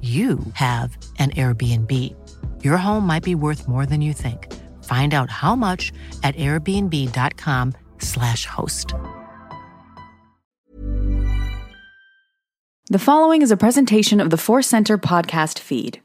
you have an Airbnb. Your home might be worth more than you think. Find out how much at airbnb.com/slash host. The following is a presentation of the Force Center podcast feed.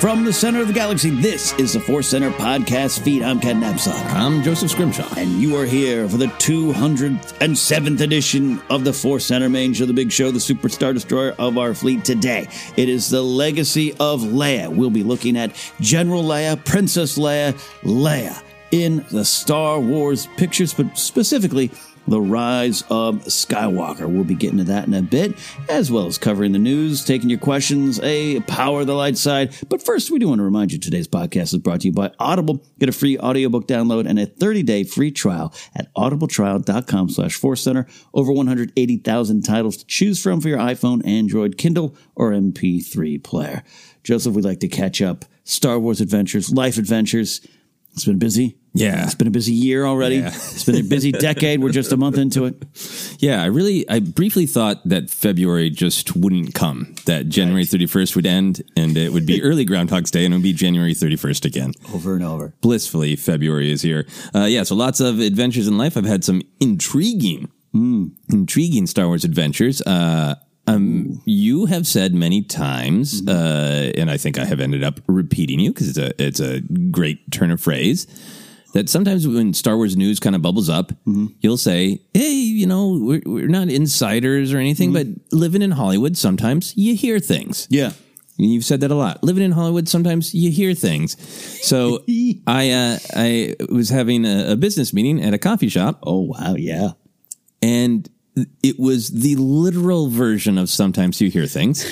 From the center of the galaxy, this is the Force Center podcast feed. I'm Ken Napzok. I'm Joseph Scrimshaw. And you are here for the 207th edition of the Force Center main show, the big show, the superstar destroyer of our fleet today. It is the legacy of Leia. We'll be looking at General Leia, Princess Leia, Leia in the Star Wars pictures, but specifically the Rise of Skywalker. We'll be getting to that in a bit, as well as covering the news, taking your questions, a power the light side. But first, we do want to remind you today's podcast is brought to you by Audible. Get a free audiobook download and a 30-day free trial at audibletrial.com slash force center. Over 180,000 titles to choose from for your iPhone, Android, Kindle, or MP3 player. Joseph, we'd like to catch up. Star Wars adventures, life adventures. It's been busy. Yeah. It's been a busy year already. Yeah. it's been a busy decade. We're just a month into it. Yeah, I really, I briefly thought that February just wouldn't come, that January 31st would end and it would be early Groundhog's Day and it would be January 31st again. Over and over. Blissfully, February is here. Uh, yeah, so lots of adventures in life. I've had some intriguing, Mm. intriguing Star Wars adventures. Uh, um, you have said many times, Mm-hmm. uh, and I think I have ended up repeating you because it's a it's a great turn of phrase that sometimes when Star Wars news kind of bubbles up, Mm-hmm. you'll say, "Hey, you know, we're, we're not insiders or anything, but living in Hollywood, sometimes you hear things." Yeah. And you've said that a lot. Living in Hollywood, sometimes you hear things. So I uh, I was having a, a business meeting at a coffee shop. Oh wow, yeah. And it was the literal version of sometimes you hear things.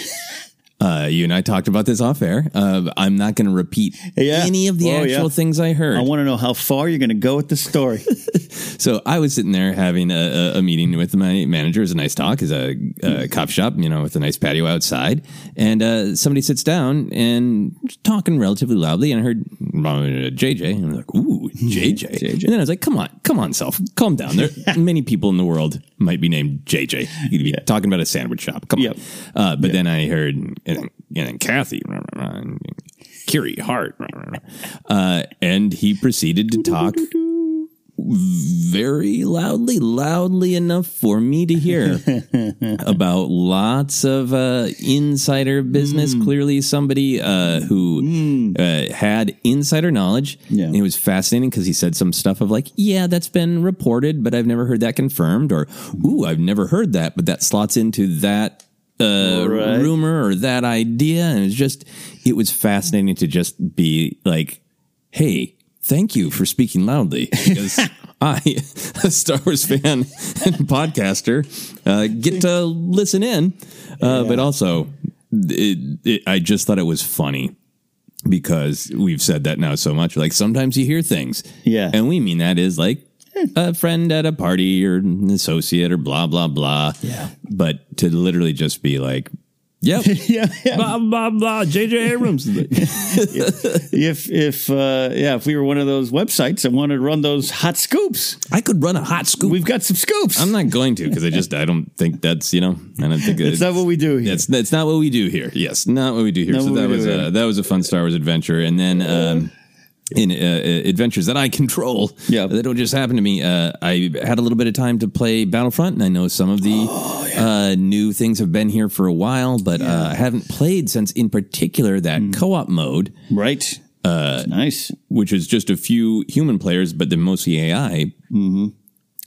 Uh, you and I talked about this off air. Uh, I'm not going to repeat Yeah. any of the Oh, actual yeah. things I heard. I want to know how far you're going to go with the story. So I was sitting there having a, a, a meeting with my manager. It was a nice talk. It's a, a coffee shop, you know, with a nice patio outside. And uh, somebody sits down and talking relatively loudly. And I heard uh, JJ. And I'm like, ooh, JJ. And then I was like, come on, come on, self, calm down. There many people in the world might be named JJ. You'd be talking about a sandwich shop. Come on. Uh, but then I heard, and, and Kathy, and Kiri Hart. Uh, and he proceeded to talk very loudly, loudly enough for me to hear about lots of uh, insider business. Clearly, somebody uh, who uh, had insider knowledge. And it was fascinating because he said some stuff of like, yeah, that's been reported, but I've never heard that confirmed. Or, ooh, I've never heard that, but that slots into that uh, Right. rumor or that idea. And it's just, it was fascinating to just be like, hey, thank you for speaking loudly because I, a Star Wars fan and podcaster, uh, get to listen in. Uh, But also, it, it, I just thought it was funny because we've said that now so much. Like sometimes you hear things. Yeah. And we mean that is like, a friend at a party or an associate or blah blah blah. Yeah. But to literally just be like, yep, yeah, yeah. blah blah blah, JJ Abrams. if if uh, yeah, if we were one of those websites that wanted to run those hot scoops, I could run a hot scoop. We've got some scoops. I'm not going to because I just I don't think that's you know I don't think It's not what we do here. That's that's not what we do here. Yes, not what we do here. Not so that was a, that was a fun Star Wars adventure, and then. Um, in uh, uh, adventures that I control, yeah, that don't just happen to me. Uh, I had a little bit of time to play Battlefront, and I know some of the Oh, uh, new things have been here for a while, but uh, I haven't played since, in particular, that co-op mode, right? Uh, nice, which is just a few human players, but then mostly AI. Mm-hmm.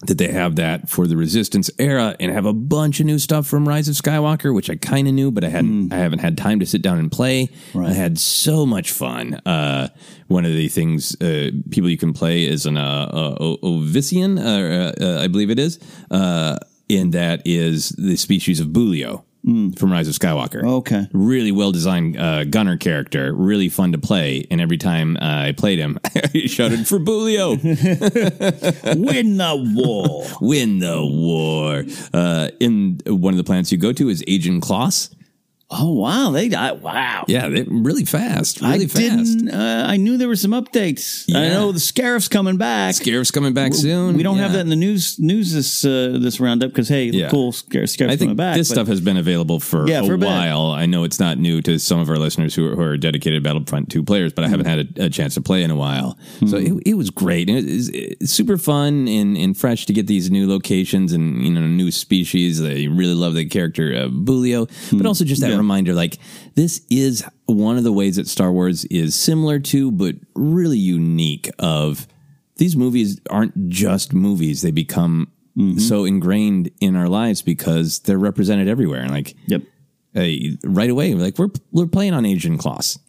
That they have that for the Resistance era, and have a bunch of new stuff from Rise of Skywalker, which I kind of knew, but I hadn't. I haven't had time to sit down and play. I had so much fun. Uh, one of the things uh, people you can play is an uh, uh, O- Ovisian, uh, uh, I believe it is, uh, and that is the species of Bulio from Rise of Skywalker. Okay. Really well designed uh, gunner character, really fun to play. And every time uh, I played him, I shouted for Bulio. Win the war. Win the war. Uh, in one of the planets you go to is Ajan Kloss. Oh wow, they I, wow. Yeah, they really fast. Really I fast. didn't. Uh, I knew there were some updates. I know the Scarif's coming back. Scarif's coming back soon. We don't have that in the news news this uh, this roundup because hey, Yeah. cool, Scarif, Scarif's I think coming back. this but- stuff has been available for, Yeah, a for a while. I know it's not new to some of our listeners who are, who are dedicated Battlefront 2 players, but I haven't had a, a chance to play in a while. So it, it was great. It was, it's super fun and, and fresh to get these new locations and you know new species. I really love the character uh, Bulio, but also just that reminder like this is one of the ways that Star Wars is similar to, but really unique. Of these movies aren't just movies; they become so ingrained in our lives because they're represented everywhere. And like, yep, uh, right away, like we're we're playing on Ajan Kloss.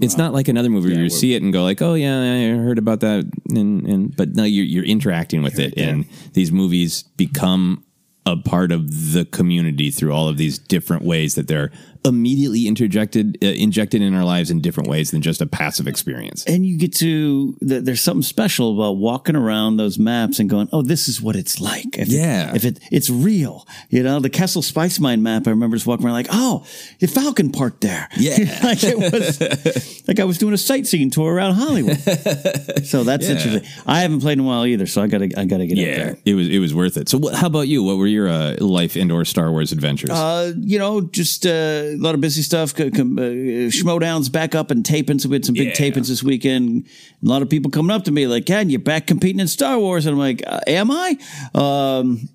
It's not like another movie where you see it and go like, "Oh yeah, I heard about that," and, and but no, you're you're interacting with it, and these movies become a part of the community through all of these different ways that they're immediately interjected uh, injected in our lives in different ways than just a passive experience. and you get to th- there's something special about walking around those maps and going, oh, this is what it's like. If Yeah. it, if it it's real, you know, the Kessel Spice Mine map. I remember just walking around like, oh, the Falcon parked there. Yeah. like it was like I was doing a sightseeing tour around Hollywood. so that's Yeah. interesting. I haven't played in a while either, so I gotta I gotta get up Yeah, there. it was it was worth it. So, what, how about you? What were your uh, life indoor Star Wars adventures? Uh, you know, just uh, a lot of busy stuff. C- uh, Schmoedown's back up and taping, so we had some big Yeah. tapings this weekend. A lot of people coming up to me like, "Ken, you're back competing in Star Wars," and I'm like, uh, "Am I?" Um,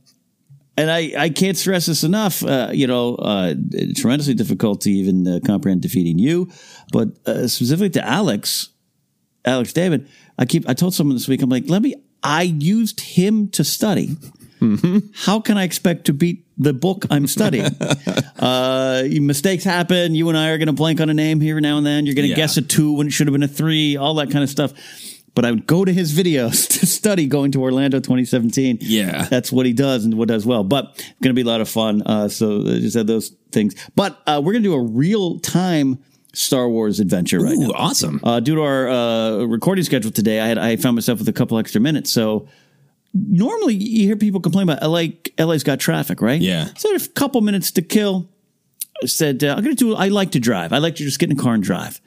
and I, I can't stress this enough. Uh, you know, uh, tremendously difficult to even uh, comprehend defeating you, but uh, specifically to Alex. Alex David, I keep I told someone this week, I'm like, let me I used him to study. How can I expect to beat the book I'm studying? uh, mistakes happen. You and I are going to blank on a name here now and then. You're going to Yeah. guess a two when it should have been a three, all that kind of stuff. But I would go to his videos to study going to Orlando 2017. Yeah. That's what he does and what does well. But it's going to be a lot of fun. Uh, so I just had those things. But uh, we're going to do a real time Star Wars adventure right Ooh, now. awesome. Uh, due to our uh, recording schedule today, I had I found myself with a couple extra minutes. So normally you hear people complain about LA. LA's got traffic, right? Yeah. So a couple minutes to kill. I said uh, I'm going to do. I like to drive. I like to just get in a car and drive.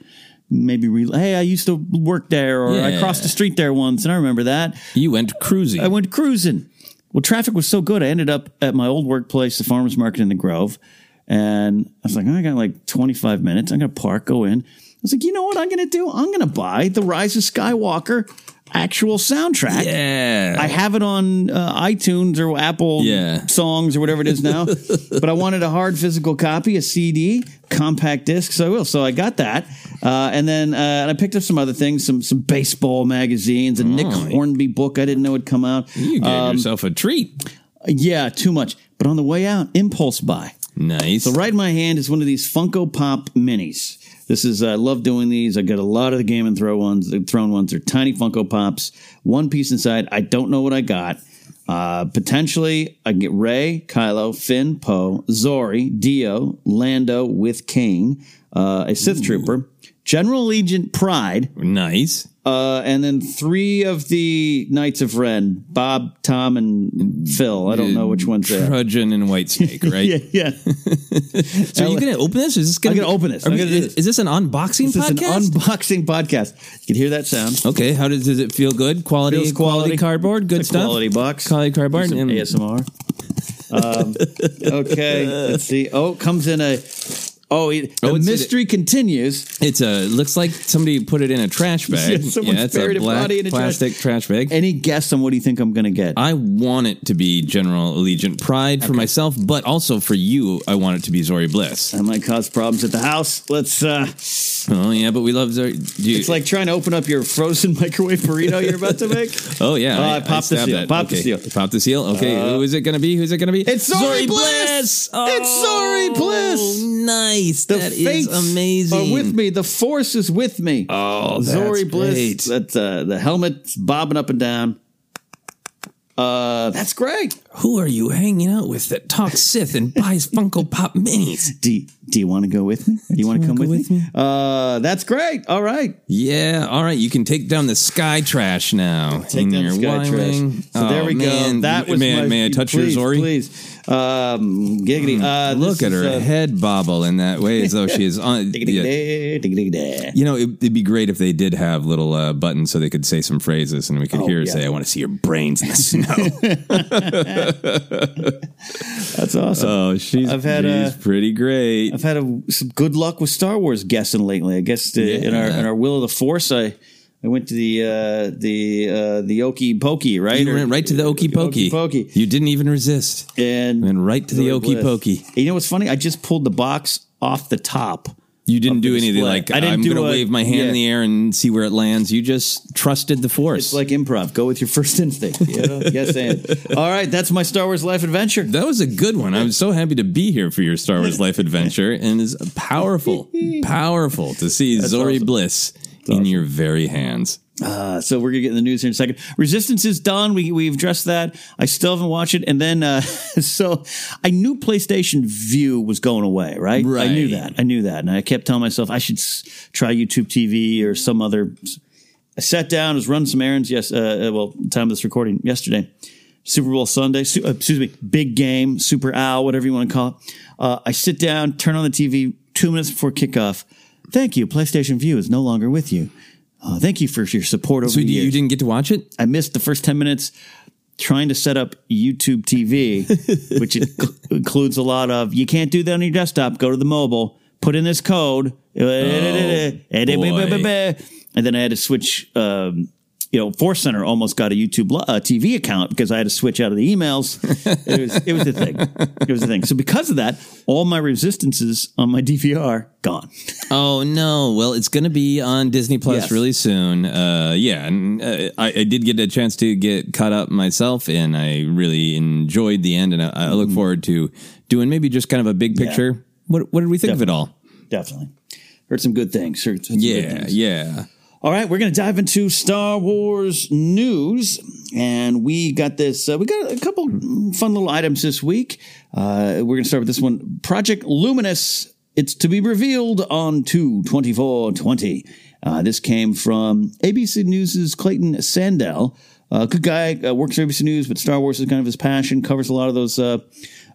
Maybe re- hey, I used to work there, or I crossed the street there once, and I remember that. You went cruising. I went cruising. Well, traffic was so good, I ended up at my old workplace, the farmers market in the Grove, and I was like, I got like 25 minutes. I'm going to park, go in. I was like, you know what I'm going to do? I'm going to buy the Rise of Skywalker actual soundtrack. yeah. I have it on uh, iTunes or Apple Yeah. songs or whatever it is now. but I wanted a hard physical copy, a CD, compact disc. So I will. So I got that, uh, and then uh, and I picked up some other things, some some baseball magazines, a Nick Hornby book I didn't know had come out. you gave Um, yourself a treat. yeah, too much. But on the way out, impulse buy. Nice. So right in my hand is one of these Funko Pop minis. This is I love doing these. I got a lot of the Game and Throw ones. The Throne ones are tiny Funko Pops, one piece inside. I don't know what I got. Uh, potentially, I can get Rey, Kylo, Finn, Poe, Zorii, D-O, Lando with Kane, uh, a Sith Trooper, General Allegiant Pride, nice. uh, and then three of the Knights of Ren: Bob, Tom, and Phil. I don't know which one's there. Trudgen and White Snake, right? Yeah, yeah. So are you going to open this? Is this going I'm gonna open this. Are gonna is, this. is this an unboxing This is an podcast? unboxing podcast. You can hear that sound. okay. How does, does it feel? Good quality, Feels quality, quality. cardboard, good stuff. quality box. quality cardboard. ASMR. Um, okay, let's see. Oh, it comes in a. Oh, it, the Oh, mystery continues. It's a looks like somebody put it in a trash bag. Yeah, someone's it's buried a black body in a plastic trash, bag. Any guess on what do you think I'm going to get? I want it to be General Allegiant Pride for myself, but also for you, I want it to be Zorii Bliss. That might cause problems at the house. Let's. uh Oh yeah, but we love Zorii. you- It's like trying to open up your frozen microwave burrito you're about to make. oh yeah, Oh, I popped the seal. that. Popped the seal. Pop the seal. Okay, Uh, who is it going to be? Who's it going to be? It's Zorii Bliss! Oh, It's Zorii Bliss! Nice. The That is fates amazing. Are with me. The force is with me. Oh, that's Zorii Bliss. great. That's uh, the helmet's bobbing up and down. Uh, that's great. Who are you hanging out with that talks Sith and buys Funko Pop minis? Do Do you want to go with me? Do you want to come wanna with, go me? Uh, that's great. All right. Yeah, all right. You can take down the sky trash now. Take in down your the sky trash. So there Oh, we man. go. That was may, I- my, may I touch please, your Zorii? Please. Um, giggity. Uh, Look at her is, uh, head bobble in that way as though she is on. yeah. da, diggity da. You know, it, it'd be great if they did have little uh, buttons so they could say some phrases and we could Oh, hear her yeah. say, I want to see your brains in the snow. That's awesome. oh, she's, I've had, she's uh, pretty great. I've had a, some good luck with Star Wars guessing lately. I guess the, in our in our Will of the Force, I I went to the uh, the uh, the Okie Pokey, right? You went right to the Okey Pokey. Pokey. You didn't even resist. and Went right to the Okey. Pokey. You know what's funny? I just pulled the box off the top. You didn't do anything display. like, I didn't I'm going to wave my hand in the air and see where it lands. You just trusted the force. It's like improv. Go with your first instinct. You know? yes, and all right. That's my Star Wars life adventure. That was a good one. I'm so happy to be here for your Star Wars life adventure, and it's powerful, powerful to see Zorii awesome. Bliss in your very hands. Uh, so we're gonna get in the news here in a second. Resistance is done. We we've addressed that. I still haven't watched it. And then uh, so I knew PlayStation Vue was going away. Right? Right. I knew that. I knew that. And I kept telling myself I should s- try YouTube TV or some other. I sat down, was running some errands. Yes. Uh, uh, well, time of this recording yesterday. Super Bowl Sunday. Su- uh, excuse me. Big game. Super Owl. Whatever you want to call it. Uh, I sit down, turn on the TV two minutes before kickoff. Thank you. PlayStation Vue is no longer with you. Uh, thank you for your support over So the you, years. you didn't get to watch it? I missed the first 10 minutes trying to set up YouTube TV, which inc- includes a lot of you can't do that on your desktop. Go to the mobile, put in this code, Oh, and then I had to switch um, you know, Force Center almost got a YouTube uh, TV account because I had to switch out of the emails. it was it was a thing. It was a thing. So because of that, all my resistances on my DVR gone. Oh no! Well, it's going to be on Disney Plus Yes. really soon. Uh, yeah, and uh, I, I did get a chance to get caught up myself, and I really enjoyed the end. And I, I look forward to doing maybe just kind of a big Mm-hmm. Yeah. picture. What What did we think of it all? Definitely. Heard some good things. Heard some good Yeah, things. yeah. All right, we're going to dive into Star Wars news, and we got this. Uh, we got a couple fun little items this week. Uh, we're going to start with this one: Project Luminous. It's to be revealed on two twenty four twenty. Uh, this came from ABC News's Clayton Sandell. Uh, good guy, uh, works for ABC News, but Star Wars is kind of his passion. Covers a lot of those.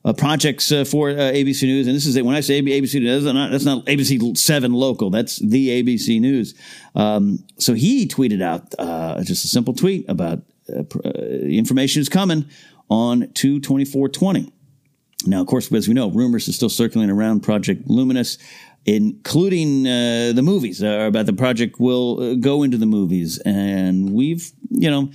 Uh, projects uh, for uh, ABC News, and this is when I say ABC News, that's not, that's not ABC Seven local. That's the ABC News. Um, so he tweeted out uh, just a simple tweet about uh, uh, information is coming on two twenty four twenty. Now, of course, as we know, rumors are still circulating around Project Luminous, including the movies about the project will go into the movies, and we've you know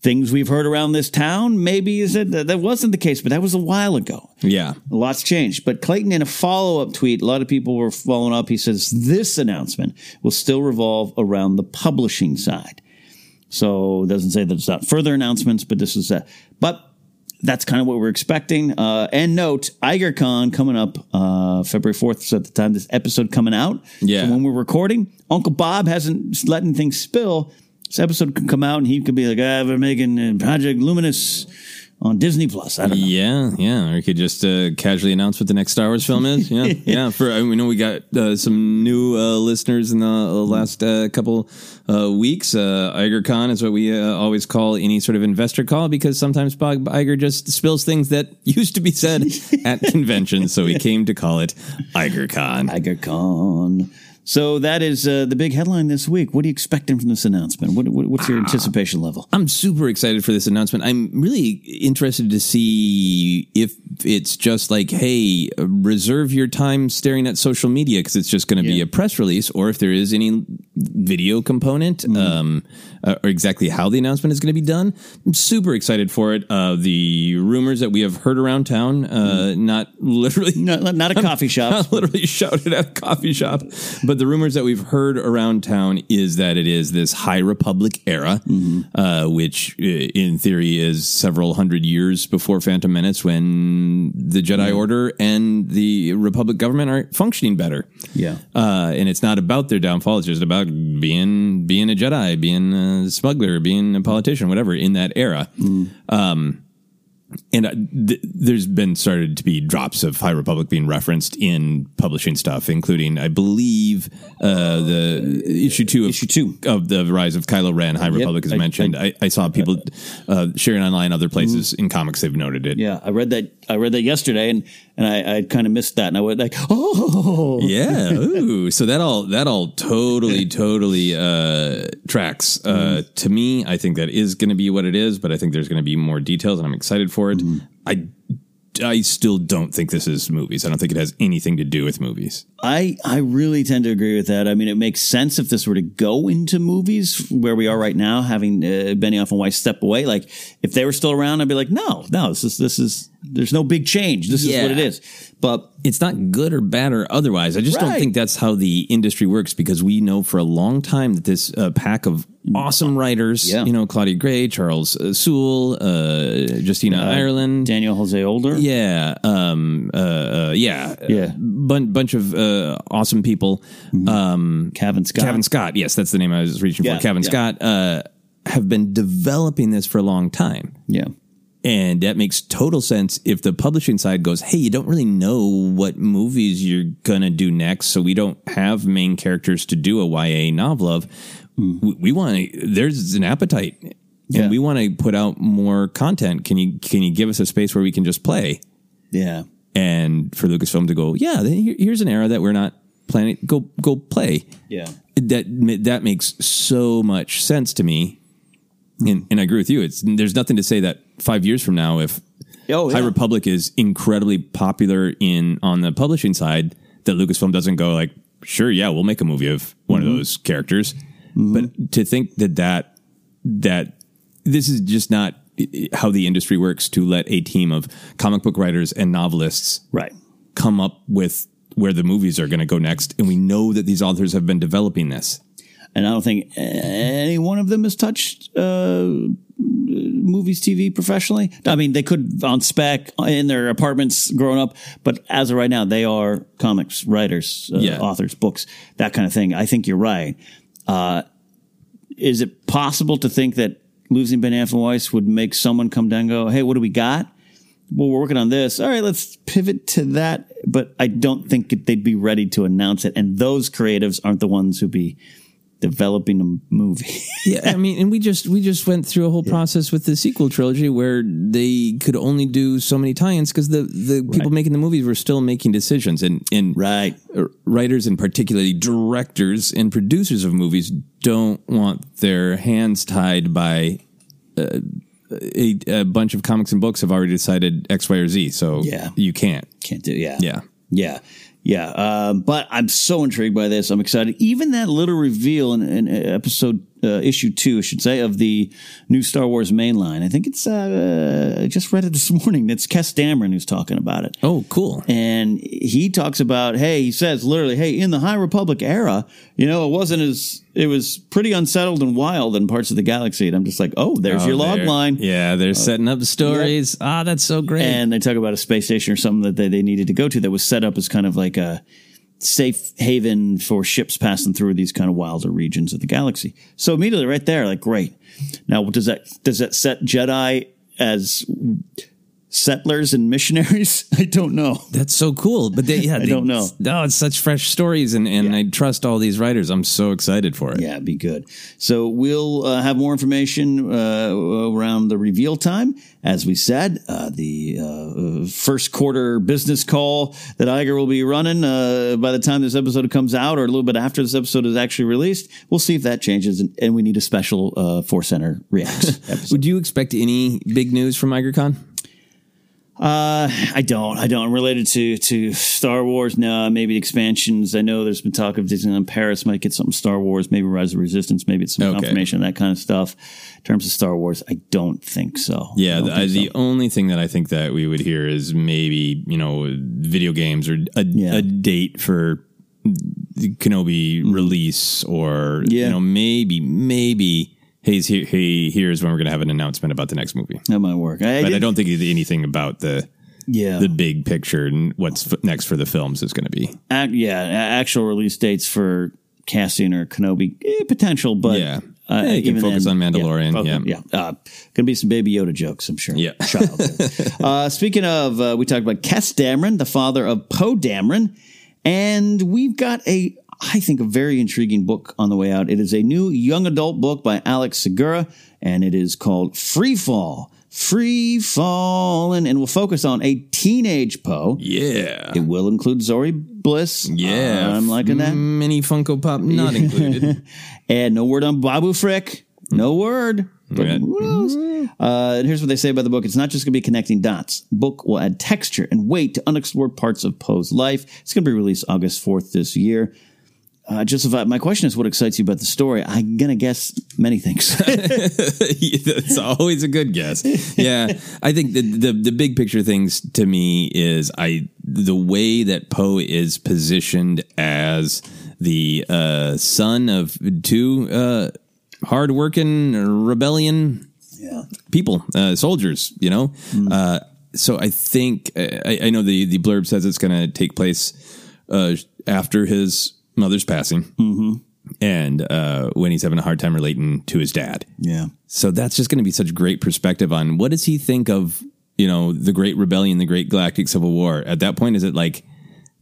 things we've heard around this town maybe is that that wasn't the case, but that was a while ago. Yeah. Lot's changed. But Clayton, in a follow up tweet, a lot of people were following up. He says this announcement will still revolve around the publishing side. So it doesn't say that it's not further announcements, but this is that. But that's kind of what we're expecting. Uh, and note, IgerCon coming up uh, February 4th. So at the time this episode coming out. Yeah. So when we're recording, Uncle Bob hasn't let anything spill. This episode could come out and he could be like, ah, we're making Project Luminous on Disney Plus. I don't know. Yeah, yeah. Or you could just uh, casually announce what the next Star Wars film is. Yeah, yeah. For I- we know we got uh, some new uh, listeners in the uh, last uh, couple uh, weeks. Uh, IgerCon is what we uh, always call any sort of investor call because sometimes Bob Iger just spills things that used to be said at conventions. So he came to call it IgerCon. IgerCon. So that is uh, the big headline this week. What are you expecting from this announcement? What, what, what's your anticipation level? I'm super excited for this announcement. I'm really interested to see if it's just like, hey, reserve your time staring at social media because it's just going to be a press release, or if there is any video component, um, uh, or exactly how the announcement is going to be done. I'm super excited for it. Uh, the rumors that we have heard around town, uh, not literally, not, not a coffee shop, not literally shouted at a coffee shop, but the rumors that we've heard around town is that it is this High Republic era, uh, which uh, in theory is several hundred years before Phantom Menace when the Jedi Order and the Republic government are functioning better. Yeah. Uh, and it's not about their downfall. It's just about being being a Jedi, being a smuggler, being a politician, whatever in that era. Um, and uh, th- there's been started to be drops of High Republic being referenced in publishing stuff, including, I believe, uh, the issue two of, issue two of the Rise of Kylo Ren. High Republic is I- mentioned. I, I saw people uh, sharing online other places in comics. They've noted it. Yeah, I read that. I read that yesterday, and and I, I kind of missed that, and I went like, oh, Yeah. Ooh. So that all that all totally totally uh, tracks. Uh, to me, I think that is going to be what it is, but I think there's going to be more details, and I'm excited for it. I I still don't think this is movies. I don't think it has anything to do with movies. I I really tend to agree with that. I mean, it makes sense if this were to go into movies where we are right now, having uh, Benioff and Weiss step away. Like, if they were still around, I'd be like, no, no, this is this is there's no big change. This is what it Yeah. is. But It's not good or bad or otherwise. I just don't think that's how the industry works because we know for a long time that this uh, pack of awesome writers, Yeah. you know, Claudia Gray, Charles uh, Soule, uh, Justina Uh, Ireland, Daniel Jose Older, yeah, um, uh, uh, yeah, Yeah. bun- bunch of uh, awesome people. Um, Cavan Scott. Cavan Scott, yes, that's the name I was reaching Yeah, for. Cavan yeah. Scott uh, have been developing this for a long time. yeah, And that makes total sense if the publishing side goes, hey, you don't really know what movies you're going to do next. So we don't have main characters to do a YA novel of. Hmm. We, we want to, there's an appetite. And we want to put out more content. Can you can you give us a space where we can just play? yeah, And for Lucasfilm to go, yeah, here's an era that we're not planning. Go go play yeah. that that makes so much sense to me. And, hmm. and I agree with you. It's there's nothing to say that five years from now, if Oh, High. Republic is incredibly popular in on the publishing side, that Lucasfilm doesn't go like, sure, yeah, we'll make a movie of one Mm-hmm. of those characters. But to think that that that this is just not how the industry works to let a team of comic book writers and novelists right come up with where the movies are going to go next and we know that these authors have been developing this and I don't think any one of them has touched uh, movies, TV professionally. I mean, they could on spec in their apartments growing up, but as of right now, they are comics writers, uh, Yeah. authors, books, that kind of thing. I think you're right. Uh, is it possible to think that losing Benioff and Weiss would make someone come down and go, "Hey, what do we got?" Well, we're working on this. All right, let's pivot to that. But I don't think they'd be ready to announce it. And those creatives aren't the ones who'd be developing a movie. yeah, I mean, and we just we just went through a whole process with the sequel trilogy where they could only do so many tie-ins because the the people making the movies were still making decisions, and and right writers and particularly directors and producers of movies don't want their hands tied by. Uh, a, a bunch of comics and books have already decided X, Y, or Z, so Yeah. you can't. Can't do, yeah. Yeah. Yeah. Yeah. Um, but I'm so intrigued by this. I'm excited. Even that little reveal in, in episode uh, issue two, I should say, of the new Star Wars mainline. I think it's, uh, I just read it this morning. It's Kes Dameron who's talking about it. Oh, cool. And he talks about, hey, he says literally, hey, in the High Republic era, you know, it wasn't as, it was pretty unsettled and wild in parts of the galaxy. And I'm just like, oh, there's Oh, your log line. Yeah, they're setting up the stories. Ah, that's so great. And they talk about a space station or something that they, they needed to go to that was set up as kind of like a safe haven for ships passing through these kind of wilder regions of the galaxy. So immediately right there, like great. Now does that does that set Jedi as settlers and missionaries? I don't know. That's so cool. But they, yeah, I they- don't know. No, it's such fresh stories, and, and I trust all these writers. I'm so excited for it. Yeah, be good. So we'll uh, have more information uh, around the reveal time. As we said, uh, the uh, first quarter business call that Iger will be running uh, by the time this episode comes out, or a little bit after this episode is actually released. We'll see if that changes, and, and we need a special uh, Force Center reacts. Would you expect any big news from MigerCon? Uh, I don't. I don't. Related to to Star Wars, no. Maybe expansions. I know there's been talk of Disneyland Paris might get something Star Wars. Maybe Rise of Resistance. Maybe it's some Okay. confirmation of that kind of stuff. In terms of Star Wars, I don't think so. Yeah, the, think the only thing that I think that we would hear is maybe you know video games or a, a date for the Kenobi release, or. Yeah. you know maybe maybe hey here, hey here's when we're gonna have an announcement about the next movie. That might work. I, but I did- don't think anything about the Yeah. the big picture and what's f- next for the films is going to be. Ac- yeah, actual release dates for Cassian or Kenobi eh, potential, but Yeah. uh, Yeah, you can focus then- on Mandalorian, focus- yeah. yeah. Uh, gonna be some Baby Yoda jokes, I'm sure. Yeah. Uh, speaking of, uh, we talked about Kes Dameron, the father of Poe Dameron, and we've got a, I think, a very intriguing book on the way out. It is a new young adult book by Alex Segura, and it is called Free Fall. Free Falling, and we'll focus on a teenage Poe. Yeah. It will include Zorii Bliss. Yeah, I'm liking that. Mini Funko Pop not included. and no word on Babu Frick. No word. But who knows? Uh, and here's what they say about the book. It's not just going to be connecting dots. Book will add texture and weight to unexplored parts of Poe's life. It's going to be released August 4th this year. Uh, Joseph, my question is what excites you about the story? I'm going to guess many things. That's always a good guess. Yeah, I think the, the the big picture things to me is I the way that Poe is positioned as the uh, son of two uh, hardworking rebellion people, uh, soldiers. You know, uh, so I think I, I know the the blurb says it's going to take place uh, after his mother's passing. mm-hmm. And uh, when he's having a hard time relating to his dad, Yeah. so that's just going to be such great perspective on what does he think of, you know, the Great Rebellion, the Great Galactic Civil War. At that point, is it like,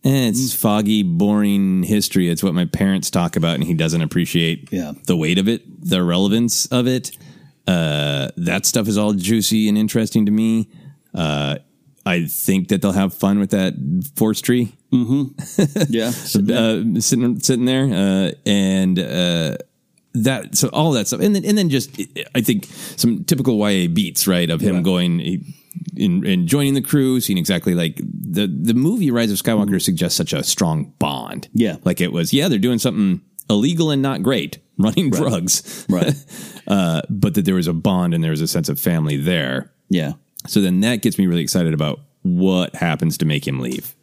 eh, it's foggy, boring history. It's what my parents talk about, and he doesn't appreciate Yeah. the weight of it, the relevance of it. Uh, that stuff is all juicy and interesting to me. Uh, I think that they'll have fun with that force tree Mm-hmm. Yeah. uh, sitting sitting there, uh, and uh, that so all that stuff, and then and then just I think some typical YA beats right of him going in and joining the crew, seeing exactly like the the movie Rise of Skywalker suggests such a strong bond. Yeah. like it was. Yeah, they're doing something illegal and not great, running drugs. Right. uh, but that there was a bond and there was a sense of family there. Yeah. So then that gets me really excited about what happens to make him leave.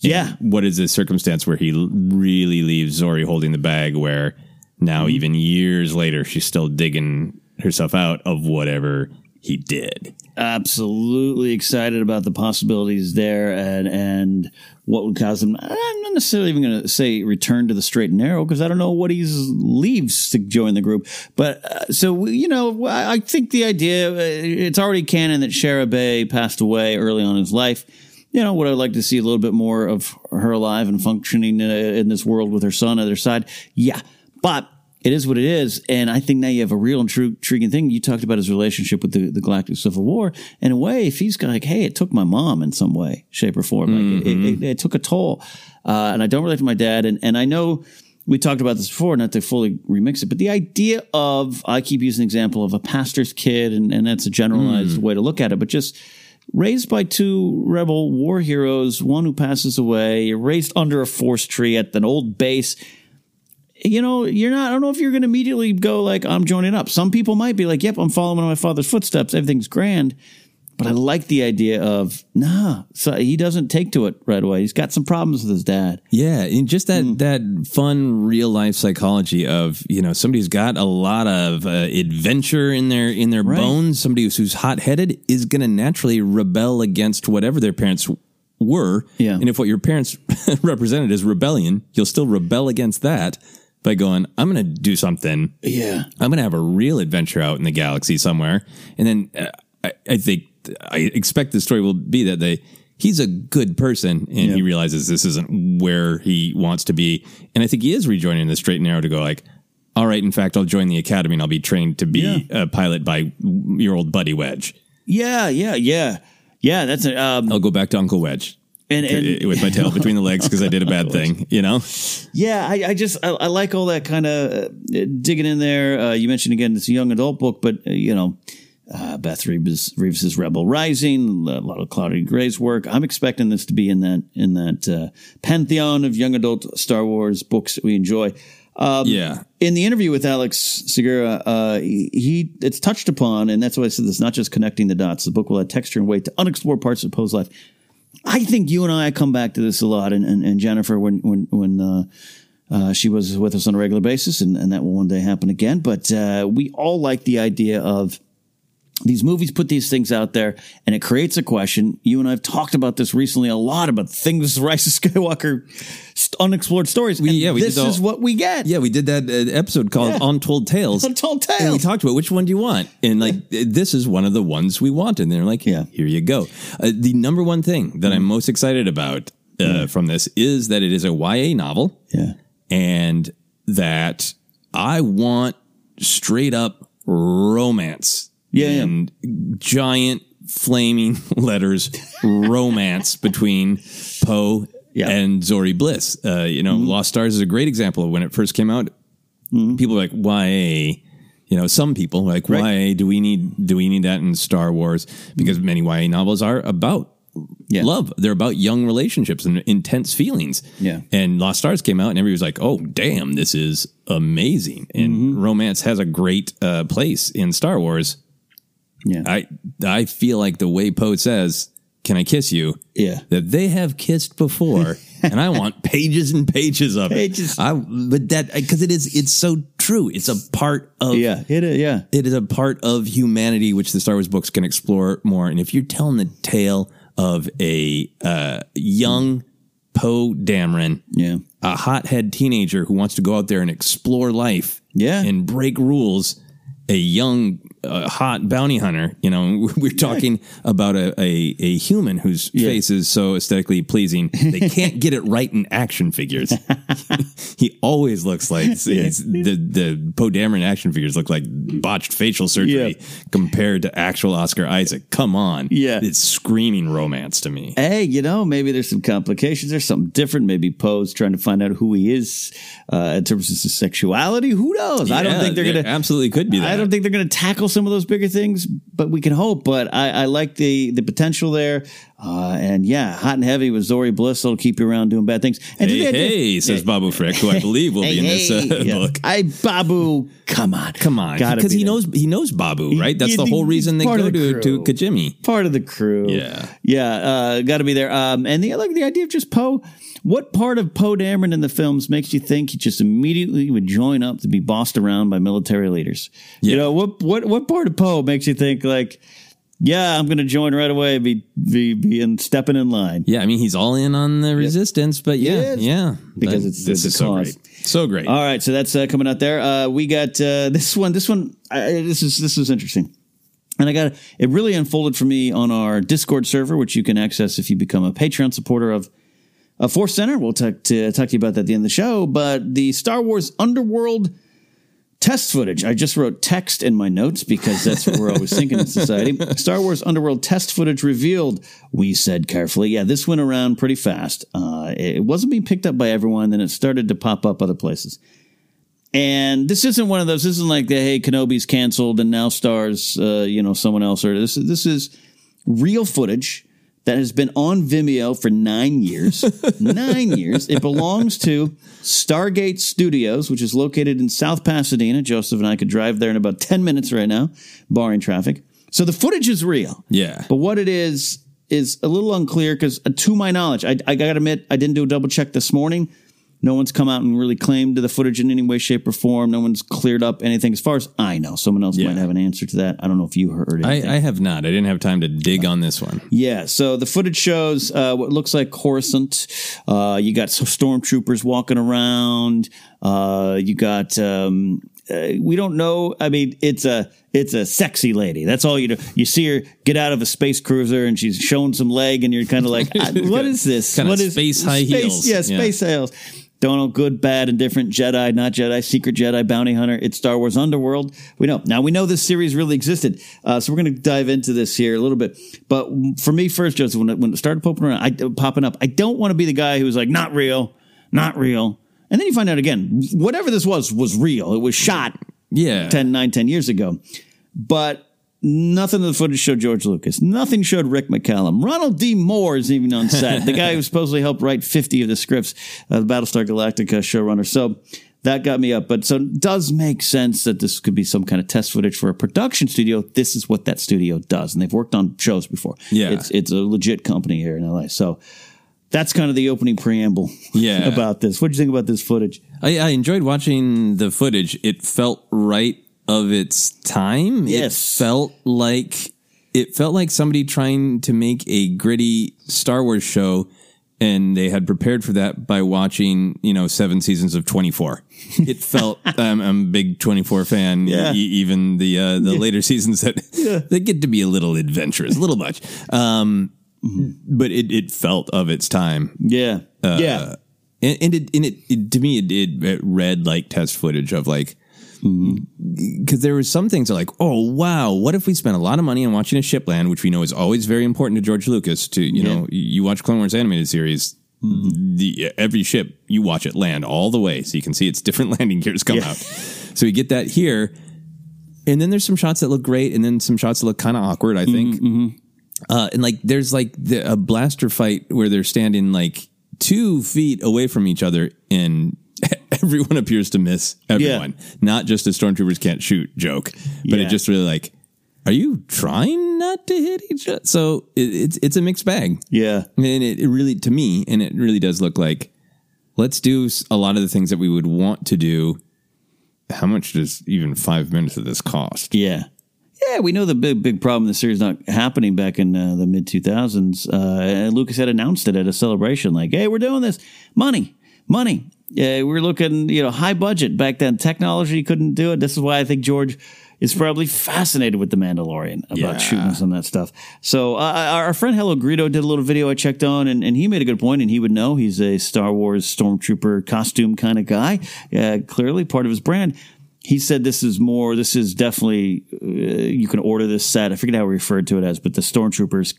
Yeah. What is the circumstance where he really leaves Zorii holding the bag where now Mm-hmm. even years later she's still digging herself out of whatever he did. absolutely excited about the possibilities there and and what would cause him. I'm not necessarily even going to say return to the straight and narrow because I don't know what he leaves to join the group. But uh, so you know, I I think the idea uh, it's already canon that Shara Bey passed away early on in his life. You know, would I like to see a little bit more of her alive and functioning in this world with her son at her side? Yeah, but it is what it is. And I think now you have a real and true intriguing thing. You talked about his relationship with the, the Galactic Civil War. In a way, if he's like, hey, it took my mom in some way, shape, or form, like it, it, it took a toll. Uh, and I don't relate to my dad. And, and I know we talked about this before, not to fully remix it, but the idea of, I keep using the example of a pastor's kid, and, and that's a generalized way to look at it, but just raised by two rebel war heroes, one who passes away, raised under a force tree at an old base you know, you're not, I don't know if you're going to immediately go like, I'm joining up. Some people might be like, yep, I'm following in my father's footsteps. Everything's grand. But I like the idea of, nah, so he doesn't take to it right away. He's got some problems with his dad. Yeah, and just that that fun real life psychology of you know somebody's got a lot of uh, adventure in their in their Right. bones. Somebody who's, who's hot headed is going to naturally rebel against whatever their parents were. Yeah. and if what your parents represented is rebellion, you'll still rebel against that by going, "I'm going to do something." Yeah. I'm going to have a real adventure out in the galaxy somewhere. And then uh, I, I think, I expect the story will be that they, he's a good person and he realizes this isn't where he wants to be. And I think he is rejoining the straight and narrow to go like, all right, in fact, I'll join the academy and I'll be trained to be a pilot by your old buddy Wedge. Yeah, yeah, yeah. Yeah, that's a, um, I'll go back to Uncle Wedge. And- and- with my tail between the legs because I did a bad thing, you know? Yeah, I, I just I, I like all that kind of uh, digging in there. Uh, you mentioned again it's a young adult book, but uh, you know, uh, Beth Revis Revis's Rebel Rising, a lot of Claudia Gray's work. I'm expecting this to be in that in that uh, pantheon of young adult Star Wars books that we enjoy. Um, Yeah. In the interview with Alex Segura, uh, he, he it's touched upon, and that's why I said this. Not just connecting the dots. The book will add texture and weight to unexplored parts of Poe's life. I think you and I come back to this a lot, and, and, and Jennifer when when when uh, uh, she was with us on a regular basis, and, and that will one day happen again. But uh, we all like the idea of these movies put these things out there, and it creates a question. You and I have talked about this recently a lot about things Rise of Skywalker unexplored stories. We, yeah, we this did the- is what we get. Yeah, we did that uh, episode called Yeah. Untold Tales. Untold Tales. And we talked about which one do you want, and like this is one of the ones we want, and they're like, Yeah. here you go. Uh, the number one thing that I'm most excited about uh, from this is that it is a YA novel, Yeah. and that I want straight up romance, Yeah, and giant flaming letters romance between Poe Yeah. Mm-hmm. and Zorii Bliss. Uh, you know, Lost Stars is a great example of when it first came out. People were like, YA. You know, some people like, Right. YA. Do we need do we need that in Star Wars? Because many YA novels are about Yeah. love. They're about young relationships and intense feelings. Yeah. And Lost Stars came out, and everybody was like, "Oh, damn, this is amazing!" And Mm-hmm. romance has a great uh, place in Star Wars. Yeah. I I feel like the way Poe says, "Can I kiss you?" Yeah. that they have kissed before, and I want pages and pages of Pages. it. I but that because it is it's so true. It's a part of yeah. It is. Yeah. it is a part of humanity which the Star Wars books can explore more. And if you're telling the tale of a uh, young Poe Dameron, Yeah. a hothead teenager who wants to go out there and explore life, Yeah. and break rules. A young, uh, hot bounty hunter. You know, we're talking about a, a, a human whose face is so aesthetically pleasing. They can't get it right in action figures. he always looks like the the Poe Dameron action figures look like botched facial surgery Yeah. compared to actual Oscar Isaac. Come on, Yeah. it's screaming romance to me. hey, you know, maybe there's some complications. There's something different. Maybe Poe's trying to find out who he is uh, in terms of his sexuality. Who knows? I don't think they're going to. absolutely could be that. I don't think they're going to tackle some of those bigger things, but we can hope. But I, I like the the potential there. Uh, and yeah, hot and heavy with Zorii Bliss will keep you around doing bad things. And hey, hey, says Babu Frick, who I believe will be in this uh, yeah. book. I Babu, come on, Come on, because be he there. knows he knows Babu, right? That's He- the whole reason they go the to to. Kijimi. part of the crew. Yeah. yeah, uh, got to be there. Um, and the like the idea of just Poe. What part of Poe Dameron in the films makes you think he just immediately would join up to be bossed around by military leaders? You know what what what part of Poe makes you think like, yeah, I'm going to join right away, be be be in stepping in line Yeah, I mean he's all in on the resistance, but yeah, yeah, because it's this it's is so great, so great. All right, so that's uh, coming out there. Uh, we got uh, this one. This one. I, this is this is interesting. And I got it really unfolded for me on our Discord server, which you can access if you become a Patreon supporter of a Force Center. We'll talk to talk to you about that at the end of the show. But the Star Wars Underworld test footage. I just wrote text in my notes because that's what we're always thinking in society. Star Wars Underworld test footage revealed. We said carefully. Yeah, this went around pretty fast. Uh, it wasn't being picked up by everyone. Then it started to pop up other places. And this isn't one of those. This isn't like the hey Kenobi's canceled and now stars uh, you know someone else. Or this this is real footage that has been on Vimeo for nine years. nine years. It belongs to Stargate Studios, which is located in South Pasadena. Joseph and I could drive there in about ten minutes right now, barring traffic. So the footage is real. Yeah, But what it is is a little unclear because, uh, to my knowledge, I, I got to admit, I didn't do a double check this morning. No one's come out and really claimed to the footage in any way, shape, or form. No one's cleared up anything, as far as I know. Someone else might have an answer to that. I don't know if you heard. I, I have not. I didn't have time to dig on this one. Yeah, so the footage shows uh, what looks like Coruscant. Uh, you got some stormtroopers walking around. Uh, you got um, uh, we don't know. I mean, it's a it's a sexy lady. That's all you know. You see her get out of a space cruiser and she's showing some leg, and you're kind of like, "Ah, what is this? Kinda what is space high heels. Yeah, Yeah. space heels. Don't know good, bad, and different. Jedi, not Jedi. Secret Jedi, bounty hunter. It's Star Wars Underworld. We know now. We know this series really existed, uh, so we're going to dive into this here a little bit. But for me, first, Joseph, when it, when it started popping around, I, popping up, I don't want to be the guy who's like, not real, not real. And then you find out again, whatever this was was real. It was shot Yeah, 10, 9, 10 years ago. But nothing of the footage showed George Lucas. Nothing showed Rick McCallum. Ronald D. Moore is even on set. the guy who supposedly helped write 50 of the scripts of the Battlestar Galactica showrunner. So that got me up. But so it does make sense that this could be some kind of test footage for a production studio. This is what that studio does. And they've worked on shows before. Yeah. It's, it's a legit company here in LA. So that's kind of the opening preamble Yeah. about this. What do you think about this footage? I, I enjoyed watching the footage. It felt right of its time. Yes. It felt like it felt like somebody trying to make a gritty Star Wars show and they had prepared for that by watching, you know, seven seasons of 24. It felt um, I'm a big 24 fan. Yeah. E- even the uh, the later seasons that they get to be a little adventurous, a little much. Um, but it, it felt of its time. Yeah. Uh, yeah. and, and it and it, it to me it, it, it read like test footage of like Mm. because there was some things that are like oh wow what if we spent a lot of money on watching a ship land which we know is always very important to George Lucas to you know you watch Clone Wars animated series mm-hmm. the every ship you watch it land all the way so you can see its different landing gears come out. So you get that here and then there's some shots that look great and then some shots that look kind of awkward I think. Mm-hmm, mm-hmm. Uh, and like there's like the, a blaster fight where they're standing like two feet away from each other and everyone appears to miss everyone. Not just the stormtroopers can't shoot joke, but Yeah. it just really like, are you trying not to hit each other? So it, it's it's a mixed bag. Yeah. And it, it really, to me, and it really does look like, let's do a lot of the things that we would want to do. How much does even five minutes of this cost? Yeah. Yeah, we know the big big problem the series not happening back in uh, the mid 2000s. Uh, Lucas had announced it at a celebration like, "Hey, we're doing this. Money. Money." Yeah, we are looking, you know, high budget back then. Technology couldn't do it. This is why I think George is probably fascinated with the Mandalorian about Yeah. shooting some of that stuff. So uh, our friend Hello Greedo did a little video I checked on, and, and he made a good point, and he would know he's a Star Wars stormtrooper costume kind of guy. Uh, clearly, part of his brand. He said this is more. This is definitely uh, you can order this set. I forget how he referred to it as, but the stormtroopers,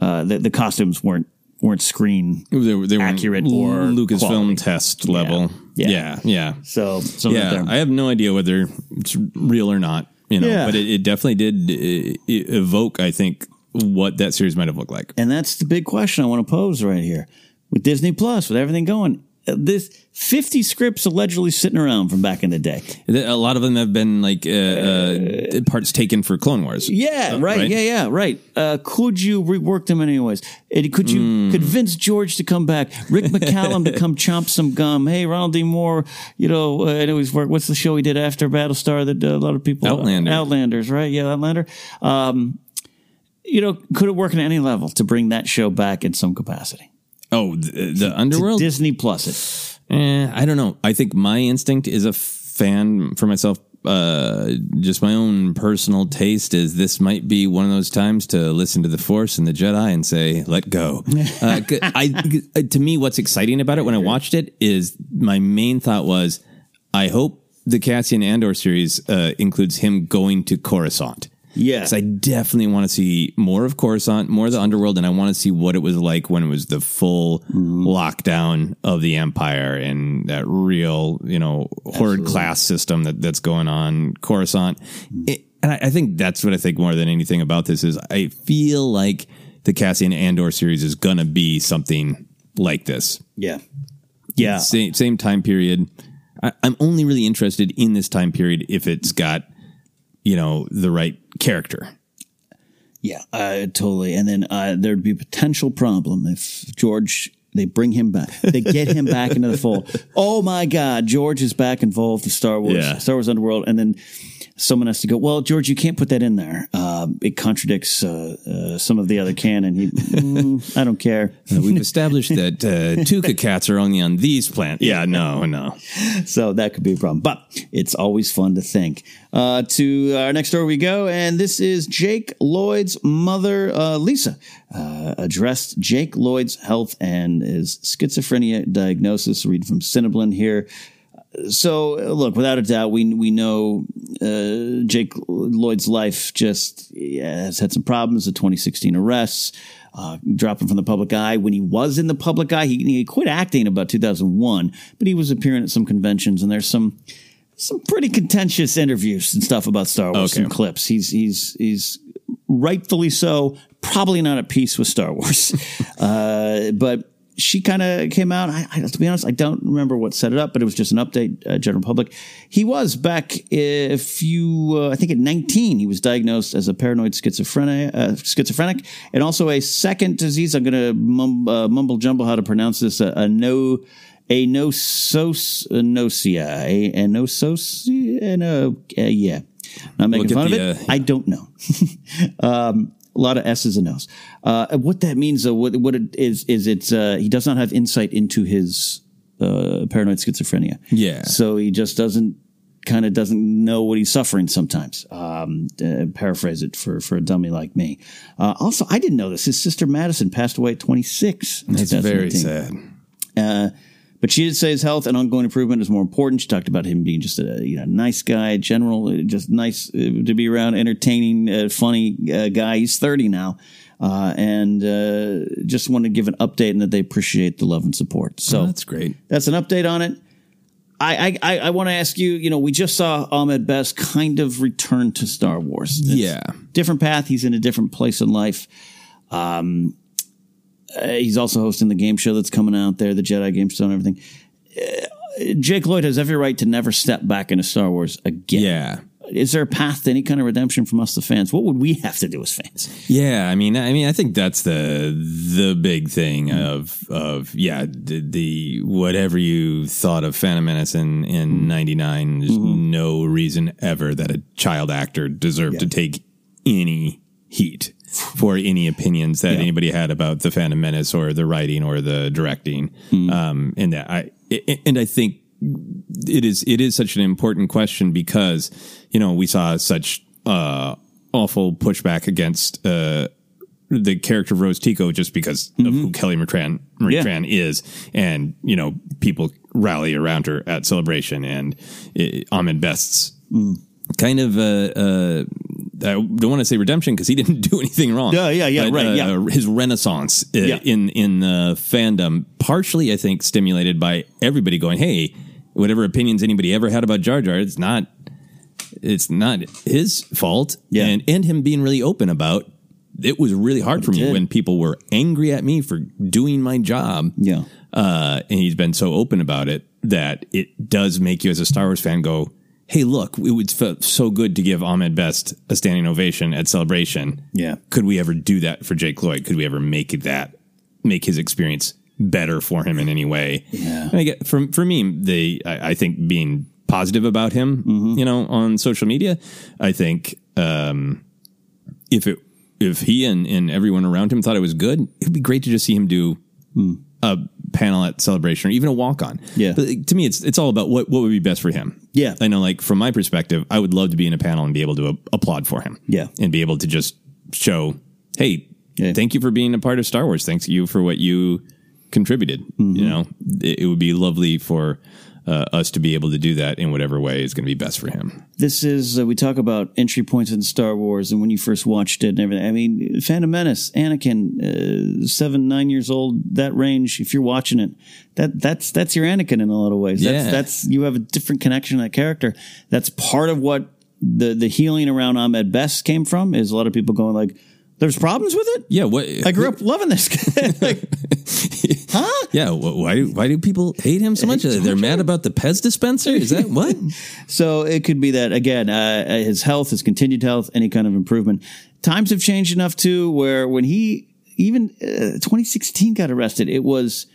uh, the, the costumes weren't weren't screen They, they accurate or Lucasfilm test level. Yeah. Yeah, yeah. So, so yeah, I have no idea whether it's real or not. you know. Yeah. But it, it definitely did uh, evoke, I think, what that series might have looked like. And that's the big question I want to pose right here. With Disney Plus, with everything going, this 50 scripts allegedly sitting around from back in the day. A lot of them have been like uh, uh, parts taken for Clone Wars. Yeah, Uh, right. Yeah, yeah, right. Uh, could you rework them anyways? And could you convince George to come back? Rick McCallum to come chomp some gum? Hey, Ronald D. Moore, you know, uh, I know. What's the show he did after Battlestar that uh, a lot of people Outlander. Outlanders, right? Yeah, Outlander. Um, you know, could it work at any level to bring that show back in some capacity? Oh, the, the Underworld? Disney Plus it. Eh, I don't know. I think my instinct is a fan for myself. Uh, just my own personal taste is this might be one of those times to listen to the Force and the Jedi and say, "Let go." uh, I, to me, what's exciting about it when I watched it is my main thought was, I hope the Cassian Andor series uh, includes him going to Coruscant. Yeah. 'Cause I definitely want to see more of Coruscant, more of the underworld, and I want to see what it was like when it was the full mm-hmm. lockdown of the Empire and that real, you know, horde class system that, that's going on Coruscant. Mm-hmm. It- and I, I think that's what I think more than anything about this is I feel like the Cassian Andor series is gonna be something like this. Yeah. Yeah. Same same time period. I, I'm only really interested in this time period if it's got, you know, the right character. Yeah, uh, totally. And then uh, there'd be a potential problem if George they bring him back, they get him back into the fold. Oh my God, George is back involved with Star Wars, Yeah. Star Wars Underworld, and then someone has to go. Well, George, you can't put that in there. Um, it contradicts uh, uh, some of the other canon. He, "Mm, I don't care. Uh, we've established that uh, Tooka cats are only on these planets. Yeah, no, no. so that could be a problem. But it's always fun to think. Uh, to our next story we go, and this is Jake Lloyd's mother, uh, Lisa, uh, addressed Jake Lloyd's health and his schizophrenia diagnosis. Read from CinemaBlend here. So, look, without a doubt, we we know uh, Jake Lloyd's life just yeah, has had some problems. The 2016 arrests, uh, dropping from the public eye. When he was in the public eye, he, he quit acting about 2001, but he was appearing at some conventions, and there's some some pretty contentious interviews and stuff about Star Wars. Okay. Some clips. He's he's he's rightfully so. Probably not at peace with Star Wars, uh, but she kind of came out. I, I, to be honest, I don't remember what set it up, but it was just an update. Uh, general public. He was back a few. Uh, I think at 19, he was diagnosed as a paranoid schizophrenic, uh, schizophrenic, and also a second disease. I'm going to mum, uh, mumble jumble how to pronounce this. A, a no. A nososnosia, a, nososia, and a, uh, yeah. Not making Look fun of the, it. uh, I don't know. um, a lot of S's and O's. Uh, what that means, though, what, what it is, is it's, uh, he does not have insight into his, uh, paranoid schizophrenia. Yeah. So he just doesn't, kind of doesn't know what he's suffering sometimes. Um, uh, paraphrase it for, for a dummy like me. Uh, also, I didn't know this. His sister Madison passed away at 26. That's very sad. Uh, but she did say his health and ongoing improvement is more important. She talked about him being just a you know nice guy, general, uh, just nice uh, to be around, entertaining, uh, funny uh, guy. He's thirty now, uh, and uh, just wanted to give an update and that they appreciate the love and support. So Oh, that's great. That's an update on it. I I, I want to ask you. You know, we just saw Ahmed Best kind of return to Star Wars. It's Yeah. different path. He's in a different place in life. Um, uh, he's also hosting the game show that's coming out there, the Jedi game show and everything. Uh, Jake Lloyd has every right to never step back into Star Wars again. Yeah. Is there a path to any kind of redemption from us, the fans? What would we have to do as fans? Yeah, I mean, I mean, I think that's the the big thing of of yeah, the, the whatever you thought of Phantom Menace in in '99, there's no reason ever that a child actor deserved to take any heat for any opinions that anybody had about the Phantom Menace or the writing or the directing. Um, and that I and I think it is it is such an important question because you know we saw such uh awful pushback against uh the character of Rose Tico just because of who Kelly Marie Tran Yeah. Marie Tran is. And you know people rally around her at celebration and uh, Ahmed Best's kind of uh uh I don't want to say redemption because he didn't do anything wrong. Yeah, yeah, yeah, right, yeah. His renaissance uh, Yeah. in in the fandom, partially I think stimulated by everybody going, "Hey, whatever opinions anybody ever had about Jar Jar, it's not it's not his fault. Yeah. and and him being really open about it was really hard for me did. when people were angry at me for doing my job. Yeah. uh, and he's been so open about it that it does make you as a Star Wars fan go, "Hey, look, it would feel so good to give Ahmed Best a standing ovation at Celebration. Yeah. could we ever do that for Jake Lloyd? Could we ever make it that make his experience better for him in any way? Yeah. And I get for for me, they I, I think being positive about him, Mm-hmm. you know, on social media, I think um, if it if he and, and everyone around him thought it was good, it'd be great to just see him do a panel at celebration or even a walk on. Yeah. But to me, it's it's all about what what would be best for him. Yeah. I know, like from my perspective, I would love to be in a panel and be able to a- applaud for him. Yeah. and be able to just show, hey, Yeah. thank you for being a part of Star Wars. Thanks you for what you contributed. Mm-hmm. You know, it, it would be lovely for. Uh, us to be able to do that in whatever way is going to be best for him. This is uh, we talk about entry points in Star Wars and when you first watched it and everything. I mean, Phantom Menace, Anakin, uh, seven nine years old, that range. If you're watching it, that that's that's your Anakin in a lot of ways. That's, Yeah. that's you have a different connection to that character. That's part of what the the healing around Ahmed Best came from. Is a lot of people going like, "There's problems with it." Yeah, what I grew up loving this. like, huh? Yeah, wh- why why do people hate him so much? They're mad about the Pez dispenser. Is that what? So it could be that again, uh, his health, his continued health, any kind of improvement. Times have changed enough too, where when he even uh, 2016 got arrested, it was.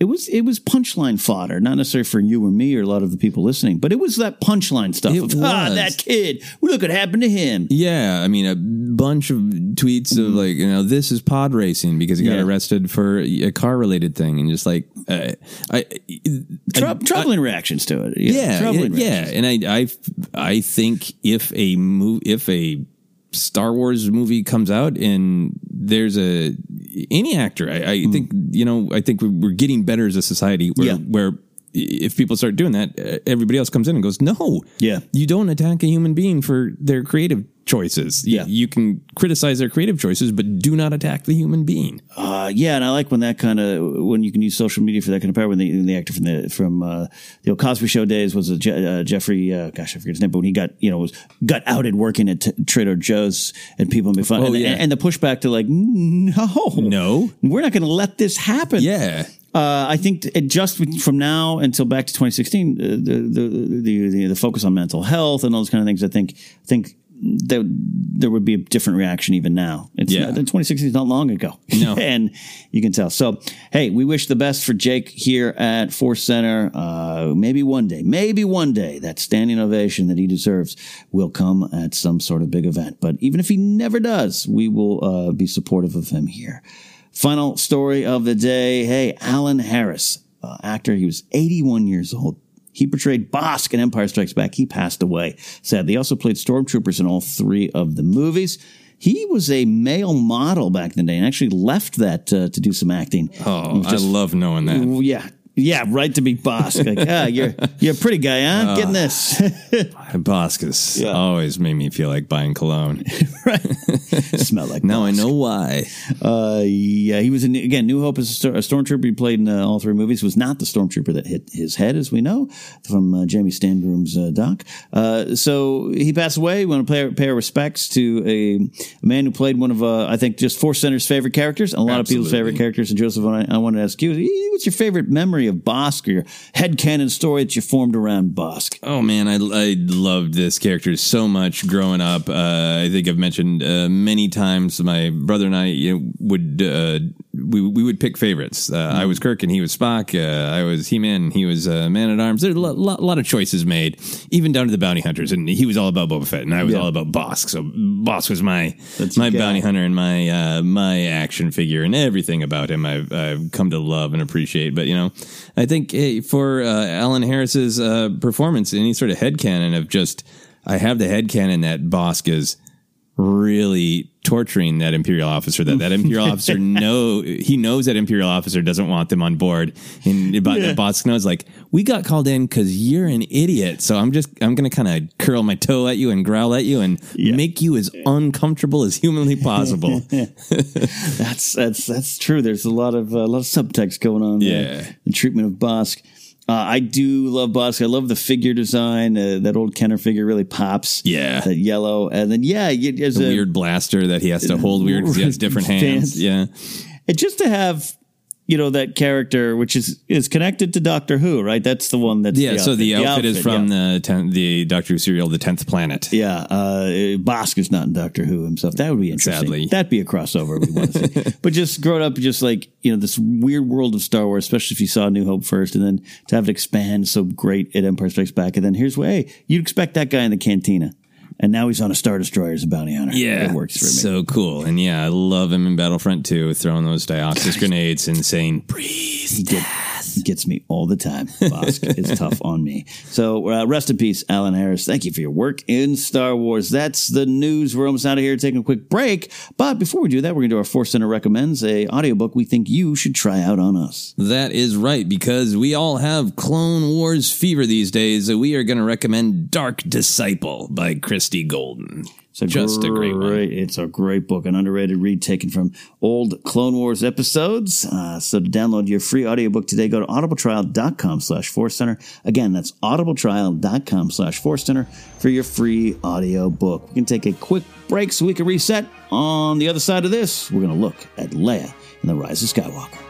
It was it was punchline fodder, not necessarily for you or me or a lot of the people listening, but it was that punchline stuff. It of, ah, that kid, look what happened to him. Yeah, I mean a bunch of tweets of like you know this is pod racing because he got Yeah. arrested for a car related thing and just like uh, I, Trou- troubling reactions to it. yeah troubling yeah, reactions. and I I I think if a move if a Star Wars movie comes out and there's a any actor I, I hmm. think you know I think we're- getting better as a society where Yeah. where if people start doing that everybody else comes in and goes no Yeah. you don't attack a human being for their creative choices Yeah. you can criticize their creative choices but do not attack the human being Uh, yeah, and I like when that kind of when you can use social media for that kind of power. When the, when the actor from the from uh, the old Cosby Show days was a Je- uh, Jeffrey, uh, gosh, I forget his name, but when he got you know was got outed working at t- Trader Joe's and people made fun, Oh, and, yeah. and, the pushback to like, no, no we're not going to let this happen. yeah Uh, I think it just from now until back to 2016, uh, the, the, the the the focus on mental health and all those kind of things. I think I think there there would be a different reaction even now. It's Yeah. not, 2016 is not long ago. No. and you can tell. So hey, we wish the best for Jake here at Force Center. Uh, maybe one day, maybe one day, that standing ovation that he deserves will come at some sort of big event. But even if he never does, we will uh, be supportive of him here. Final story of the day. Hey, Alan Harris, uh, actor. He was 81 years old. He portrayed Bossk in Empire Strikes Back. He passed away. Sadly, They also played stormtroopers in all three of the movies. He was a male model back in the day and actually left that uh, to do some acting. oh I love knowing that Yeah. Yeah, right to be Bossk. Like, ah, you're you're a pretty guy, huh? Getting this. Boscus always made me feel like buying cologne Smell like now I know why Uh, yeah, he was in again. New Hope is a, stor- a stormtrooper. He played in uh, all three movies. Was not the stormtrooper that hit his head, as we know from uh, Jamie Stangroom's uh, doc. Uh, so he passed away. We want to pay, pay our respects to a, a man who played one of uh, I think just Force Center's favorite characters, and a lot of people's favorite characters. And Joseph, I, I want to ask you, what's your favorite memory of Bossk or your headcanon story that you formed around Bossk? Oh man, I, I loved this character so much growing up. Uh, I think I've mentioned uh, many times. My brother and I you know, would uh, we we would pick favorites. Uh, I was Kirk and he was Spock. Uh, I was He Man and he was uh, Man at Arms. There's a lot, lot, lot of choices made, even down to the bounty hunters. And he was all about Boba Fett, and I was Yeah. all about Bossk. So Bossk was my That's my bounty hunter and my uh, my action figure, and everything about him I've, I've come to love and appreciate. But you know, I think eh, for uh, Alan Harris's uh, performance, any sort of head headcanon of just, I have the head headcanon that Bossk is really torturing that imperial officer that that imperial officer know he knows that imperial officer doesn't want them on board and about Yeah. Bossk knows like we got called in because you're an idiot so i'm just i'm gonna kind of curl my toe at you and growl at you and make you as uncomfortable as humanly possible That's that's that's true. There's a lot of uh, a lot of subtext going on. there. Yeah. the treatment of Bossk. Uh, I do love Bossk. I love the figure design. Uh, that old Kenner figure really pops. Yeah. That yellow. And then, yeah, there's The a weird blaster that he has to hold weird because he has different hands. Yeah. And just to have, you know, that character, which is is connected to Doctor Who, right? That's the one that's Yeah, so the outfit, is from yeah. the ten, the Doctor Who serial, The Tenth Planet. Yeah, uh, Bossk is not in Doctor Who himself. That would be interesting. Sadly. That'd be a crossover we want to see. but just growing up, just like you know, this weird world of Star Wars, especially if you saw New Hope first, and then to have it expand so great at Empire Strikes Back, and then here's where hey, you'd expect that guy in the cantina, and now he's on a Star Destroyer as a bounty hunter. Yeah, it works for me. So cool, and yeah, I love him in Battlefront 2, throwing those Dioxis grenades and saying, "Breathe." He, get, gets me all the time. Bossk is tough on me. So uh, rest in peace, Alan Harris. Thank you for your work in Star Wars. That's the news. We're almost out of here. Taking a quick break. But before we do that, we're going to do our Force Center recommends a audiobook we think you should try out on us. That is right, because we all have Clone Wars fever these days. We are going to recommend Dark Disciple by Christie Golden. It's a Just a great one. It's a great book, an underrated read taken from old Clone Wars episodes. Uh, so to download your free audiobook today, go to audibletrial.com slash force center. Again, that's audibletrial.com slash force center for your free audio book. We can take a quick break so we can reset. On the other side of this, we're going to look at Leia and the Rise of Skywalker.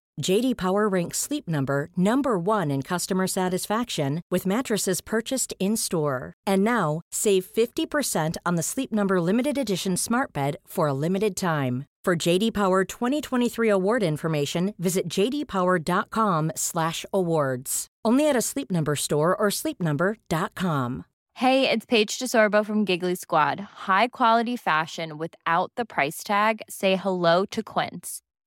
JD Power ranks Sleep Number number 1 in customer satisfaction with mattresses purchased in-store. And now, save 50% on the Sleep Number limited edition Smart Bed for a limited time. For JD Power 2023 award information, visit jdpower.com/awards. Only at a Sleep Number store or sleepnumber.com. Hey, it's Paige DeSorbo from Giggly Squad. High quality fashion without the price tag. Say hello to Quince.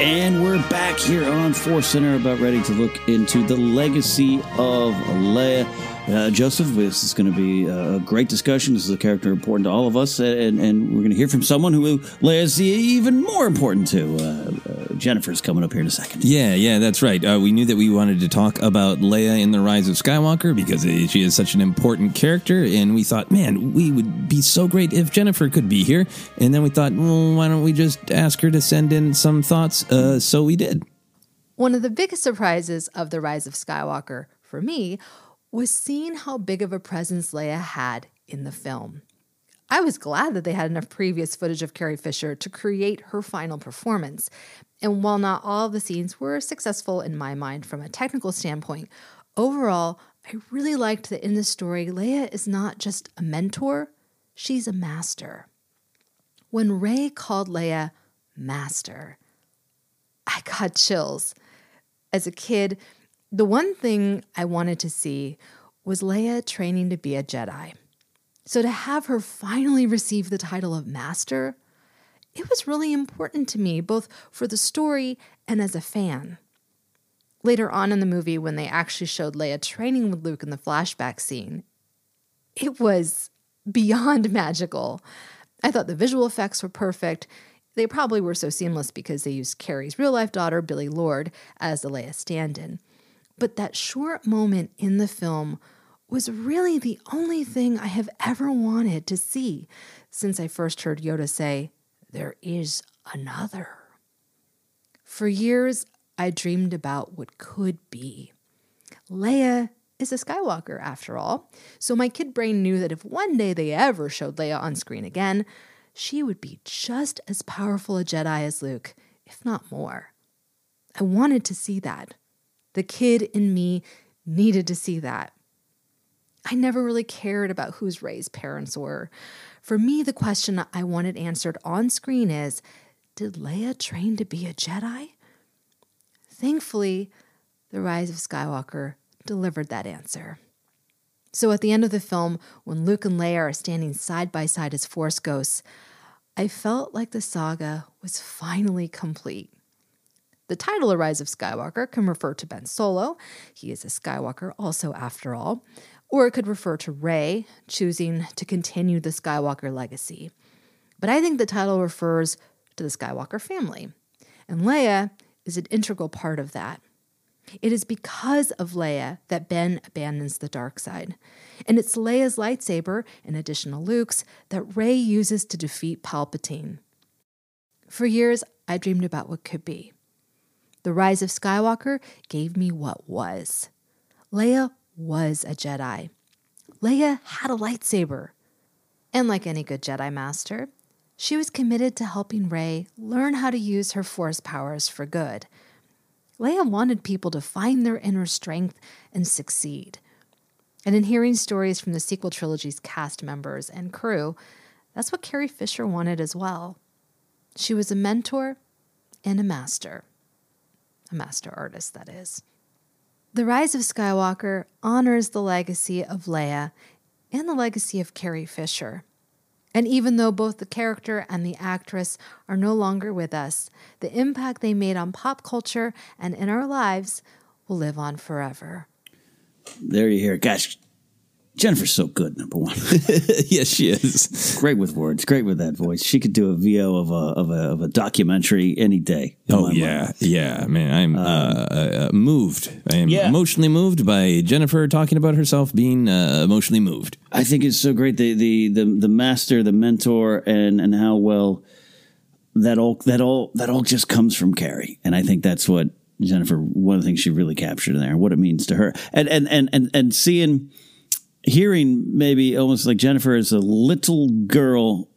And we're back here on Force Center, about ready to look into the legacy of Leia. Uh, Joseph, this is going to be a great discussion. This is a character important to all of us, and, and we're going to hear from someone who Leia's even more important to. Uh, uh, Jennifer's coming up here in a second. Yeah, yeah, that's right. Uh, we knew that we wanted to talk about Leia in The Rise of Skywalker because she is such an important character, and we thought, man, we would be so great if Jennifer could be here. And then we thought, well, why don't we just ask her to send in some thoughts? Uh, so we did. One of the biggest surprises of The Rise of Skywalker for me was seeing how big of a presence Leia had in the film. I was glad that they had enough previous footage of Carrie Fisher to create her final performance. And while not all of the scenes were successful in my mind from a technical standpoint, overall, I really liked that in the story, Leia is not just a mentor, she's a master. When Rey called Leia master, I got chills. As a kid, the one thing I wanted to see was Leia training to be a Jedi. So to have her finally receive the title of Master, it was really important to me, both for the story and as a fan. Later on in the movie, when they actually showed Leia training with Luke in the flashback scene, it was beyond magical. I thought the visual effects were perfect. They probably were so seamless because they used Carrie's real life daughter, Billie Lourd, as the Leia stand in. But that short moment in the film was really the only thing I have ever wanted to see since I first heard Yoda say, There is another. For years, I dreamed about what could be. Leia is a Skywalker, after all, so my kid brain knew that if one day they ever showed Leia on screen again, she would be just as powerful a Jedi as Luke, if not more. I wanted to see that. The kid in me needed to see that. I never really cared about whose Rey's parents were. For me, the question I wanted answered on screen is Did Leia train to be a Jedi? Thankfully, The Rise of Skywalker delivered that answer. So at the end of the film, when Luke and Leia are standing side by side as Force ghosts, I felt like the saga was finally complete. The title A Rise of Skywalker can refer to Ben Solo. He is a Skywalker also, after all. Or it could refer to Rey choosing to continue the Skywalker legacy. But I think the title refers to the Skywalker family. And Leia is an integral part of that. It is because of Leia that Ben abandons the dark side. And it's Leia's lightsaber, in addition to Luke's, that Rey uses to defeat Palpatine. For years, I dreamed about what could be. The Rise of Skywalker gave me what was. Leia was a Jedi. Leia had a lightsaber. And like any good Jedi Master, she was committed to helping Rey learn how to use her Force powers for good. Leia wanted people to find their inner strength and succeed. And in hearing stories from the sequel trilogy's cast members and crew, that's what Carrie Fisher wanted as well. She was a mentor and a master a master artist, that is. The Rise of Skywalker honors the legacy of Leia and the legacy of Carrie Fisher. And even though both the character and the actress are no longer with us, the impact they made on pop culture and in our lives will live on forever. There you hear. Gosh, Jennifer's so good, number one. yes, she is. Great with words, great with that voice. She could do a VO of a of a, of a documentary any day. Oh yeah, mind. yeah, man. I'm um, uh, uh, moved. I am yeah. emotionally moved by Jennifer talking about herself being uh, emotionally moved. I think it's so great the the the, the master, the mentor, and and how well that all that all that all just comes from Carrie, and I think that's what Jennifer. One of the things she really captured in there, what it means to her, and and and and, and seeing hearing maybe almost like Jennifer as a little girl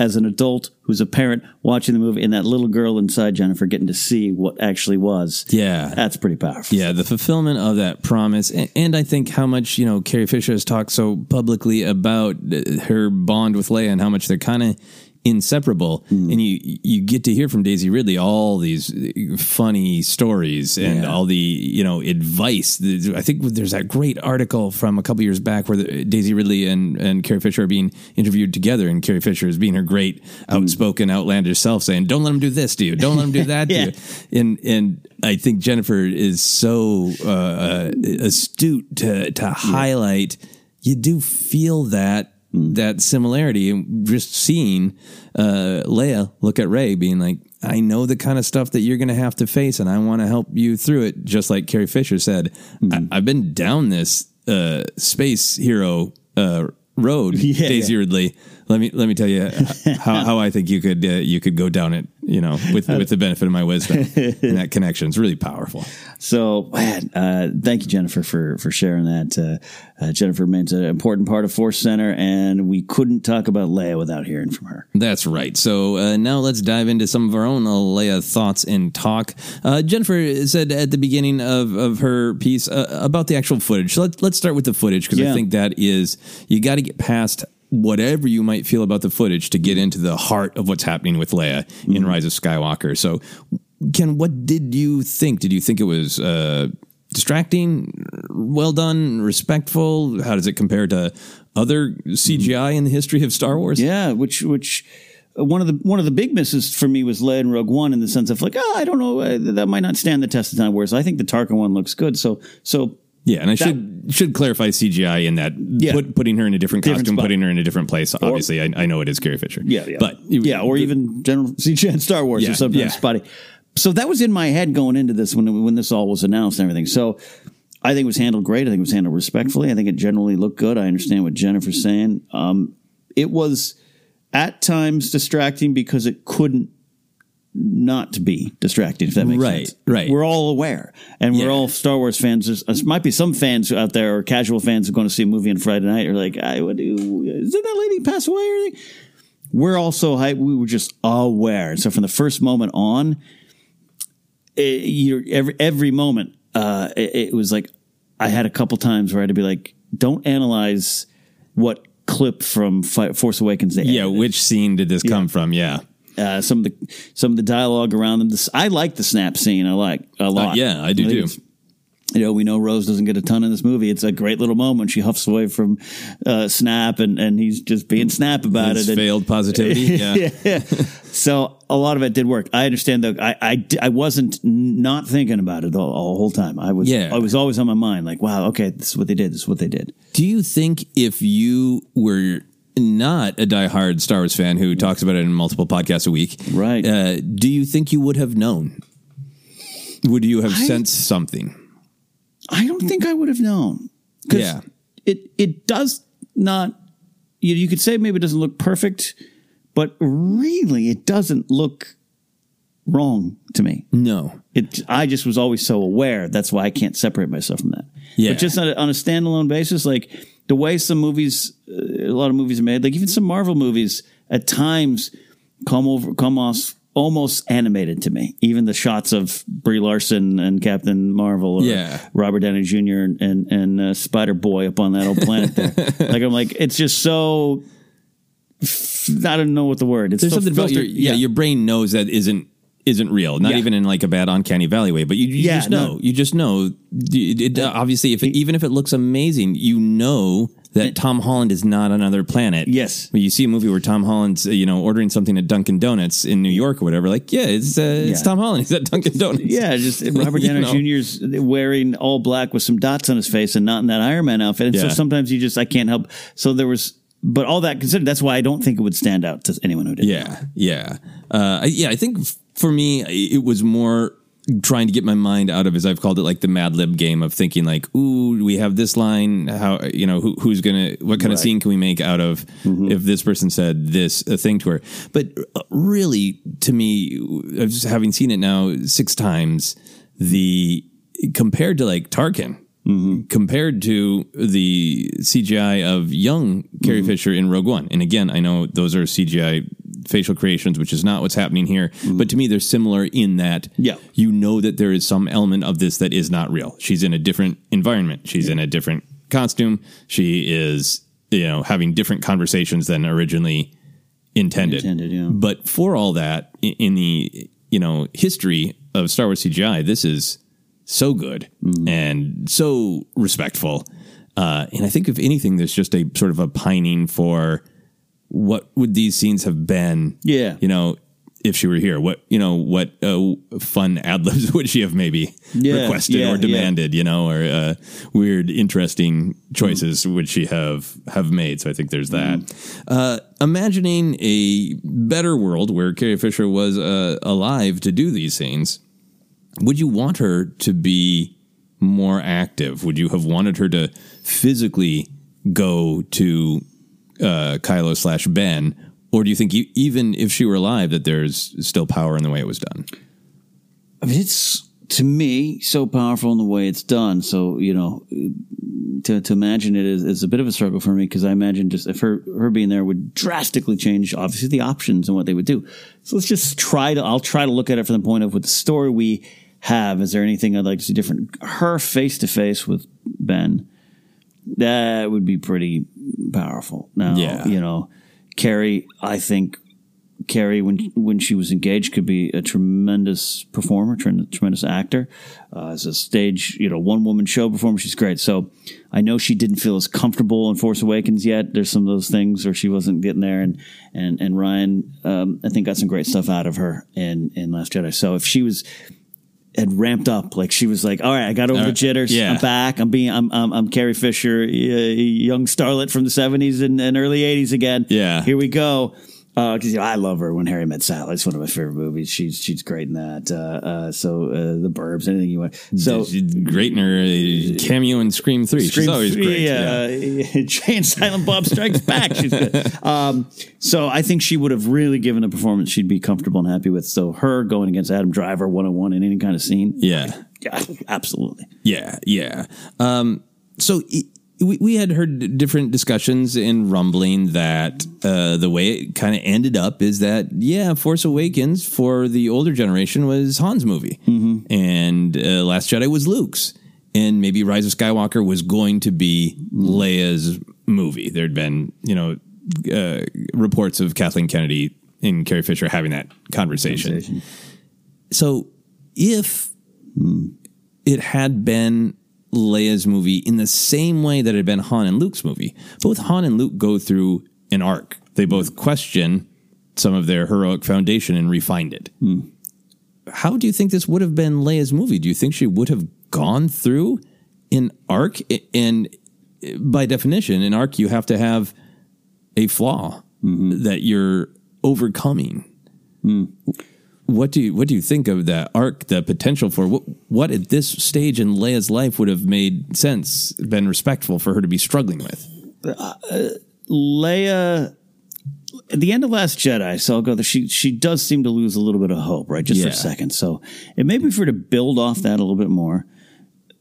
as an adult who's a parent watching the movie and that little girl inside Jennifer getting to see what actually was. Yeah. That's pretty powerful. Yeah, the fulfillment of that promise. And, and I think how much, you know, Carrie Fisher has talked so publicly about uh, her bond with Leia and how much they're kind of inseparable and you you get to hear from Daisy Ridley all these funny stories and Yeah. all the you know advice. I think there's that great article from a couple years back where the, Daisy Ridley and and Carrie Fisher are being interviewed together and Carrie Fisher is being her great outspoken outlandish self saying don't let him do this to you. Don't let him do that Yeah. to you. And and I think Jennifer is so uh, uh, astute to to highlight you do feel that that similarity and just seeing uh, Leia look at Rey being like I know the kind of stuff that you're going to have to face and I want to help you through it just like Carrie Fisher said I, I've been down this uh, space hero uh, road Yeah, Daisy yeah. Ridley let me let me tell you how, how I think you could uh, you could go down it you know with with the benefit of my wisdom and that connection is really powerful So, man, uh, thank you, Jennifer, for for sharing that. Uh, uh, Jennifer remains an important part of Force Center, and we couldn't talk about Leia without hearing from her. That's right. So uh, now let's dive into some of our own Leia thoughts and talk. Uh, Jennifer said at the beginning of, of her piece uh, about the actual footage. So let, let's start with the footage because I think that is, you got to get past whatever you might feel about the footage to get into the heart of what's happening with Leia in Rise of Skywalker. So, Ken, what did you think? Did you think it was uh, distracting, well done, respectful? How does it compare to other CGI in the history of Star Wars? Yeah, which which uh, one of the one of the big misses for me was Leia in Rogue One in the sense of like, oh, I don't know, uh, that might not stand the test of time. Whereas I think the Tarkin one looks good. So so Yeah, and I That- should should clarify CGI in that Yeah. put, putting her in a different Different costume, spot. putting her in a different place. Obviously, I, I know it is Carrie Fisher. Yeah, yeah. but yeah, or even General CGI in Star Wars Yeah, or something yeah. spotty. So that was in my head going into this when when this all was announced and everything. So I think it was handled great. I think it was handled respectfully. I think it generally looked good. I understand what Jennifer's saying. Um, it was at times distracting because it couldn't not to be distracting, if that makes Right, sense. right. Right. We're all aware, and we're all Star Wars fans. There's, there might be some fans out there or casual fans who are going to see a movie on Friday night are like, I would do. Did that lady pass away or anything? We're also hype. We were just aware. So from the first moment on, it, you're, every every moment, uh, it, it was like I had a couple times where I had to be like, don't analyze what clip from Fi- Force Awakens they yeah. edited Which scene did this come from? Yeah, uh, some of the some of the dialogue around them. This, I like the snap scene. I like a lot. Uh, yeah, I do think too. You know, we know Rose doesn't get a ton in this movie. It's a great little moment. She huffs away from uh, Snap, and, and he's just being Snap about His it. And- failed positivity. Yeah. so a lot of it did work. I understand though. I I, I wasn't not thinking about it the, the whole time. I was. Yeah. I was always on my mind. Like, wow, okay, this is what they did. This is what they did. Do you think if you were not a diehard Star Wars fan who talks about it in multiple podcasts a week, right? Uh, do you think you would have known? Would you have I- sensed something? I don't think I would have known. Yeah. It it does not. You, you could say maybe it doesn't look perfect, but really it doesn't look wrong to me. No. It. I just was always so aware. That's why I can't separate myself from that. Yeah. But just on a, on a standalone basis, like the way some movies, uh, a lot of movies are made, like even some Marvel movies, at times come over, come off almost animated to me. Even the shots of Brie Larson and Captain Marvel, or Yeah. Robert Downey Jr. and and, and uh, Spider Boy up on that old planet there. like I'm like, it's just so. I don't know what the word. It's There's so something about your filtered- yeah, your brain knows that isn't isn't real. Not Yeah. even in like a bad uncanny valley way, but you, you Yeah, just know. no. You just know. It, it- obviously, if it, even if it looks amazing, you know that Tom Holland is not on another planet. Yes. When you see a movie where Tom Holland's uh, you know ordering something at Dunkin' Donuts in New York or whatever, like yeah, it's uh, it's Tom Holland. He's at Dunkin' Donuts. Yeah, just Robert Downey know? Jr.'s wearing all black with some dots on his face and not in that Iron Man outfit. And so sometimes you just, I can't help. So there was, but all that considered, that's why I don't think it would stand out to anyone who did. Yeah, yeah, uh, I, yeah. I think f- for me, it was more trying to get my mind out of, as I've called it, like the Mad Lib game of thinking, like, ooh, we have this line. How you know who, who's gonna? What kind of scene can we make out of if this person said this uh, thing to her? But uh, really, to me, just having seen it now six times, the compared to like Tarkin. Compared to the CGI of young Carrie mm-hmm. Fisher in Rogue One, and again, I know those are CGI facial creations, which is not what's happening here. Mm-hmm. But to me, they're similar in that Yeah. you know that there is some element of this that is not real. She's in a different environment. She's in a different costume. She is, you know, having different conversations than originally intended. Intended, yeah. But for all that, in the you know history of Star Wars CGI, this is so good Mm. and so respectful. Uh, and I think if anything, there's just a sort of a pining for what would these scenes have been? Yeah. you know, if she were here, what you know, what uh, fun ad libs would she have maybe Yeah, requested yeah, or yeah. demanded? You know, or uh, weird, interesting choices would she have have made? So I think there's that. Uh, imagining a better world where Carrie Fisher was uh, alive to do these scenes, would you want her to be more active? Would you have wanted her to physically go to uh, Kylo slash Ben? Or do you think e- even if she were alive, that there's still power in the way it was done? I mean, it's to me so powerful in the way it's done. So you know, to to imagine it is, is a bit of a struggle for me because I imagine just if her her being there would drastically change, obviously the options and what they would do. So let's just try to. I'll try to look at it from the point of with the story we have. Is there anything I'd like to see different? Her face to face with Ben, that would be pretty powerful. Now, Yeah. you know, Carrie, I think Carrie, when when she was engaged, could be a tremendous performer, tre- tremendous actor. Uh, as a stage, you know, one woman show performer, she's great. So I know she didn't feel as comfortable in Force Awakens yet. There's some of those things where she wasn't getting there, and and and Rian, um, I think, got some great stuff out of her in in Last Jedi. So if she was had ramped up, like she was like, all right, I got over All the jitters. yeah. I'm back. I'm being, I'm, I'm, I'm Carrie Fisher, young starlet from the 70s and, and early 80s again. Yeah. Here we go. Because you know, I love her when Harry met Sally. It's one of my favorite movies. She's she's great in that. Uh, uh, so uh, the Burbs, anything you want. So She's great in her uh, cameo in Scream Three. She's Scream always three, great. Yeah, uh, Jay and Silent Bob Strikes Back. She's good. Um, so I think she would have really given a performance she'd be comfortable and happy with. So her going against Adam Driver one on one in any kind of scene, yeah. yeah, absolutely. Yeah, yeah. Um, so we, we had heard different discussions and rumbling that uh, the way it kind of ended up is that yeah, Force Awakens for the older generation was Han's movie, and uh, Last Jedi was Luke's, and maybe Rise of Skywalker was going to be Leia's movie. There'd been you know uh, reports of Kathleen Kennedy and Carrie Fisher having that conversation. So if it had been Leia's movie in the same way that it had been Han and Luke's movie. Both Han and Luke go through an arc. They both question some of their heroic foundation and refined it. Hmm. How do you think this would have been Leia's movie? Do you think she would have gone through an arc? And by definition, an arc you have to have a flaw mm-hmm. that you're overcoming. Hmm. What do you what do you think of that arc? The potential for what what at this stage in Leia's life would have made sense, been respectful for her to be struggling with? Uh, uh, Leia at the end of Last Jedi, so I'll go there. She she does seem to lose a little bit of hope, right? Just for a second. So it may be for her to build off that a little bit more.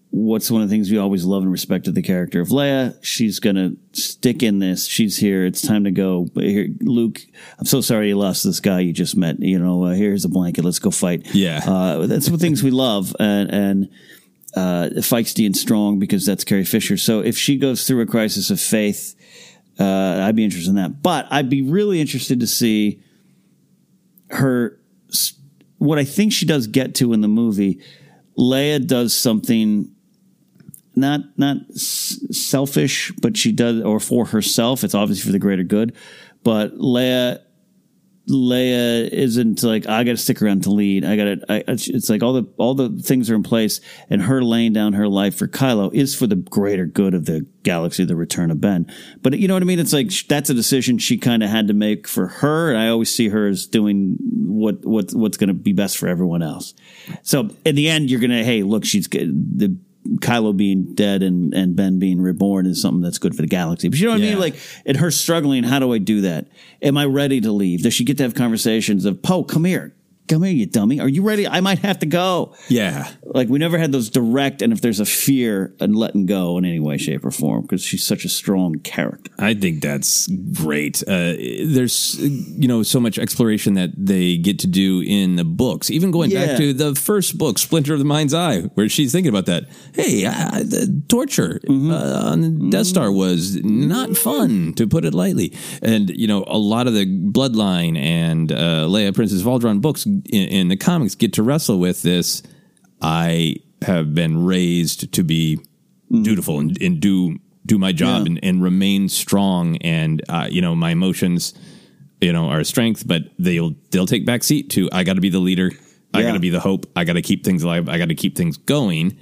What's one of the things we always love and respect of the character of Leia? She's gonna stick in this. She's here. It's time to go. But here, Luke, I'm so sorry you lost this guy you just met. You know, uh, here's a blanket. Let's go fight. Yeah. uh, that's the things we love, and and uh, feisty and strong because that's Carrie Fisher. So if she goes through a crisis of faith, uh, I'd be interested in that. But I'd be really interested to see her. What I think she does get to in the movie, Leia does something not not s- selfish, but she does, or for herself. It's obviously for the greater good. But Leia, Leia isn't like I got to stick around to lead. I got to. It's like all the all the things are in place, and her laying down her life for Kylo is for the greater good of the galaxy, the return of Ben. But you know what I mean? It's like that's a decision she kind of had to make for her, and I always see her as doing what what what's going to be best for everyone else. So in the end, you're gonna hey look, she's the Kylo being dead and, and Ben being reborn is something that's good for the galaxy. But you know what I mean? Like, and her struggling, how do I do that? Am I ready to leave? Does she get to have conversations of, Poe, come here. Come here, you dummy. Are you ready? I might have to go. Yeah. Like we never had those direct, and if there's a fear and letting go in any way, shape, or form, because she's such a strong character. I think that's great. Uh, there's, you know, so much exploration that they get to do in the books. Even going Yeah. back to the first book, Splinter of the Mind's Eye, where she's thinking about that. Hey, I, the torture Mm-hmm. uh, on the Death Star was not fun, to put it lightly. And you know, a lot of the Bloodline and uh, Leia, Princess of Alderaan books in, in the comics get to wrestle with this. I have been raised to be dutiful and, and do do my job Yeah. and, and remain strong. And uh, you know, my emotions, you know, are a strength, but they'll they'll take back seat to I got to be the leader. I Yeah. got to be the hope. I got to keep things alive. I got to keep things going.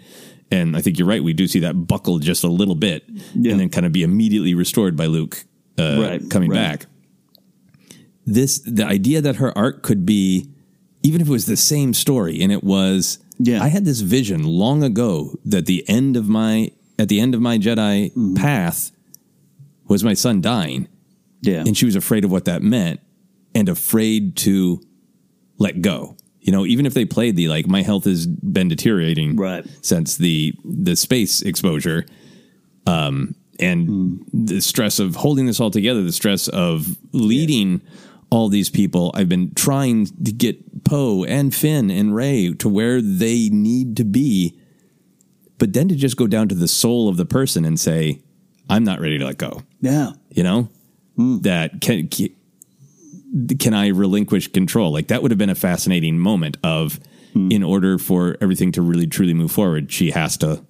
And I think you're right. We do see that buckle just a little bit, and then kind of be immediately restored by Luke uh, Right, coming right. back. This the idea that her arc could be, even if it was the same story, and it was. Yeah. I had this vision long ago that the end of my at the end of my Jedi Mm-hmm. path was my son dying. Yeah. And she was afraid of what that meant and afraid to let go. You know, even if they played the like my health has been deteriorating Right. since the the space exposure um and Hmm. the stress of holding this all together, the stress of leading all these people. I've been trying to get Poe and Finn and Rey to where they need to be. But then to just go down to the soul of the person and say, I'm not ready to let go Yeah. you know that can can i relinquish control like that would have been a fascinating moment of in order for everything to really truly move forward she has to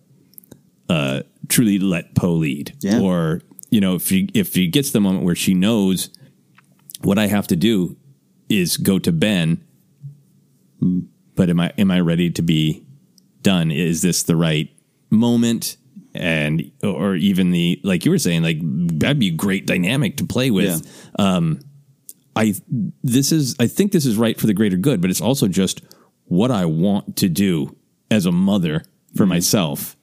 uh truly let poe lead Yeah. or you know if she if she gets the moment where she knows what i have to do is go to ben. But am i am i ready to be done? Is this the right moment? And or even the like you were saying like that'd be a great dynamic to play with. Um i this is i think this is right for the greater good but it's also just what i want to do as a mother for myself.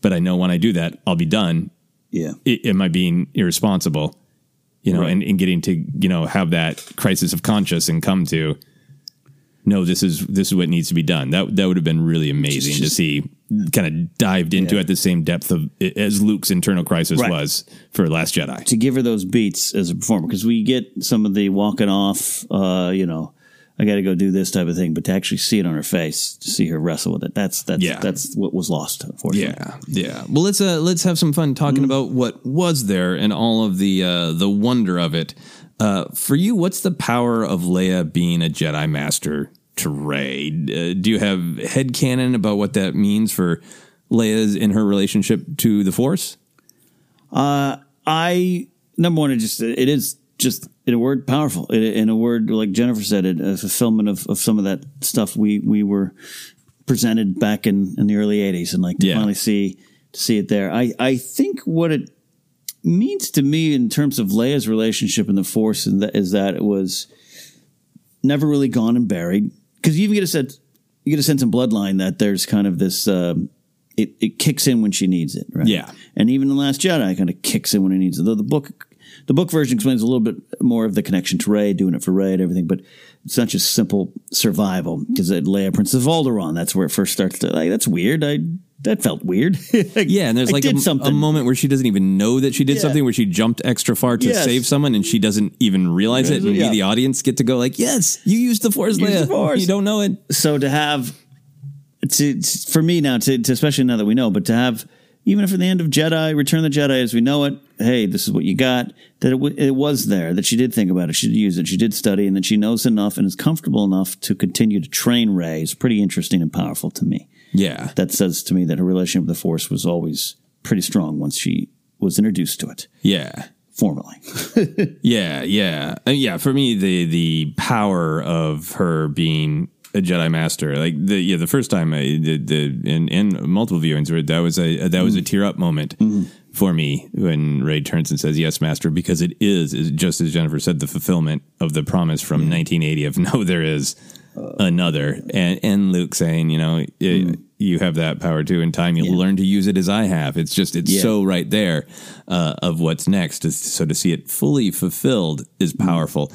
But i know when i do that i'll be done. Yeah. Am i being irresponsible you know Right. and, and getting to you know have that crisis of conscience and come to no this is this is what needs to be done that that would have been really amazing to see kind of dived into Yeah. at the same depth of as luke's internal crisis Right. was for last jedi to give her those beats as a performer because we get some of the walking off, uh, you know, I got to go do this type of thing, but to actually see it on her face, to see her wrestle with it, that's that's Yeah. that's what was lost, unfortunately. Yeah, yeah. Well, let's uh, let's have some fun talking about what was there and all of the uh, the wonder of it. Uh, for you, what's the power of Leia being a Jedi Master to Rey? Uh, do you have headcanon about what that means for Leia's in her relationship to the Force? Uh, I number one, it just it is just in a word powerful. In a word, like Jennifer said, it a fulfillment of, of some of that stuff we we were presented back in, in the early '80s, and like to Yeah. finally see to see it there. I I think what it means to me in terms of Leia's relationship in the Force and that is that it was never really gone and buried because you even get a sense you get a sense in Bloodline that there's kind of this. Um, it, it kicks in when she needs it, right? Yeah. And even the Last Jedi kind of kicks in when it needs it. Though the book, the book version explains a little bit more of the connection to Rey, doing it for Rey and everything. But it's not just simple survival because Leia, Princess of Alderaan, that's where it first starts to like. That's weird. I that felt weird. Yeah, and there's like a, a moment where she doesn't even know that she did Yeah. something, where she jumped extra far to Yes. save someone, and she doesn't even realize it. And Yeah. we, the audience, get to go like, "Yes, you used the Force, Use Leia. the Force. You don't know it." so to have to, for me now to, to especially now that we know but to have even if at the end of jedi return of the jedi as we know it hey this is what you got that it, w- it was there that she did think about it she did use it she did study and that she knows enough and is comfortable enough to continue to train rey is pretty interesting and powerful to me. Yeah, that says to me that her relationship with the force was always pretty strong once she was introduced to it. Yeah. formally. Yeah, yeah, Uh, yeah. For me, the the power of her being a Jedi Master, like the yeah, the first time I did the in in multiple viewings, that was a that was a tear up moment for me when Rey turns and says, "Yes, Master," because it is, is just as Jennifer said, the fulfillment of the promise from mm. 1980 of no, there is another, and and Luke saying, you know. it- mm. You have that power too. In time, you'll learn to use it as I have. It's just, it's Yeah. so right there uh, of what's next. So to see it fully fulfilled is mm. powerful.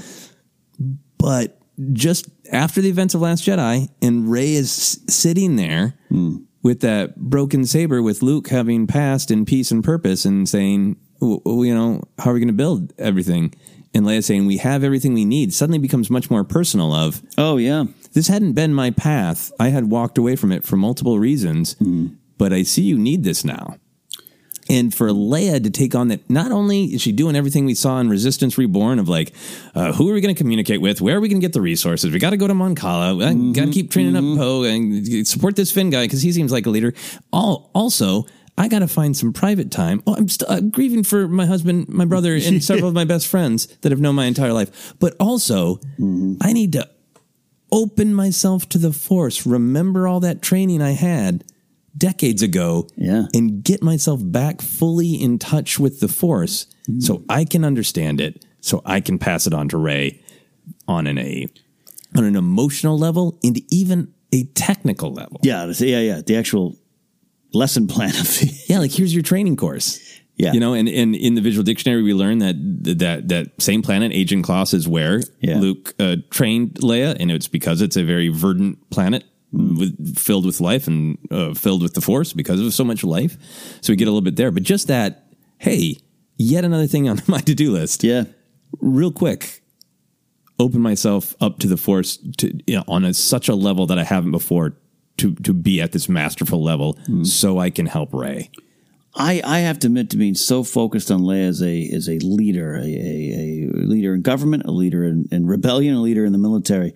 But just after the events of Last Jedi, and Rey is sitting there with that broken saber, with Luke having passed in peace and purpose, and saying, w- w- "You know, how are we going to build everything?" And Leia saying, "We have everything we need." Suddenly becomes much more personal. Of oh yeah, this hadn't been my path. I had walked away from it for multiple reasons, mm-hmm. but I see you need this now. And for Leia to take on that, not only is she doing everything we saw in Resistance Reborn of like, uh, who are we going to communicate with? Where are we going to get the resources? We got to go to Mon Cala. We got to mm-hmm. keep training up mm-hmm. Poe and support this Finn guy because he seems like a leader. All also, I got to find some private time. Oh, I'm, st- I'm grieving for my husband, my brother, and several of my best friends that have known my entire life. But also, mm-hmm. I need to open myself to the Force. Remember all that training I had decades ago yeah. and get myself back fully in touch with the force so I can understand it, so I can pass it on to Rey on an a on an emotional level and even a technical level. Yeah, yeah, yeah. The actual lesson plan of the Yeah, like here's your training course. Yeah. You know, and, and in the visual dictionary, we learn that that that same planet, Ajan Kloss, is where Luke uh, trained Leia, and it's because it's a very verdant planet with, filled with life and uh, filled with the Force because of so much life. So we get a little bit there, but just that, hey, yet another thing on my to do list. Yeah, real quick, open myself up to the Force to you know, on a, such a level that I haven't before to to be at this masterful level, so I can help Rey. I, I have to admit to being so focused on Leia as a as a leader, a, a, a leader in government, a leader in, in rebellion, a leader in the military,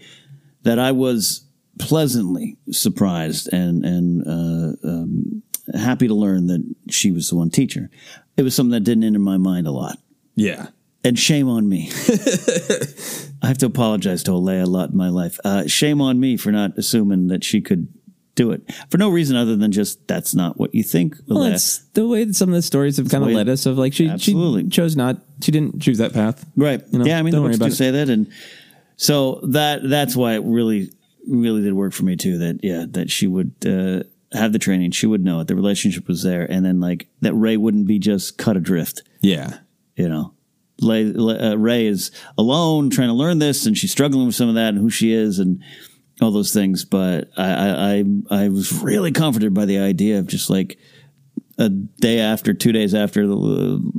that I was pleasantly surprised and and uh, um, happy to learn that she was the one teacher. It was something that didn't enter my mind a lot. Yeah. And shame on me. I have to apologize to Leia a lot in my life. Uh, shame on me for not assuming that she could do it for no reason other than just that's not what you think. Well, that's the way that some of the stories have kind of led us of like she Absolutely. she chose not she didn't choose that path. Right. You know, yeah, I mean, don't the worry books about do it. say that, and so that that's why it really, really did work for me too. That yeah, that she would uh, have the training, she would know it, the relationship was there, and then like that Rey wouldn't be just cut adrift. Yeah, you know, Lay, uh, Rey is alone trying to learn this, and she's struggling with some of that, and who she is, and all those things. But I, I, I, I was really comforted by the idea of just like a day after, two days after the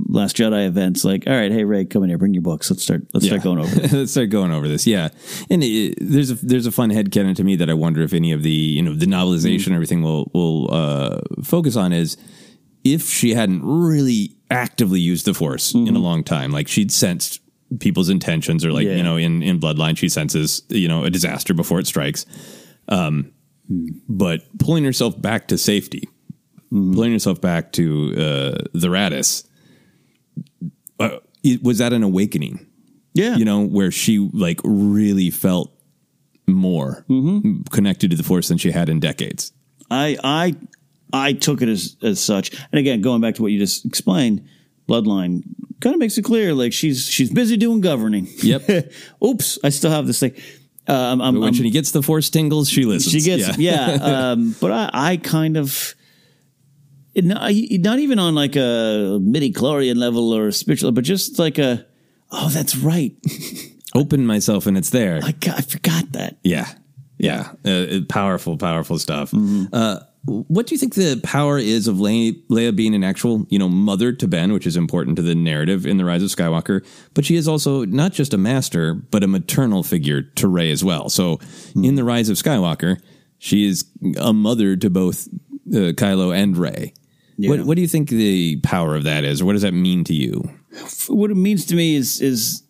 Last Jedi events, like, all right, hey Rey, come in here, bring your books. Let's start. Let's start going over. This. Let's start going over this. Yeah, and it, there's a there's a fun headcanon to me that I wonder if any of the you know the novelization and everything will will uh, focus on is if she hadn't really actively used the Force in a long time, like she'd sensed people's intentions, or like Yeah. you know in in Bloodline she senses you know a disaster before it strikes, um, but pulling herself back to safety, pulling yourself back to uh, the Raddus uh, it, was that an awakening? Yeah, you know, where she like really felt more connected to the force than she had in decades. I, I, I took it as as such. And again, going back to what you just explained, Bloodline kind of makes it clear like she's she's busy doing governing. Yep. Oops, I still have this thing. Um, I'm, But when I'm- she gets the force tingles, she listens. She gets yeah, um, but I, I kind of not, not even on like a midi chlorian level or spiritual, but just like a oh, that's right. Open myself and it's there. I, got, I forgot that. Yeah. Yeah. Uh, powerful, powerful stuff. Mm-hmm. Uh, what do you think the power is of Leia, Leia being an actual, you know, mother to Ben, which is important to the narrative in The Rise of Skywalker? But she is also not just a master, but a maternal figure to Rey as well. So Hmm. in The Rise of Skywalker, she is a mother to both uh, Kylo and Rey. What, what do you think the power of that is, or what does that mean to you? what it means to me is is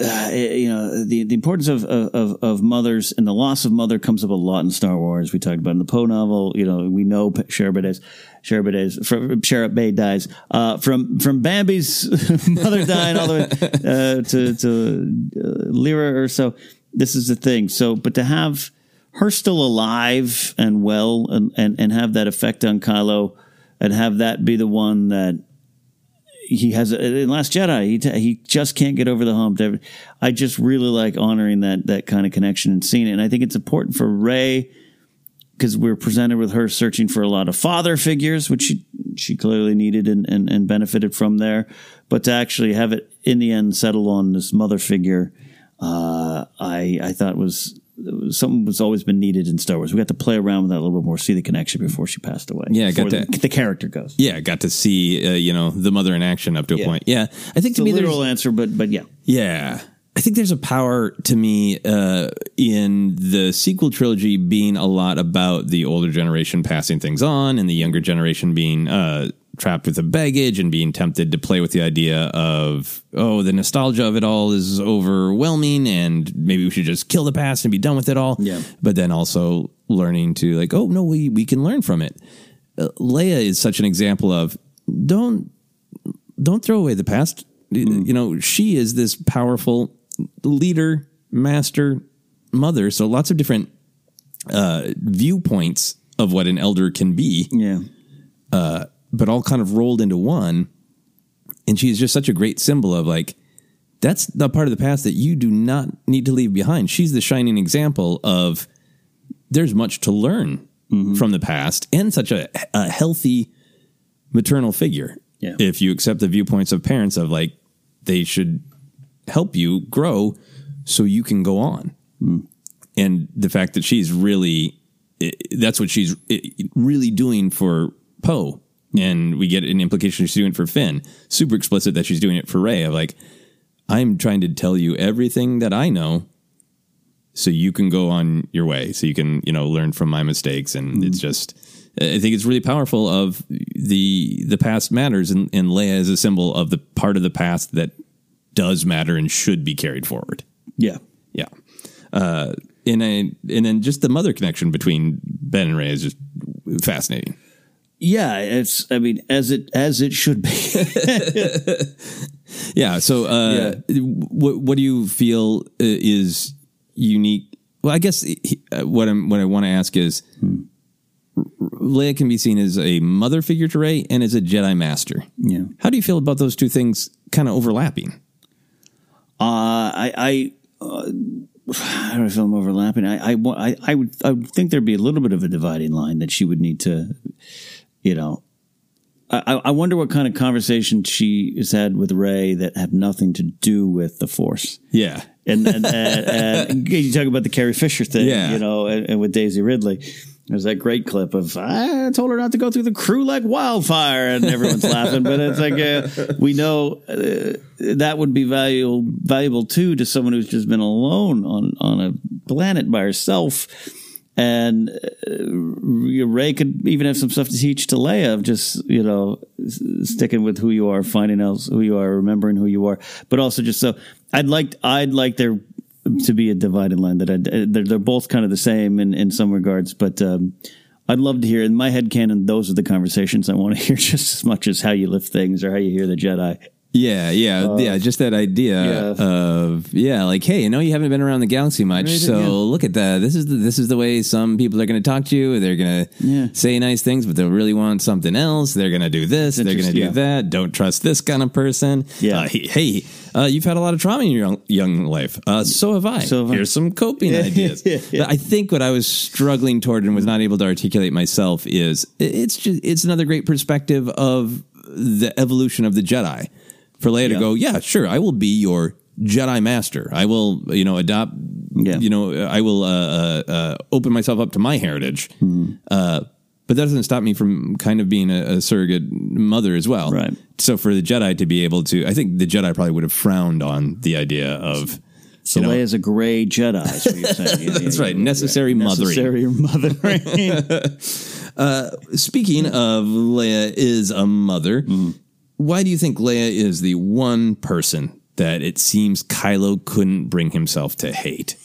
uh, you know the the importance of, of of mothers and the loss of mother comes up a lot in Star Wars. We talked about in the Poe novel. You know, we know Sherbades, from Shara Bey dies uh, from from Bambi's mother dying all the way uh, to to uh, Lyra Erso. This is the thing. So, but to have her still alive and well, and and, and have that effect on Kylo, and have that be the one that he has in Last Jedi. He t- he just can't get over the hump. I just really like honoring that that kind of connection and seeing it. And I think it's important for Rey because we're presented with her searching for a lot of father figures, which she she clearly needed and, and, and benefited from there. But to actually have it in the end settle on this mother figure, uh, I I thought was something was always been needed in Star Wars. We got to play around with that a little bit more, see the connection before she passed away. Yeah, I got Before the, that. the character goes. Yeah, got to see uh, you know the mother in action up to a point. Yeah, I think It's to me there's answer, but but yeah, Yeah. I think there's a power to me uh, in the sequel trilogy being a lot about the older generation passing things on and the younger generation being uh, trapped with the baggage and being tempted to play with the idea of, oh, the nostalgia of it all is overwhelming and maybe we should just kill the past and be done with it all. Yeah. But then also learning to, like, oh, no, we, we can learn from it. Uh, Leia is such an example of don't don't throw away the past. You know, she is this powerful leader, master, mother. So lots of different uh, viewpoints of what an elder can be. Yeah. Uh, but all kind of rolled into one. And she's just such a great symbol of like, that's the part of the past that you do not need to leave behind. She's the shining example of there's much to learn mm-hmm. from the past and such a, a healthy maternal figure. Yeah. If you accept the viewpoints of parents of like, they should help you grow so you can go on. Mm. And the fact that she's really, that's what she's really doing for Poe. And we get an implication she's doing it for Finn. Super explicit that she's doing it for Rey of like, I'm trying to tell you everything that I know so you can go on your way so you can you know learn from my mistakes. And it's just i think it's really powerful of the the past matters and, and leia is a symbol of the part of the past that does matter and should be carried forward. Yeah. yeah. Uh and I, and then just the mother connection between ben and rey is just fascinating Yeah, it's. I mean, as it as it should be. yeah so uh what what do you feel uh, is unique well i guess uh, what i'm what i want to ask is leia can be seen as a mother figure to rey and as a jedi master Yeah. how do you feel about those two things kind of overlapping Uh, I, I, uh, I don't know if I'm overlapping. I, I, I, I would, I would think there'd be a little bit of a dividing line that she would need to, you know, I, I wonder what kind of conversation she has had with Rey that have nothing to do with the Force. yeah And, and, and, and you talk about the Carrie Fisher thing, Yeah. you know, and, and with Daisy Ridley. There's that great clip of I told her not to go through the crew like wildfire, and everyone's laughing. But it's like uh, we know uh, that would be valuable valuable too to someone who's just been alone on on a planet by herself. And uh, Rey could even have some stuff to teach to Leia of just you know sticking with who you are, finding out who you are, remembering who you are, but also just so I'd like I'd like there to be a divided line that I'd, they're they're both kind of the same in in some regards, but um, I'd love to hear in my head canon. Those are the conversations I want to hear just as much as how you lift things or how you hear the Jedi. Yeah yeah Uh, yeah just that idea yeah. of yeah like hey you know you haven't been around the galaxy much Right, so yeah. look at that this is the, this is the way some people are going to talk to you they're going to Yeah. say nice things but they'll really want something else they're going to do this they're going to do that don't trust this kind of person Yeah. uh, hey, hey uh, you've had a lot of trauma in your young, young life uh, so have i So have I. here's some coping ideas yeah, yeah. But i think what i was struggling toward and was not able to articulate myself is it's just it's another great perspective of the evolution of the jedi for leia to go yeah sure i will be your jedi master i will you know adopt Yeah. you know i will uh, uh, uh, open myself up to my heritage Mm-hmm. uh, but that doesn't stop me from kind of being a, a surrogate mother as well Right. so for the jedi to be able to i think the jedi probably would have frowned on the idea of So you know, Leia's a gray Jedi. Is what you're saying. Yeah, That's yeah, right. yeah. Necessary mothering. Necessary mothering. Speaking of Leia is a mother, why do you think Leia is the one person that it seems Kylo couldn't bring himself to hate?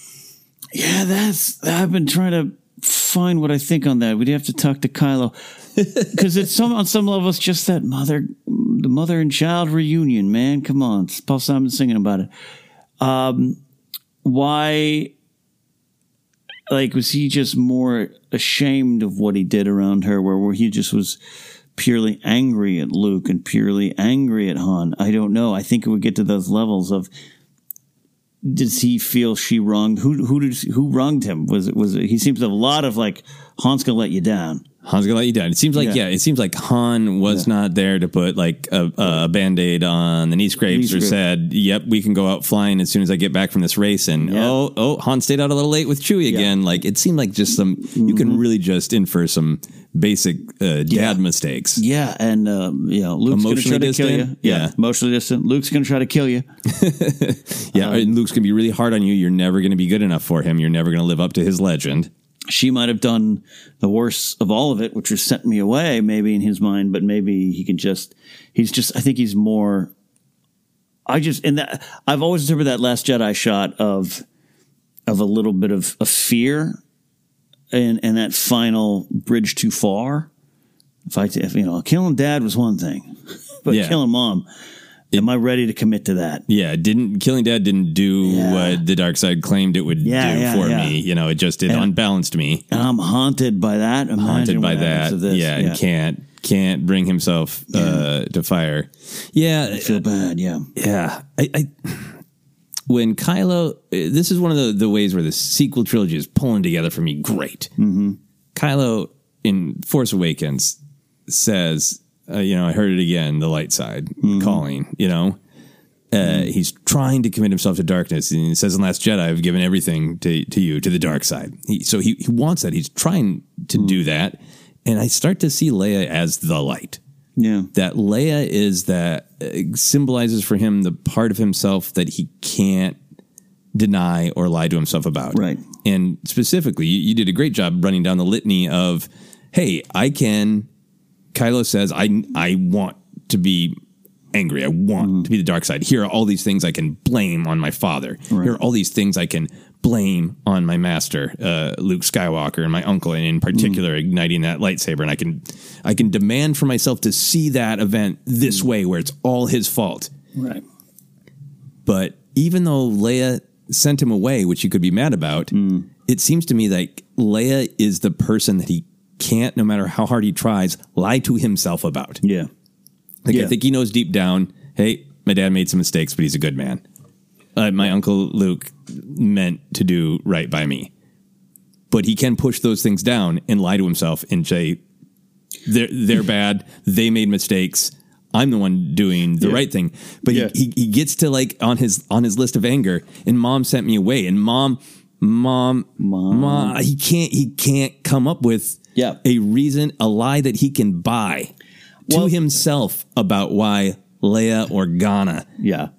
Yeah, that's. I've been trying to find what I think on that. We'd have to talk to Kylo because it's some on some level it's just that mother, the mother and child reunion. Man, come on, it's Paul Simon singing about it. Um, why? Like, was he just more ashamed of what he did around her, where, where he just was purely angry at Luke and purely angry at Han? I don't know. I think it would get to those levels of does he feel she wronged who who did who wronged him was it was it, he seems to have a lot of like Han's gonna let you down Han's gonna let you down. It seems like yeah, Yeah. it seems like Han was not there to put like a, a band aid on the knee scrapes Knee or scrape. said, "Yep, we can go out flying as soon as I get back from this race." And Yeah. oh, oh, Han stayed out a little late with Chewie again. Like it seemed like just some you can Mm-hmm. really just infer some basic uh, dad mistakes. Yeah, and uh, you know, Luke's going to try Emotionally to kill you. Yeah. Yeah. emotionally distant. Luke's going to try to kill you. Yeah, and Luke's gonna be really hard on you. You're never gonna be good enough for him. You're never gonna live up to his legend. She might have done the worst of all of it, which was sent me away, maybe in his mind, but maybe he can just, he's just, I think he's more, I just, and that, I've always interpreted that Last Jedi shot of, of a little bit of, of fear and, and that final bridge too far. If I, if, you know, killing dad was one thing, but Yeah. killing mom, am I ready to commit to that? Yeah, didn't killing dad didn't do what the dark side claimed it would Yeah, do yeah, for yeah. me. You know, it just it And- unbalanced me. And I'm haunted by that. Imagine haunted by that. Yeah, and can't can't bring himself uh, to fire. Yeah, I feel bad. Yeah, yeah. I, I when Kylo, this is one of the the ways where the sequel trilogy is pulling together for me. Great. Mm-hmm. Kylo in Force Awakens says, uh, you know, I heard it again, the light side Mm-hmm. calling, you know. Uh, he's trying to commit himself to darkness. And he says in Last Jedi, I've given everything to, to you, to the dark side. He, so he, he wants that. He's trying to Mm. do that. And I start to see Leia as the light. Yeah. That Leia is that uh, symbolizes for him the part of himself that he can't deny or lie to himself about. Right. And specifically, you, you did a great job running down the litany of, hey, I can. Kylo says, I I want to be angry. I want to be the dark side. Here are all these things I can blame on my father. Here are all these things I can blame on my master, uh, Luke Skywalker, and my uncle, and in particular, igniting that lightsaber. And I can I can demand for myself to see that event this way, where it's all his fault. Right. But even though Leia sent him away, which you could be mad about, it seems to me like Leia is the person that he can't, no matter how hard he tries, lie to himself about. Yeah. Like Yeah. I think he knows deep down, hey, my dad made some mistakes, but he's a good man. Uh, my uncle Luke meant to do right by me. But he can push those things down and lie to himself and say, they're, they're bad. They made mistakes. I'm the one doing the Yeah. right thing. But Yeah. he, he, he gets to like on his on his list of anger, and mom sent me away. And mom, mom, mom, he can't he can't come up with Yeah. a reason, a lie that he can buy to himself about why Leia Organa yeah.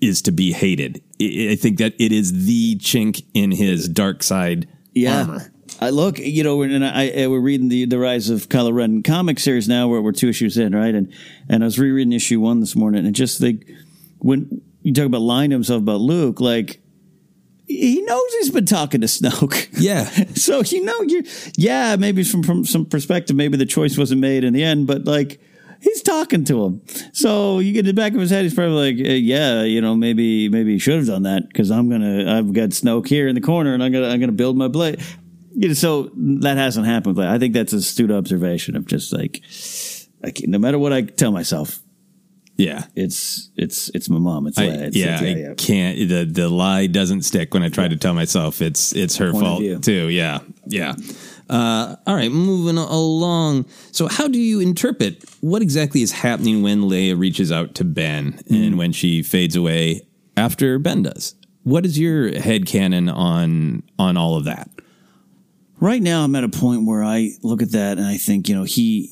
Is to be hated. I think that it is the chink in his dark side Yeah. armor. I look, you know, and I, I we're reading the the rise of Kylo Ren comic series now, where we're two issues in, right? And and I was rereading issue one this morning, and just like when you talk about lying to himself about Luke, like he knows he's been talking to Snoke. Yeah. so you know, you yeah, maybe from from some perspective, maybe the choice wasn't made in the end, but like. He's talking to him, so you get in the back of his head. He's probably like, "Yeah, you know, maybe, maybe he should have done that because I'm gonna, I've got Snoke here in the corner, and I'm gonna, I'm gonna build my blade." You know, so that hasn't happened. But I think that's a astute observation of just like, like no matter what I tell myself, Yeah. it's it's it's my mom. It's, I. It's, yeah, it's- I can't. The the lie doesn't stick when I try to tell myself it's it's her Point fault too. Yeah, yeah. Uh, all right, moving along. So, how do you interpret what exactly is happening when Leia reaches out to Ben Hmm. and when she fades away after Ben does? What is your head canon on on all of that? Right now, I'm at a point where I look at that and I think, you know, he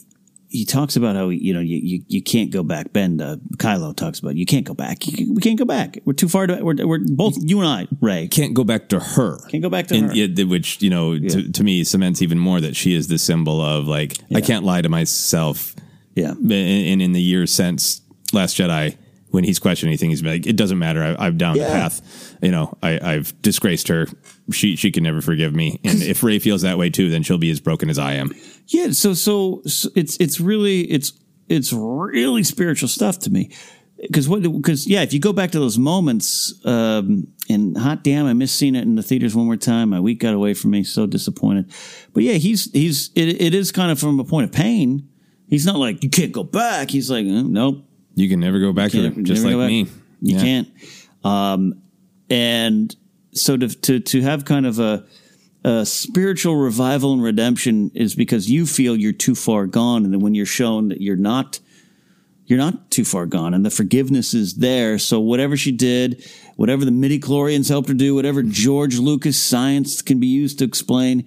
he talks about how you know you you, you can't go back. Ben uh, Kylo talks about you can't go back. You, we can't go back. We're too far. To, we're we're both you and I, Rey. Can't go back to her. Can't go back to and, her. yeah, which you know to, to me cements even more that she is the symbol of like I can't lie to myself. Yeah, and, and in the years since Last Jedi, when he's questioned anything, he's like, "It doesn't matter. I, I've down the path. You know, I, I've disgraced her. She she can never forgive me. And if Rey feels that way too, then she'll be as broken as I am. Yeah, so, so so it's it's really it's it's really spiritual stuff to me. Because what? Because yeah, if you go back to those moments, um, and hot damn, I miss seeing it in the theaters one more time. My week got away from me, so disappointed. But yeah, he's he's it, it is kind of from a point of pain. He's not like you can't go back. He's like "Uh, nope, You can never go back to can't- just like me. You Yeah. can't. Um, and so to, to to have kind of a uh, spiritual revival and redemption is because you feel you're too far gone, and then when you're shown that you're not, you're not too far gone, and the forgiveness is there. So whatever she did, whatever the midi chlorians helped her do, whatever George Lucas science can be used to explain,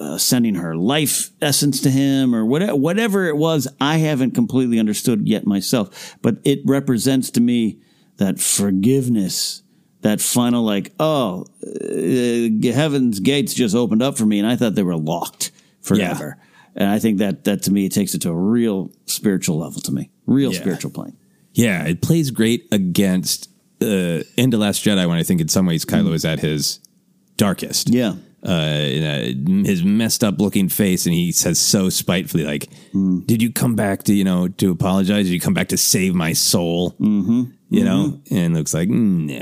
uh, sending her life essence to him or whatever, whatever it was, I haven't completely understood yet myself, but it represents to me that forgiveness, that final like, oh, uh, heaven's gates just opened up for me, and I thought they were locked forever. And I think that that to me it takes it to a real spiritual level to me, real Yeah. spiritual plane. Yeah, it plays great against uh, End of Last Jedi when I think in some ways Kylo is at his darkest. Mm. Yeah. Uh, his messed up looking face, and he says so spitefully, like, Mm. "Did you come back to you know to apologize? Did you come back to save my soul?" Mm-hmm. You know, and looks like, "No."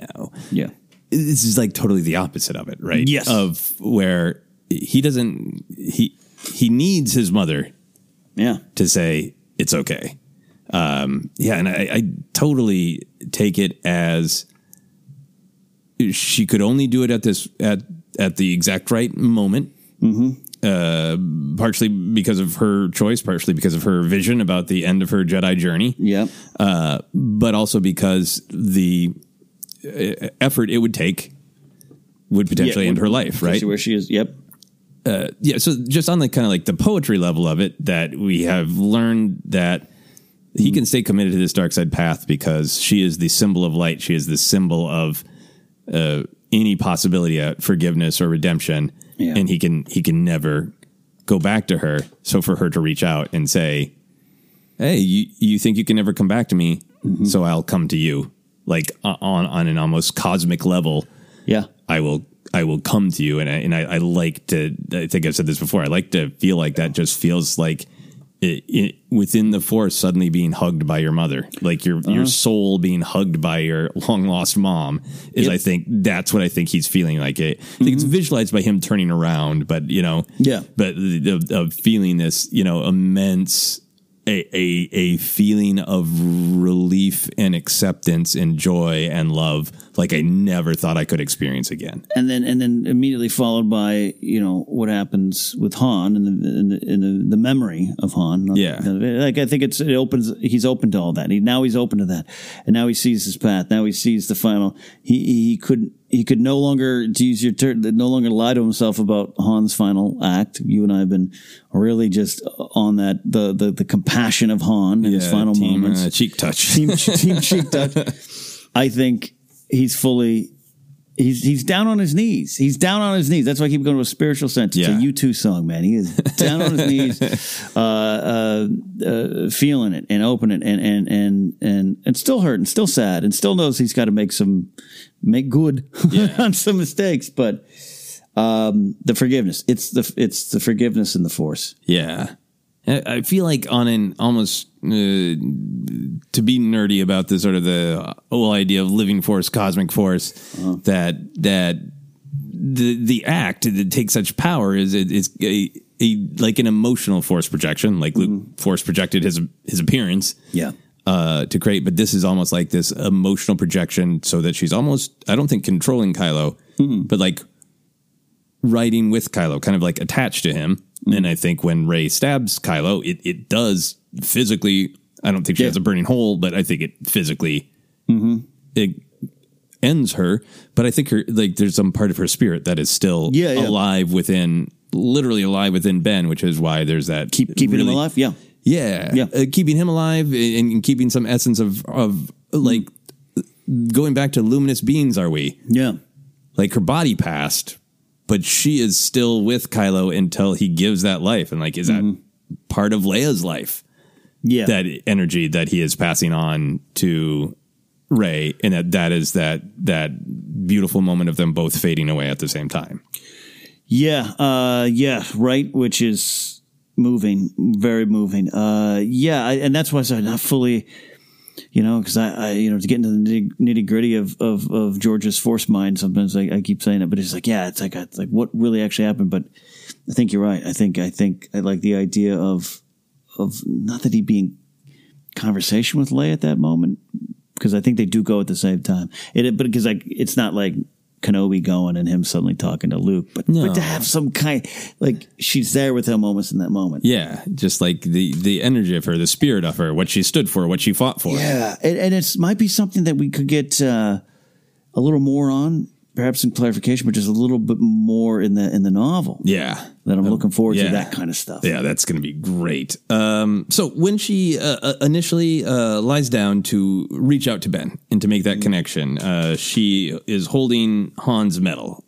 Yeah. This is like totally the opposite of it, right? Yes. Of where he doesn't he he needs his mother Yeah. to say it's okay. Um, yeah, and I, I totally take it as she could only do it at this at at the exact right moment. Mm-hmm. Uh, partially because of her choice, partially because of her vision about the end of her Jedi journey. Yep. Uh, but also because the uh, effort it would take would potentially Yeah, end her life, right? Where she is. Yep. uh, yeah, so just on the kind of like the poetry level of it, that we have learned that he can stay committed to this dark side path because she is the symbol of light. She is the symbol of uh, any possibility of forgiveness or redemption, Yeah. and he can he can never go back to her. So for her to reach out and say, "Hey, you you think you can never come back to me, mm-hmm. so I'll come to you," like on on an almost cosmic level. Yeah. I will I will come to you and I, and I, I like to I think I've said this before I like to feel like that just feels like it, it, within the force suddenly being hugged by your mother like your your Uh-huh. soul being hugged by your long lost mom is Yep. I think that's what I think he's feeling like it I think it's visualized by him turning around but you know Yeah. but of, of feeling this you know immense a, a a feeling of relief and acceptance and joy and love like I never thought I could experience again. and then and then immediately followed by you know what happens with Han and the in the, in the, the memory of Han. Yeah. like I think it's it opens. He's open to all that. He now he's open to that, and now he sees his path. Now he sees the final. He he couldn't he could no longer to use your term no longer lie to himself about Han's final act. You and I have been really just on that the the, the compassion of Han in his final team, moments. uh, cheek touch. team team cheek touch. I think he's fully he's he's down on his knees. He's down on his knees. That's why I keep going to a spiritual sense. It's Yeah. a U two song, man. He is down on his knees, uh, uh, uh, feeling it and open it and and and and and still hurt and still sad and still knows he's got to make some make good on some mistakes, but. Um, the forgiveness. It's the it's the forgiveness and the force. Yeah. I I feel like on an almost uh, to be nerdy about the sort of the whole idea of living force, cosmic force, that that the the act that takes such power is it is a, a like an emotional force projection, like Luke force projected his his appearance, Yeah. uh, to create. But this is almost like this emotional projection, so that she's almost I don't think controlling Kylo, but like riding with Kylo, kind of like attached to him. And I think when Rey stabs Kylo, it it does physically. I don't think she has a burning hole, but I think it physically it ends her. But I think her like there's some part of her spirit that is still Yeah, yeah. alive within, literally alive within Ben, which is why there's that Keep keeping him alive. Yeah. yeah, Yeah. Uh, keeping him alive and, and keeping some essence of of like going back to luminous beings. Are we? Yeah. Like her body passed, but she is still with Kylo until he gives that life. And like, is that part of Leia's life? Yeah. That energy that he is passing on to Rey, and that that is that that beautiful moment of them both fading away at the same time. Yeah, uh, yeah, right. Which is moving, very moving. Uh, yeah, I, and that's why I said not fully, you know, because I, I, you know, to get into the nitty gritty of, of of George's force mind. Sometimes I, I keep saying it, but it's like, yeah, it's like it's like what really actually happened. But I think you're right. I think I think I like the idea of of not that he be in conversation with Leia at that moment because I think they do go at the same time. It, but because like it's not like Kenobi going and him suddenly talking to Luke, but, No. but to have some kind like she's there with him almost in that moment. Yeah, just like the the energy of her, the spirit of her, what she stood for, what she fought for. Yeah, and, and it's might be something that we could get uh, a little more on, perhaps some clarification, but just a little bit more in the in the novel. Yeah. That I'm looking forward yeah. to that kind of stuff. Yeah, that's going to be great. Um, so when she uh, uh, initially uh, lies down to reach out to Ben and to make that connection, uh, she is holding Han's medal.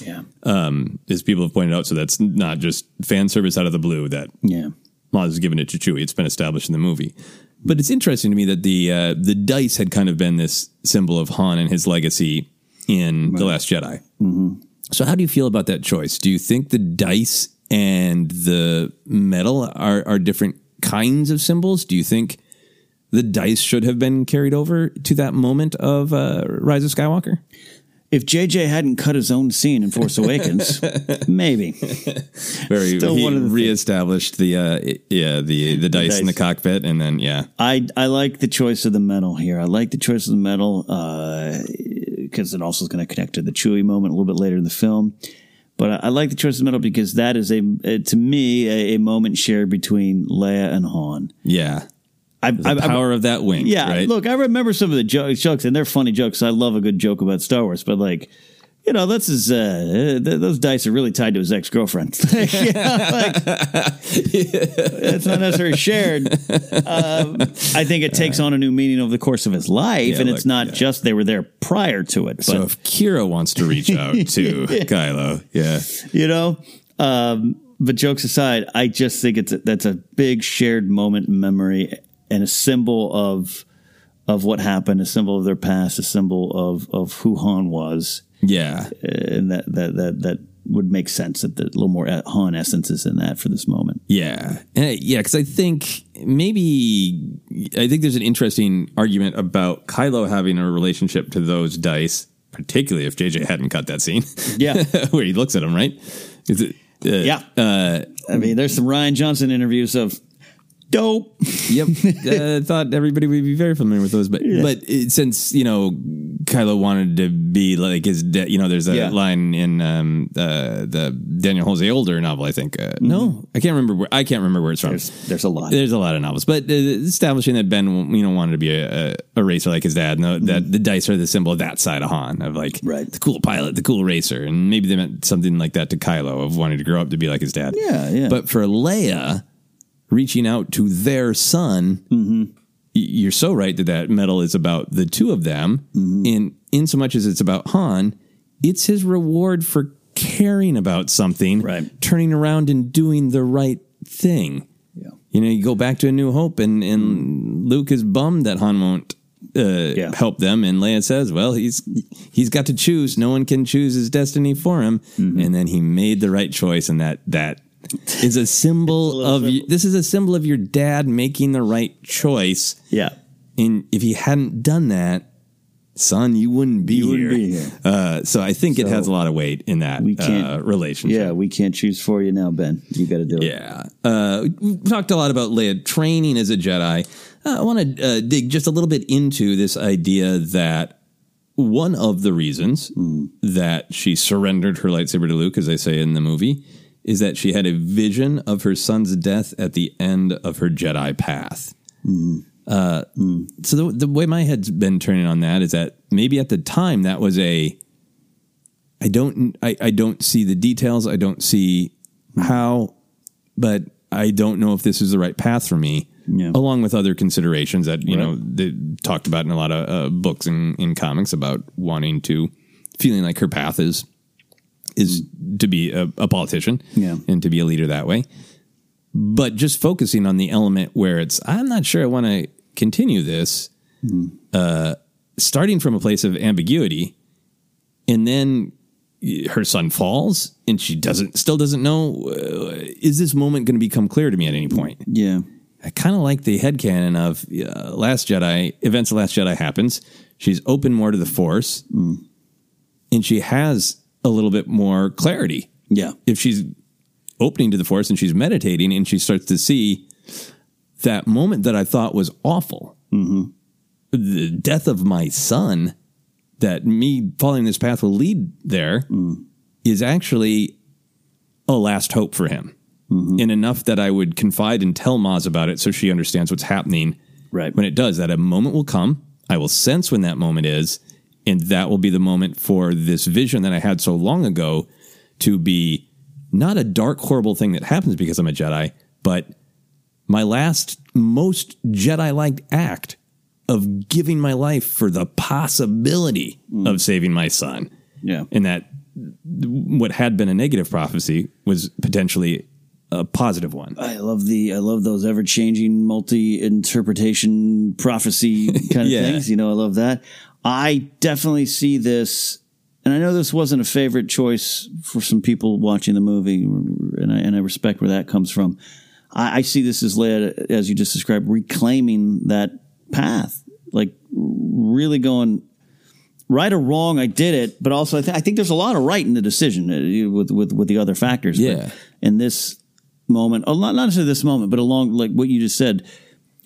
Yeah. Um, as people have pointed out, so that's not just fan service out of the blue that Yeah. Maz has given it to Chewie. It's been established in the movie. But it's interesting to me that the uh, the dice had kind of been this symbol of Han and his legacy in The Last Jedi. Mm-hmm. So how do you feel about that choice? Do you think the dice and the medal are, are different kinds of symbols? Do you think the dice should have been carried over to that moment of uh, Rise of Skywalker? If JJ hadn't cut his own scene in Force Awakens, maybe. He, Still he one of the things. reestablished the uh, yeah the the dice in the cockpit, and then yeah, I I like the choice of the medal here. I like the choice of the medal because it also is going to connect to the Chewie moment a little bit later in the film. But I, I like the choice of medal because that is a, uh to me a, a moment shared between Leia and Han. yeah. I, The power of that wing. Yeah, right? look, I remember some of the jo- jokes, and they're funny jokes. I love a good joke about Star Wars, but like, you know, this is uh, th- those dice are really tied to his ex girlfriend. it's not necessarily shared. Um, I think it takes on a new meaning over the course of his life, Yeah, and it's look, not just they were there prior to it. But So if Qi'ra wants to reach out to Kylo, yeah, you know. Um, but jokes aside, I just think it's a, that's a big shared moment in memory and a symbol of of what happened, a symbol of their past, a symbol of of who Han was, yeah, and that that that that would make sense that the, a little more Han essence is in that for this moment. yeah, Eh, yeah. Because I think maybe I think there's an interesting argument about Kylo having a relationship to those dice, particularly if JJ hadn't cut that scene. Yeah. where he looks at him, right? Is it? Uh, Yeah. Uh, I mean, there's some Rian Johnson interviews of dope. Yep. uh, thought everybody would be very familiar with those, but but it, since you know Kylo wanted to be like his, da- you know, there's a Yeah. line in um, uh, the Daniel Jose Older novel. I think uh, no, I can't remember where I can't remember where it's from. Mm-hmm. There's, there's a lot. There's a lot of novels, but uh, establishing that Ben, you know, wanted to be a, a, racer like his dad, and the, that the dice are the symbol of that side of Han, of like Mm-hmm. Right. the cool pilot, the cool racer, and maybe they meant something like that to Kylo of wanting to grow up to be like his dad. Yeah, yeah. But for Leia, reaching out to their son, Mm-hmm. you're so right that that medal is about the two of them. Mm-hmm. In in so much as it's about Han, it's his reward for caring about something, Right. turning around and doing the right thing. Yeah. You know, you go back to A New Hope, and and Luke is bummed that Han won't uh, Yeah. help them, and Leia says, "Well, he's he's got to choose. No one can choose his destiny for him." Mm-hmm. And then he made the right choice, and that that is a symbol of y- this is a symbol of your dad making the right choice. Yeah. And if he hadn't done that, son, you wouldn't be You here. wouldn't be here. Uh, so I think it has a lot of weight in that we can't- uh, relationship. Yeah, we can't choose for you now, Ben. You got to do it. Yeah. Uh, we've talked a lot about Leia training as a Jedi. Uh, I want to uh, dig just a little bit into this idea that one of the reasons that she surrendered her lightsaber to Luke, as they say in the movie, is that she had a vision of her son's death at the end of her Jedi path. Uh, So the, the way my head's been turning on that is that maybe at the time that was a I don't I, I don't see the details. I don't see how, but I don't know if this is the right path for me. Yeah. Along with other considerations that you Right. know they talked about in a lot of uh, books and in comics about wanting to feeling like her path is is to be a, a politician Yeah. and to be a leader that way. But just focusing on the element where it's I'm not sure I want to continue this, uh, starting from a place of ambiguity, and then her son falls and she doesn't still doesn't know uh, is this moment going to become clear to me at any point Yeah. i kind of like the head headcanon of uh, last jedi events of last jedi happens she's open more to the force and she has a little bit more clarity Yeah. if she's opening to the force and she's meditating and she starts to see that moment that i thought was awful mm-hmm. the death of my son that me following this path will lead there mm. is actually a last hope for him. Mm-hmm. And enough that I would confide and tell Maz about it so she understands what's happening. Right. When it does, that a moment will come. I will sense when that moment is, and that will be the moment for this vision that I had so long ago to be not a dark, horrible thing that happens because I'm a Jedi, but my last most Jedi like act of giving my life for the possibility hmm. of saving my son. Yeah. And that what had been a negative prophecy was potentially a positive one. I love the I love those ever changing multi interpretation prophecy kind of Yeah. things. You know, I love that. I definitely see this, and I know this wasn't a favorite choice for some people watching the movie, and I and I respect where that comes from. I, I see this as led, as you just described, reclaiming that path, like really going right or wrong. I did it, but also I, th- I think there's a lot of right in the decision uh, with with with the other factors. But Yeah. in this moment, oh, not not necessarily this moment, but along like what you just said,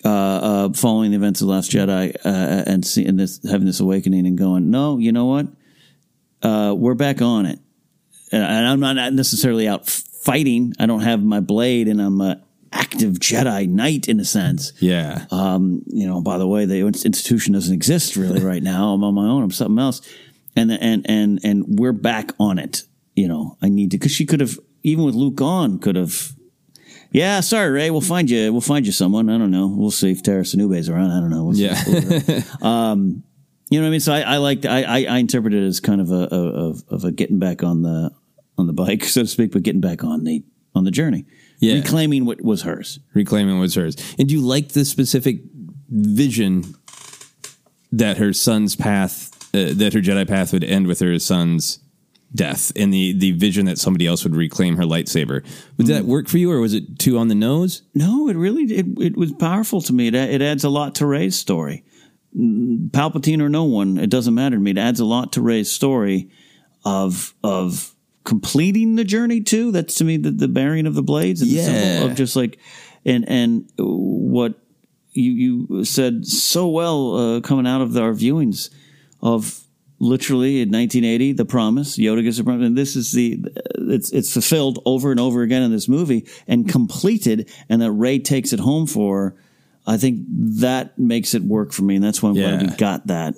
uh, uh, following the events of the Last Jedi uh, and seeing this, having this awakening, and going, no, you know what, uh, we're back on it, and, and I'm not necessarily out fighting. I don't have my blade, and I'm a active Jedi Knight in a sense. Yeah. Um, you know, by the way, the institution doesn't exist really right now. I'm on my own. I'm something else, and and and and we're back on it. You know, I need to because she could have even with Luke on could have. Yeah, sorry, Rey. We'll find you. We'll find you someone. I don't know. We'll see if Tera Sinube's around. I don't know. We'll. Yeah. um, you know what I mean? So I, I like I, I I interpret it as kind of a of, of a getting back on the on the bike, so to speak, but getting back on the on the journey, Yeah. reclaiming what was hers. reclaiming what was hers. And do you like the specific vision that her son's path, uh, that her Jedi path would end with her son's death, and the the vision that somebody else would reclaim her lightsaber? Would that work for you, or was it too on the nose? No, it really it, it was powerful to me. It, it adds a lot to Rey's story. Mm, Palpatine or no one, it doesn't matter to me. It adds a lot to Rey's story of of completing the journey too. That's to me the, the bearing of the blades and the symbol of just like and and what you you said so well uh, coming out of our viewings of literally in 1980 the promise yoda gives a promise and this is the it's it's fulfilled over and over again in this movie and completed and that rey takes it home for her, i think that makes it work for me and that's why i'm glad we got that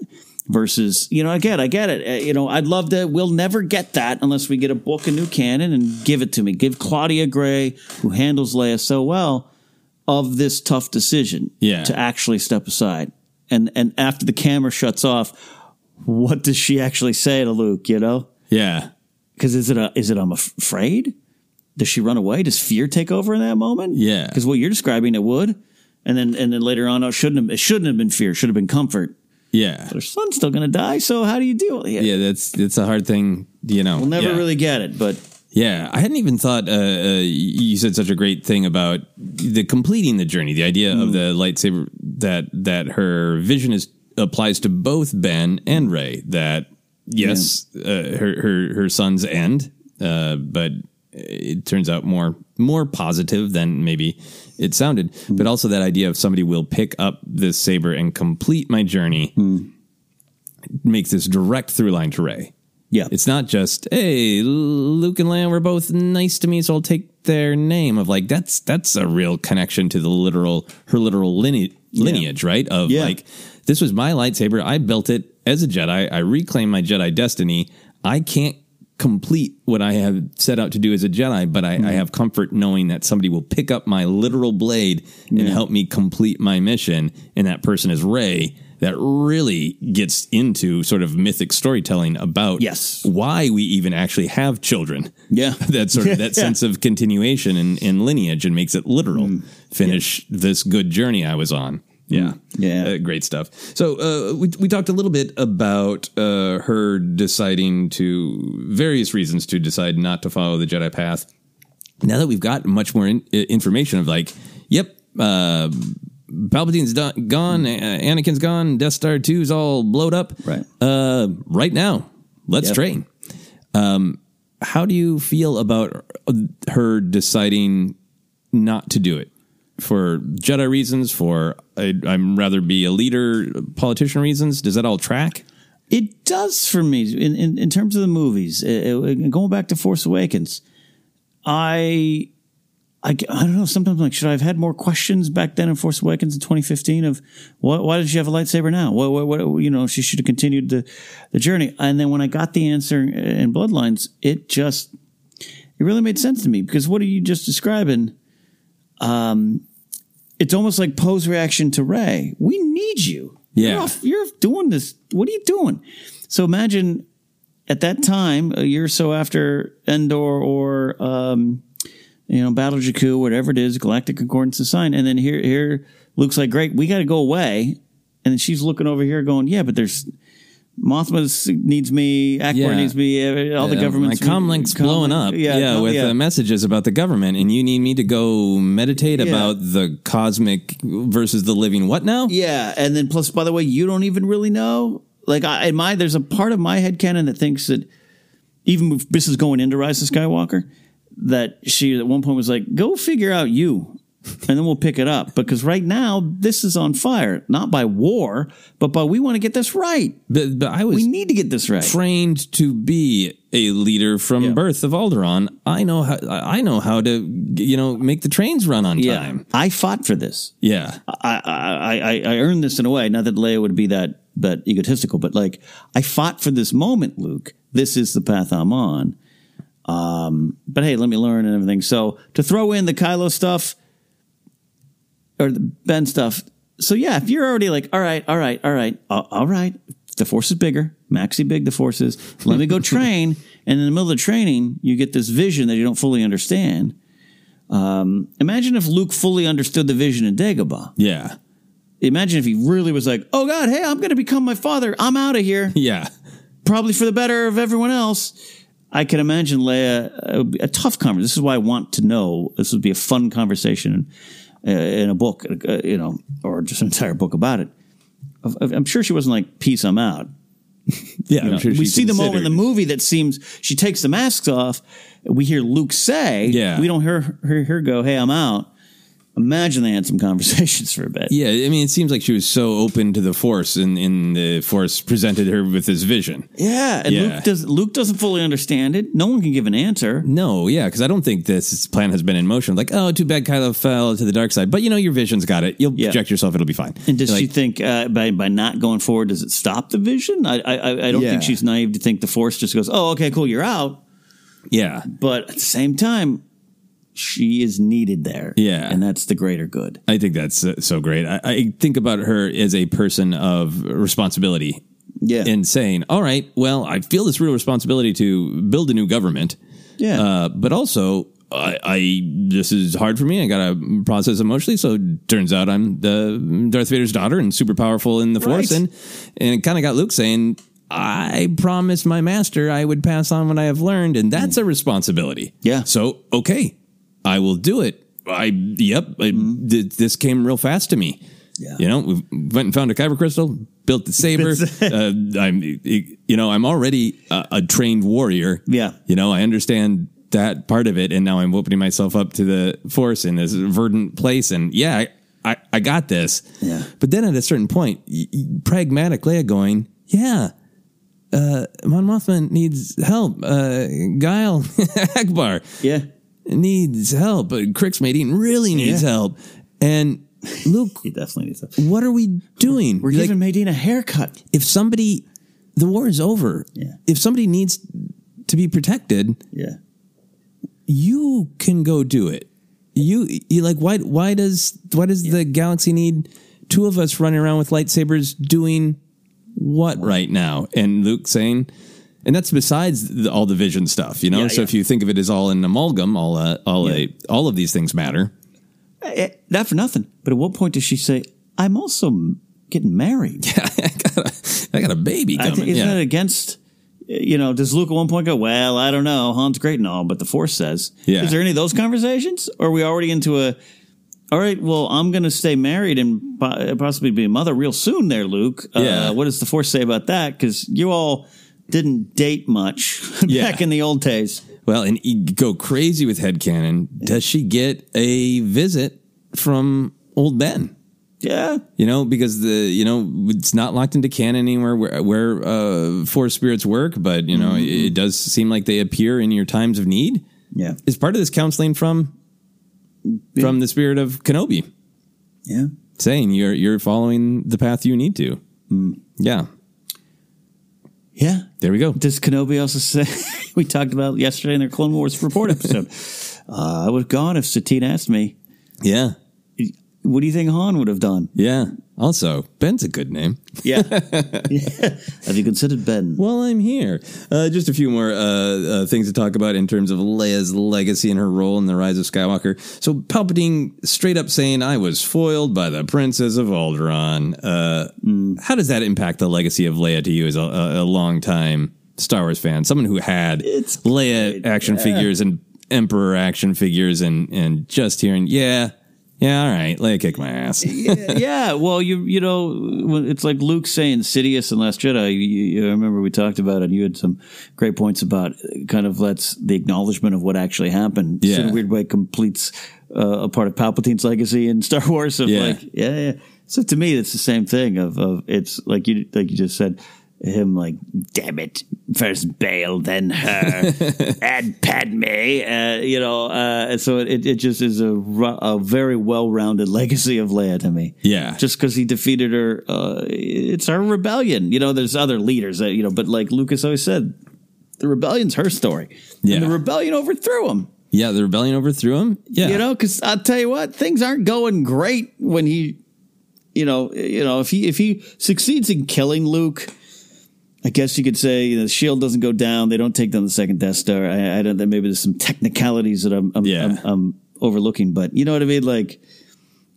versus you know i get i get it. Uh, you know i'd love to we'll never get that unless we get a book a new canon and give it to me. Give claudia gray who handles leia so well of this tough decision Yeah. to actually step aside. And and after the camera shuts off what does she actually say to luke you know Yeah. because is it a is it i'm afraid does she run away does fear take over in that moment Yeah. because what you're describing it would and then and then later on oh, it shouldn't have it shouldn't have been fear it should have been comfort Yeah. but her son's still going to die so how do you deal with it Yeah, that's that's a hard thing, you know. we'll never Yeah. really get it but Yeah, I hadn't even thought. Uh, uh, you said such a great thing about the completing the journey. The idea of the lightsaber that that her vision is applies to both Ben and Rey. That yes, uh, her her her son's end, uh, but it turns out more more positive than maybe it sounded. But also that idea of somebody will pick up this saber and complete my journey makes this direct through line to Rey. Yeah. It's not just, hey, Luke and Leia were both nice to me, so I'll take their name. Of like, that's that's a real connection to the literal her literal lineage, lineage right? Of Yeah. like, this was my lightsaber. I built it as a Jedi. I reclaim my Jedi destiny. I can't complete what I have set out to do as a Jedi, but I, I have comfort knowing that somebody will pick up my literal blade and Yeah. help me complete my mission. And that person is Rey. That really gets into sort of mythic storytelling about Yes. why we even actually have children. Yeah. that sort of that Yeah. sense of continuation and, and lineage and makes it literal. Mm. Finish this good journey I was on. Yeah. Yeah. Uh, great stuff. So uh, we, we talked a little bit about uh, her deciding to various reasons to decide not to follow the Jedi path. Now that we've got much more in, uh, information of like, yep, uh, Palpatine's done, gone, uh, Anakin's gone, Death Star 2 is all blowed up. Right. Uh, right now, let's Yep. train. Um, how do you feel about her deciding not to do it for Jedi reasons? For I, I'm rather be a leader, politician reasons? Does that all track? It does for me in, in, in terms of the movies. Uh, uh, going back to Force Awakens, I, I, I don't know. Sometimes I'm like, should I have had more questions back then in Force Awakens in 2015 of why did she have a lightsaber now? What, what, what you know, she should have continued the, the journey. And then when I got the answer in Bloodlines, it just, it really made sense to me because what are you just describing? Um, it's almost like Poe's reaction to Rey. We need you. Yeah. You're, off, you're doing this. What are you doing? So imagine at that time, a year or so after Endor or, um, you know, Battle Jakku, whatever it is, Galactic Concordance is signed. And then here, here, looks like, great, we got to go away. And then she's looking over here going, yeah, but there's Mothma needs me, Ackbar Yeah. needs me, all the government's My comlink's com- blowing up. Yeah, Yeah, com- with yeah. Uh, messages about the government, and you need me to go meditate Yeah. about the cosmic versus the living. What now? Yeah, and then plus, by the way, you don't even really know. Like, I, in my there's a part of my head canon that thinks that even if this is going into Rise of Skywalker, that she at one point was like, "Go figure out you." And then we'll pick it up because right now this is on fire, not by war, but by we want to get this right. But, but I was we need to get this right. trained to be a leader from birth of Alderaan. I know how. I know how to, you know, make the trains run on Yeah, time. I fought for this. Yeah, I, I, I, I earned this in a way. Not that Leia would be that that egotistical, but like I fought for this moment, Luke. This is the path I'm on. Um, but hey, let me learn and everything. So to throw in the Kylo stuff or the Ben stuff. So yeah, if you're already like, all right, all right, all right, uh, all right, the force is bigger, maxi big. The force is. Let me go train, and in the middle of the training, you get this vision that you don't fully understand. Um, imagine if Luke fully understood the vision in Dagobah. yeah, Imagine if he really was like, "Oh God, hey, I'm going to become my father. I'm out of here." yeah. Probably for the better of everyone else. I can imagine Leia uh, a tough conversation. This is why I want to know. This would be a fun conversation in a book, uh, you know, or just an entire book about it. I'm sure she wasn't like, "Peace, I'm out." Yeah, You know, sure we see the moment in the movie that seems she takes the masks off. We hear Luke say, Yeah. we don't hear her, her go, "Hey, I'm out." Imagine they had some conversations for a bit. Yeah, I mean, it seems like she was so open to the Force, and, and the Force presented her with this vision. Yeah, and Yeah. Luke does. Luke doesn't fully understand it. No one can give an answer. No, yeah, because I don't think this plan has been in motion. Like, oh, too bad Kylo fell to the dark side. But you know, your vision's got it. You'll Yeah. project yourself; it'll be fine. And does Like, she think uh, by by not going forward, does it stop the vision? I I, I don't Yeah. think she's naive to think the Force just goes, "Oh, okay, cool, you're out." Yeah, But at the same time, she is needed there. Yeah. and that's the greater good. I think that's uh, so great. I, I think about her as a person of responsibility. Yeah. In saying, all right, well, I feel this real responsibility to build a new government. Yeah. Uh, but also, I, I this is hard for me. I got to process emotionally. So it turns out I'm the Darth Vader's daughter and super powerful in the Force, and and it kind of got Luke saying, "I promised my master I would pass on what I have learned, and that's a responsibility." Yeah. So okay, I will do it. I yep. I, th- this came real fast to me. Yeah. You know, we went and found a kyber crystal, built the saber. uh, I'm, you know, I'm already a, a trained warrior. Yeah. You know, I understand that part of it, and now I'm opening myself up to the force in this verdant place. And yeah, I, I, I got this. Yeah. But then at a certain point, y- y- pragmatic Leia going, yeah. Uh, Mon Mothma needs help. Uh, Guile Akbar Yeah, needs help. Uh, Crix Madine really needs Yeah. help. And Luke, he definitely needs that. what are we doing? We're Like, giving Madine a haircut. if somebody, the war is over. Yeah. If somebody needs to be protected, Yeah, you can go do it. You, you like why? Why does why does the galaxy need two of us running around with lightsabers doing what right now? And Luke saying, and that's besides the, all the vision stuff, you know. Yeah, so yeah. if you think of it as all an amalgam, all uh, all a all of these things matter. Eh, not for nothing. But at what point does she say, "I'm also getting married"? Yeah, I got a, I got a baby coming. think, isn't yeah. that against? You know, does Luke at one point go, "Well, I don't know, Han's great and all, but the Force says." Yeah. Is there any of those conversations, or are we already into a? All right, well, I'm going to stay married and possibly be a mother real soon. There, Luke. Yeah. Uh, what does the Force say about that? Because you all didn't date much Yeah. back in the old days. Well, and you go crazy with head headcanon. Does she get a visit from old Ben? Yeah. You know, because the you know it's not locked into canon anywhere where where uh, force spirits work, but you know Mhm. it, it does seem like they appear in your times of need. Yeah. Is part of this counseling from from the spirit of Kenobi? Yeah. saying you're you're following the path you need to. Yeah. Yeah. There we go. Does Kenobi also say we talked about yesterday in their Clone Wars report episode? uh, I would have gone if Satine asked me. Yeah. What do you think Han would have done? Yeah. Also, Ben's a good name. Yeah. Have you considered Ben? Well, I'm here. Uh, just a few more uh, uh, things to talk about in terms of Leia's legacy and her role in the rise of Skywalker. So, Palpatine straight up saying, I was foiled by the Princess of Alderaan. Uh, How does that impact the legacy of Leia to you as a, a, a long time Star Wars fan? Someone who had Leia action yeah. figures and Emperor action figures and, and just hearing, yeah, yeah, all right, Leia kick my ass. yeah, yeah, well, you you know, it's like Luke saying Sidious and Last Jedi. You, you, I remember we talked about it. You had some great points about uh, kind of that's the acknowledgement of what actually happened. Yeah. in a weird way, completes uh, a part of Palpatine's legacy in Star Wars. Of Yeah. like, yeah, yeah. So to me, it's the same thing. Of of it's like you like you just said. Him like, damn it! First Bail, then her, and Padme. Uh, you know, uh, so it, it just is a, a very well-rounded legacy of Leia to me Yeah. just because he defeated her. Uh, it's her rebellion. You know, there's other leaders that, you know, but like Lucas always said, the rebellion's her story. Yeah. And the rebellion overthrew him. Yeah, the rebellion overthrew him. Yeah. You know, because I'll tell you what, things aren't going great when he, you know, you know, if he if he succeeds in killing Luke, I guess you could say you know, the shield doesn't go down. They don't take down the second Death Star. I, I don't. Maybe there's some technicalities that I'm I'm, I'm I'm overlooking, but you know what I mean. Like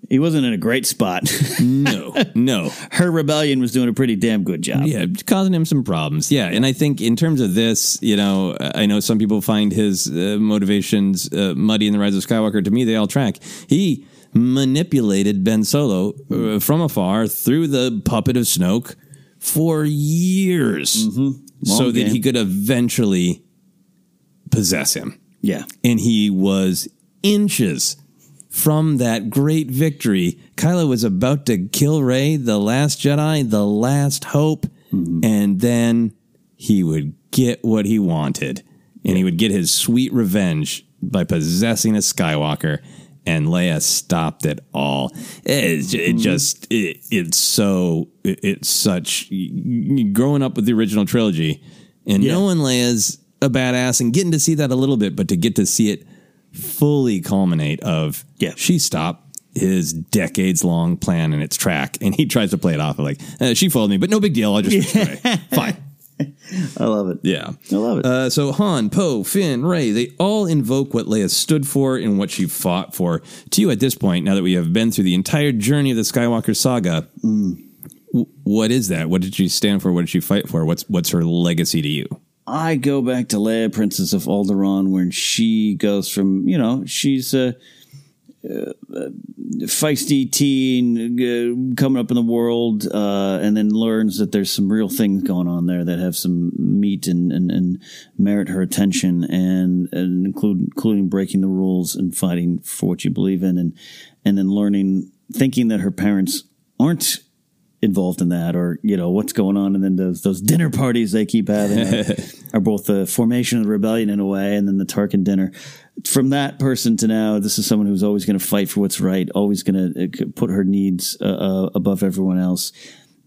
he wasn't in a great spot. no, no. Her rebellion was doing a pretty damn good job. Yeah, causing him some problems. Yeah, and I think in terms of this, you know, I know some people find his uh, motivations uh, muddy in the Rise of Skywalker. To me, they all track. He manipulated Ben Solo uh, from afar through the puppet of Snoke for years, mm-hmm. Long so that he could eventually possess him. Yeah. and he was inches from that great victory. Kylo was about to kill Rey, the last Jedi, the last hope, mm-hmm. and then he would get what he wanted. And he would get his sweet revenge by possessing a Skywalker. And Leia stopped it all. It, it just it, it's so it, it's such growing up with the original trilogy and knowing Leia's a badass and getting to see that a little bit, but to get to see it fully culminate of yeah. she stopped his decades long plan in its track and he tries to play it off of like uh, she followed me but no big deal i'll just fine I love it. yeah. I love it. uh, so han poe finn rey they all invoke what leia stood for and what she fought for. To you at this point now that we have been through the entire journey of the skywalker saga w- what is that? What did she stand for? What did she fight for? What's what's her legacy to you? I go back to Leia, Princess of Alderaan, where she goes from, you know, she's a, uh, feisty teen uh, coming up in the world, uh, and then learns that there's some real things going on there that have some meat and, and, and merit her attention, and, and include, including breaking the rules and fighting for what you believe in, and and then learning, thinking that her parents aren't involved in that or you know what's going on. And then those those dinner parties they keep having are, are both the formation of the rebellion in a way and then the Tarkin dinner. From that person to now this is someone who's always going to fight for what's right always going to put her needs uh, uh, above everyone else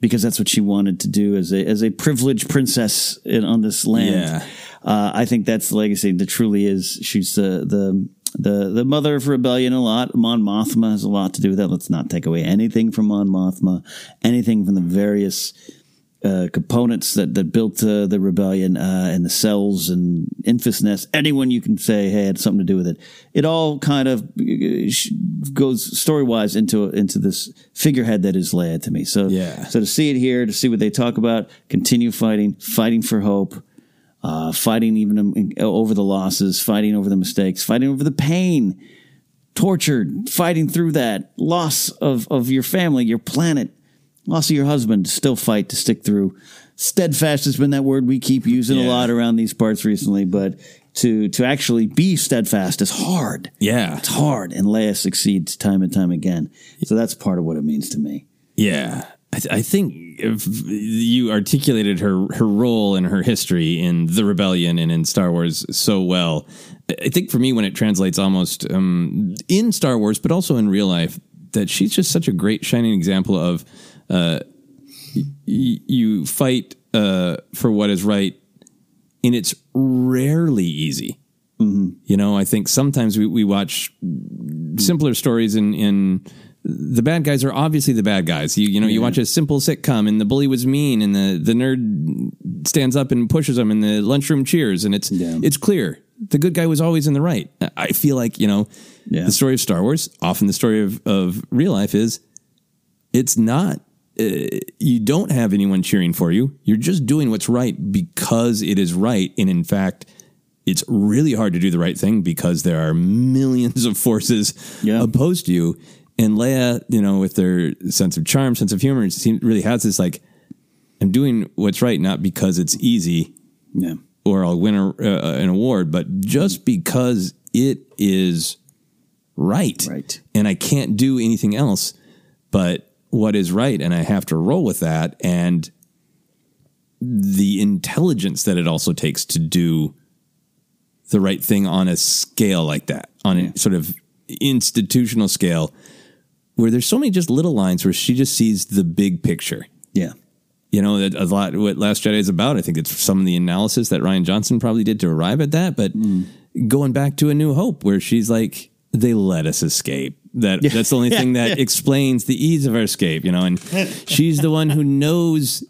because that's what she wanted to do as a as a privileged princess in, on this land. Yeah. uh, I think that's the legacy that truly is she's the the the the mother of rebellion a lot. Mon Mothma has a lot to do with that. Let's not take away anything from Mon Mothma, anything from the various uh, components that that built uh, the rebellion uh, and the cells and Enfys Nest. Anyone you can say hey had something to do with it. It all kind of uh, goes story wise into into this figurehead that is Leia to me. So Yeah. So to see it here, to see what they talk about, continue fighting, fighting for hope uh, fighting even over the losses, fighting over the mistakes, fighting over the pain, tortured, fighting through that loss of, of your family, your planet, loss of your husband, still fight to stick through. Steadfast has been that word we keep using a lot around these parts recently, but to to actually be steadfast is hard. Yeah. It's hard, and Leia succeeds time and time again. So that's part of what it means to me. Yeah. I, th- I think if you articulated her her role and her history in the rebellion and in Star Wars so well. I think for me, when it translates almost um, in Star Wars, but also in real life, that she's just such a great shining example of uh, y- you fight uh, for what is right, and it's rarely easy. You know, I think sometimes we, we watch simpler stories in, in the bad guys are obviously the bad guys. You, you know, you watch a simple sitcom and the bully was mean and the, the nerd stands up and pushes him and the lunchroom cheers and it's, it's clear the good guy was always in the right. I feel like, you know, the story of Star Wars, often the story of, of real life is it's not. Uh, you don't have anyone cheering for you. You're just doing what's right because it is right. And in fact, it's really hard to do the right thing because there are millions of forces opposed to you. And Leia, you know, with their sense of charm, sense of humor, she really has this like, I'm doing what's right, not because it's easy, yeah, or I'll win a, uh, an award, but just because it is right, right, and I can't do anything else but what is right, and I have to roll with that, and the intelligence that it also takes to do the right thing on a scale like that, on a sort of institutional scale, where there's so many just little lines where she just sees the big picture. Yeah. You know, that a lot what Last Jedi is about. I think it's some of the analysis that Rian Johnson probably did to arrive at that. But hmm. going back to A New Hope, where she's like, they let us escape. That that's the only Yeah, thing that yeah. explains the ease of our escape, you know, and she's the one who knows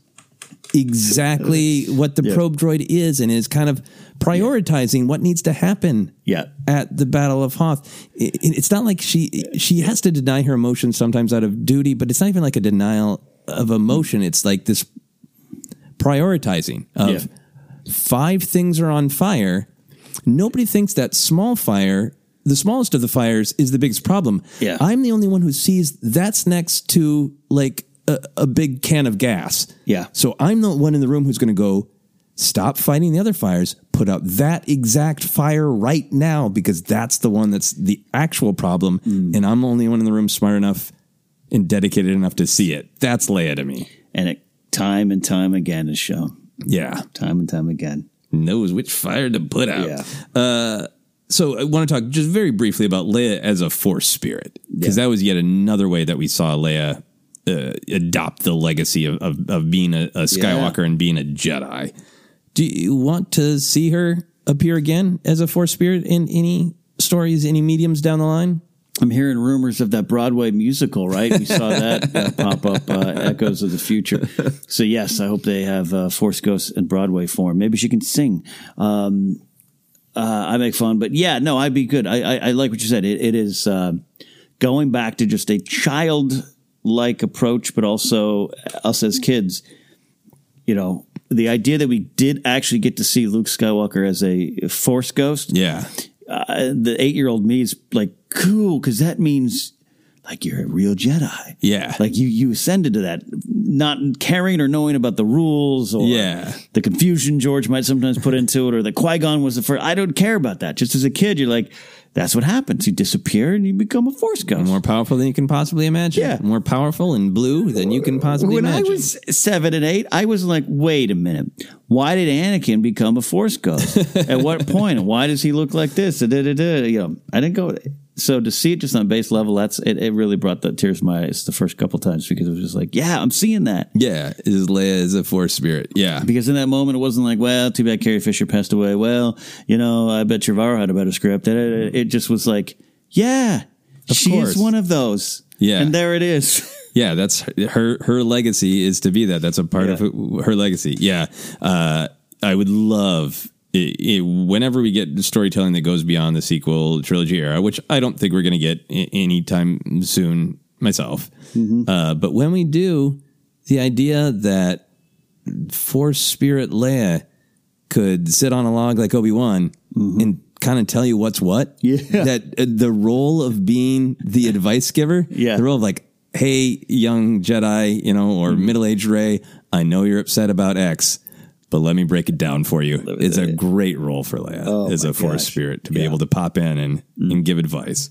exactly what the Yeah. probe droid is and is kind of prioritizing what needs to happen yeah. at the Battle of Hoth. I- I- It's not like she she has to deny her emotions sometimes out of duty, but it's not even like a denial of emotion. It's like this prioritizing of Yeah. five things are on fire. Nobody thinks that small fire, the smallest of the fires, is the biggest problem. Yeah. I'm the only one who sees that's next to like a, a big can of gas. Yeah. So I'm the one in the room who's going to go stop fighting the other fires, put out that exact fire right now because that's the one that's the actual problem. Mm. And I'm the only one in the room smart enough and dedicated enough to see it. That's Leia to me. And it time and time again is shown. Yeah. Time and time again. Knows which fire to put out. Uh, so I want to talk just very briefly about Leia as a force spirit because that was yet another way that we saw Leia uh, adopt the legacy of, of, of being a, a Skywalker and being a Jedi. Do you want to see her appear again as a force spirit in any stories, any mediums down the line? I'm hearing rumors of that Broadway musical, right? We saw that uh, pop up, uh, Echoes of the Future. So, yes, I hope they have uh, Force Ghosts in Broadway form. Maybe she can sing. Um, uh, I make fun, but yeah, no, I'd be good. I, I, I like what you said. It, it is uh, going back to just a child like approach, but also us as kids. You know, the idea that we did actually get to see Luke Skywalker as a Force Ghost. Yeah. Uh, the eight year old me is like, cool, because that means like you're a real Jedi. Yeah. Like you, you ascended to that, not caring or knowing about the rules or Yeah. the confusion George might sometimes put into it or the Qui Gon was the first. I don't care about that. Just as a kid, you're like, that's what happens. You disappear and you become a Force Ghost. More powerful than you can possibly imagine. Yeah. More powerful and blue than you can possibly when imagine. I was seven and eight, I was like, wait a minute. Why did Anakin become a Force Ghost? At what point? Why does he look like this? Da, da, da, da. You know, I didn't go. So to see it just on base level, that's it. It really brought the tears to my eyes the first couple times because it was just like, yeah, I'm seeing that. yeah, is Leia is a force spirit. Yeah. Because in that moment, it wasn't like, well, too bad Carrie Fisher passed away. Well, you know, I bet Trevorrow had a better script. It just was like, yeah, Of she course. is one of those. Yeah. and there it is. Yeah, that's her. Her legacy is to be that. That's a part of her legacy. Yeah, uh, I would love it, it, whenever we get storytelling that goes beyond the sequel trilogy era, which I don't think we're going to get a- anytime soon myself. Uh, but when we do, the idea that Force Spirit Leia could sit on a log like Obi Wan and kind of tell you what's what. Yeah. That uh, the role of being the advice giver. Yeah. The role of like, hey, young Jedi, you know, or middle aged Rey, I know you're upset about X. but let me break it down for you. It's a great role for Leia Oh, as a force gosh. spirit to be Yeah. able to pop in and, and give advice.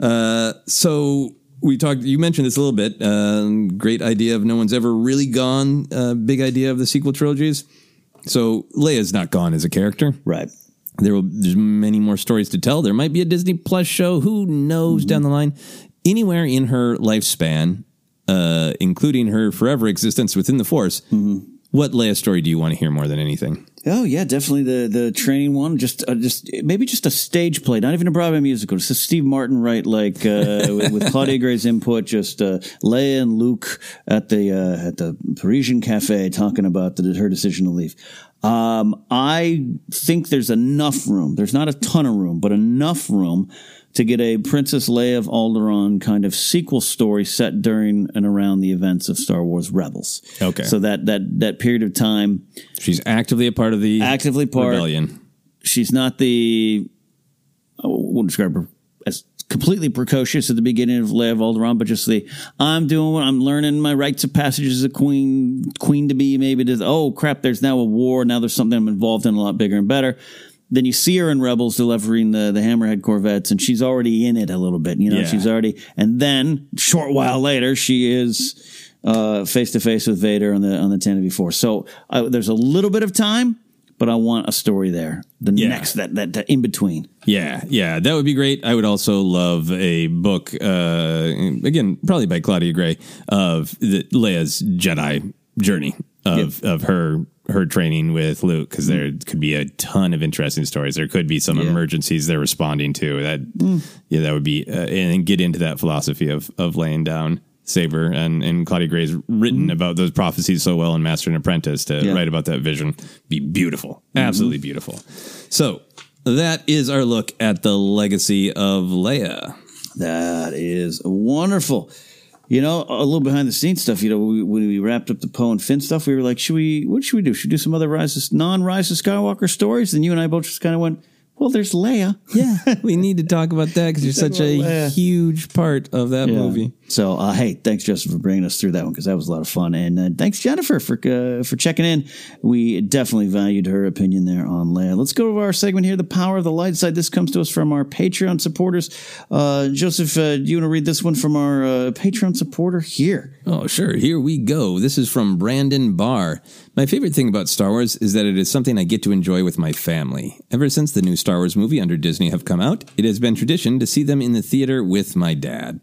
Uh, so we talked. You mentioned this a little bit. Um, great idea of no one's ever really gone. Uh, big idea of the sequel trilogies. So Leia's not gone as a character, right? There will. There's many more stories to tell. There might be a Disney Plus show. Who knows down the line? Anywhere in her lifespan, uh, including her forever existence within the Force. What Leia story do you want to hear more than anything? Oh yeah, definitely the the training one. Just uh, just maybe just a stage play, not even a Broadway musical. Just a Steve Martin, right? Like uh, with, with Claudia Gray's input. Just uh, Leia and Luke at the uh, at the Parisian cafe talking about the, her decision to leave. Um, I think there's enough room. There's not a ton of room, but enough room to get a Princess Leia of Alderaan kind of sequel story set during and around the events of Star Wars Rebels. Okay. So that that that period of time, she's actively a part of the actively part rebellion. She's not the I won't describe her as completely precocious at the beginning of Leia of Alderaan, but just the I'm doing what I'm learning my rites of passage as a queen, queen to be. Maybe to oh crap, there's now a war. Now there's something I'm involved in a lot bigger and better. Then you see her in Rebels delivering the the Hammerhead Corvettes, and she's already in it a little bit. You know, Yeah. she's already. And then short while later, she is face to face with Vader on the on the Tantive Four. So uh, there's a little bit of time, but I want a story there. The next that, that that in between. Yeah, yeah, that would be great. I would also love a book, uh, again, probably by Claudia Gray, of the, Leia's Jedi journey of of her her training with Luke, because there mm. could be a ton of interesting stories. There could be some Yeah. emergencies they're responding to. That mm. yeah, that would be, uh, and get into that philosophy of of laying down. Saber and, and Claudia Gray's written mm. about those prophecies so well in Master and Apprentice to Yeah. write about that vision. Be beautiful. Mm-hmm. Absolutely beautiful. So that is our look at the legacy of Leia. That is wonderful. You know, a little behind the scenes stuff. You know, we, when we wrapped up the Poe and Finn stuff, we were like, should we? What should we do? Should we do some other Rise of, non-Rise of Skywalker stories? And you and I both just kind of went, well, there's Leia. Yeah, we need to talk about that because you're such a Leia. huge part of that Yeah. movie. So, uh, hey, thanks Justin for bringing us through that one because that was a lot of fun, and uh, thanks Jennifer for uh, for checking in. We definitely valued her opinion there on Leia. Let's go to our segment here, the power of the light side. This comes to us from our Patreon supporters. Uh, Joseph, uh, do you want to read this one from our uh, Patreon supporter here? Oh, sure. Here we go. This is from Brandon Barr. My favorite thing about Star Wars is that it is something I get to enjoy with my family. Ever since the new Star Wars movie under Disney have come out, it has been tradition to see them in the theater with my dad.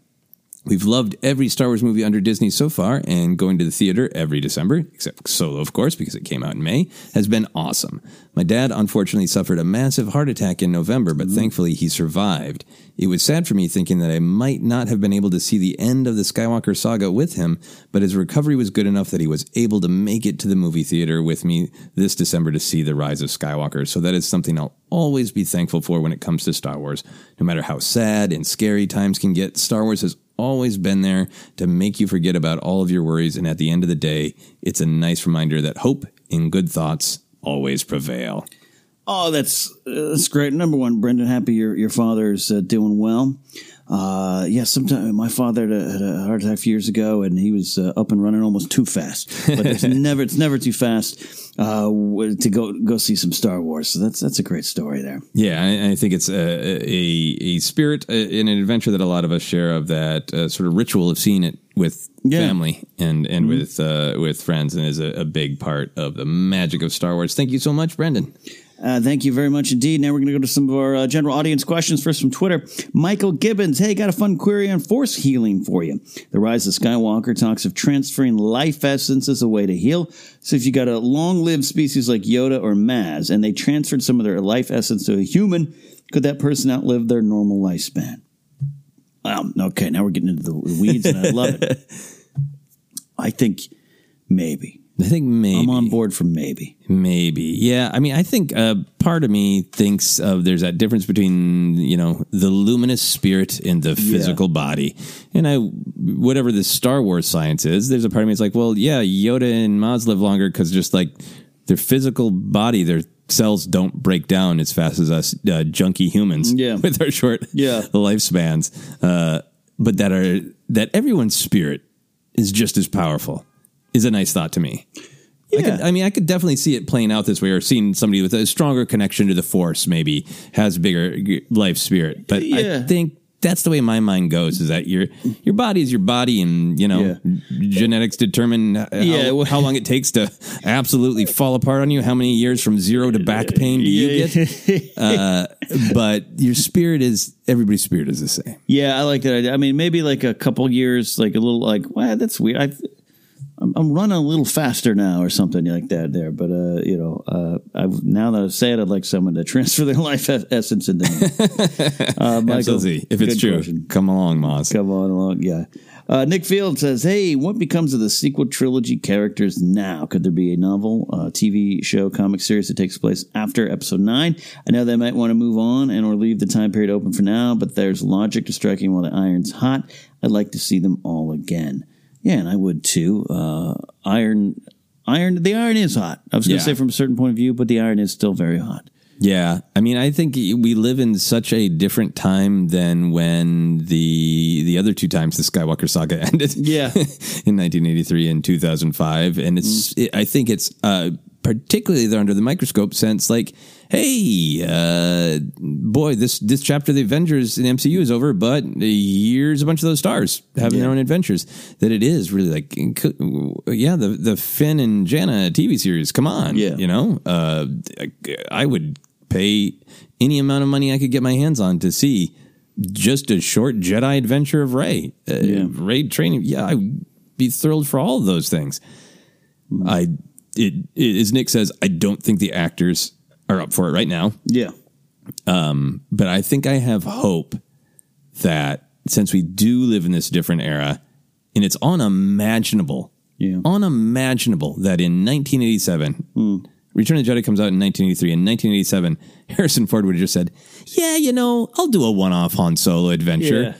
We've loved every Star Wars movie under Disney so far, and going to the theater every December, except Solo, of course, because it came out in May, has been awesome. My dad unfortunately suffered a massive heart attack in November, but mm-hmm. thankfully he survived. It was sad for me thinking that I might not have been able to see the end of the Skywalker saga with him, but his recovery was good enough that he was able to make it to the movie theater with me this December to see The Rise of Skywalker. So that is something I'll always be thankful for when it comes to Star Wars. No matter how sad and scary times can get, Star Wars has always been there to make you forget about all of your worries. And at the end of the day, it's a nice reminder that hope and good thoughts always prevail. Oh, that's uh, that's great. Number one, Brendan, happy your your father's uh, doing well. Uh, yeah, sometimes my father had a, had a heart attack years ago, and he was uh, up and running almost too fast. But it's never it's never too fast uh, to go go see some Star Wars. So that's that's a great story there. Yeah, I, I think it's a, a, a spirit uh, in an adventure that a lot of us share of that uh, sort of ritual of seeing it with Yeah. family and, and Mhm. with uh, with friends, and is a, a big part of the magic of Star Wars. Thank you so much, Brendan. Uh, thank you very much indeed. Now we're going to go to some of our uh, general audience questions. First from Twitter, Michael Gibbons. Hey, got a fun query on force healing for you. The Rise of Skywalker talks of transferring life essence as a way to heal. So if you got a long-lived species like Yoda or Maz, and they transferred some of their life essence to a human, could that person outlive their normal lifespan? Well, okay, now we're getting into the weeds, and I love it. I think maybe. I think maybe I'm on board for maybe. Maybe, yeah. I mean, I think uh, part of me thinks of there's that difference between you know the luminous spirit and the physical body, and I whatever the Star Wars science is. There's a part of me that's like, well, yeah, Yoda and Maz live longer because just like their physical body, their cells don't break down as fast as us uh, junky humans Yeah. with our short Yeah. lifespans. Uh, but that are that everyone's spirit is just as powerful is a nice thought to me. I, could, I mean, I could definitely see it playing out this way, or seeing somebody with a stronger connection to the Force, maybe has bigger life spirit. But Yeah. I think that's the way my mind goes: is that your your body is your body, and you know, genetics determine how, Yeah, how long it takes to absolutely fall apart on you. How many years from zero to back pain do you get? uh, but your spirit is everybody's spirit is the same. Yeah, I like that idea. I mean, maybe like a couple years, like a little, like, wow, that's weird. I, I'm, I'm running a little faster now, or something like that. There, but uh, you know, uh, I've now that I've it, I'd like someone to transfer their life essence into me. Uh, Michael, Absolutely. If it's true, question. come along, Maz. Come on along, yeah. Uh, Nick Field says, "Hey, what becomes of the sequel trilogy characters now? Could there be a novel, uh, TV show, comic series that takes place after Episode Nine? I know they might want to move on and or leave the time period open for now, but there's logic to striking while the iron's hot. I'd like to see them all again. Yeah, and I would too. Uh, iron, iron, the iron is hot. I was going Yeah. to say from a certain point of view, but the iron is still very hot. Yeah, I mean, I think we live in such a different time than when the the other two times the Skywalker saga ended. Yeah, in 1983 and 2005, and it's it, I think it's uh, particularly they're under the microscope sense like. Hey, uh, boy! This this chapter of the Avengers in MCU is over, but here's a bunch of those stars having their own adventures. That it is really like, yeah, the the Finn and Jannah TV series. Come on, Yeah. you know, uh, I would pay any amount of money I could get my hands on to see just a short Jedi adventure of Rey. Uh, Yeah. Rey training. Yeah, I'd be thrilled for all of those things. I it, it as Nick says, I don't think the actors are up for it right now. Yeah. Um, but I think I have hope that since we do live in this different era, and it's unimaginable, yeah. unimaginable that in 1987, Return of the Jedi comes out in 1983. In 1987, Harrison Ford would have just said, "Yeah, you know, I'll do a one-off Han Solo adventure."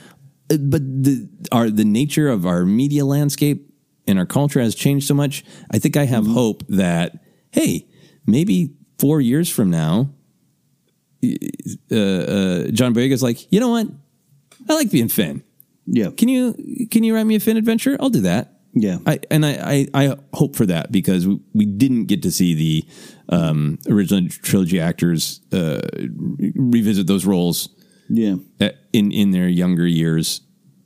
Uh, But the our the nature of our media landscape and our culture has changed so much. I think I have hope that hey, maybe four years from now, uh, uh, John Boyega's like, you know what? I like being Finn. Yeah. Can you can you write me a Finn adventure? I'll do that. Yeah. I and I, I, I hope for that because we, we didn't get to see the um, original trilogy actors uh, revisit those roles. Yeah. at- in in their younger years.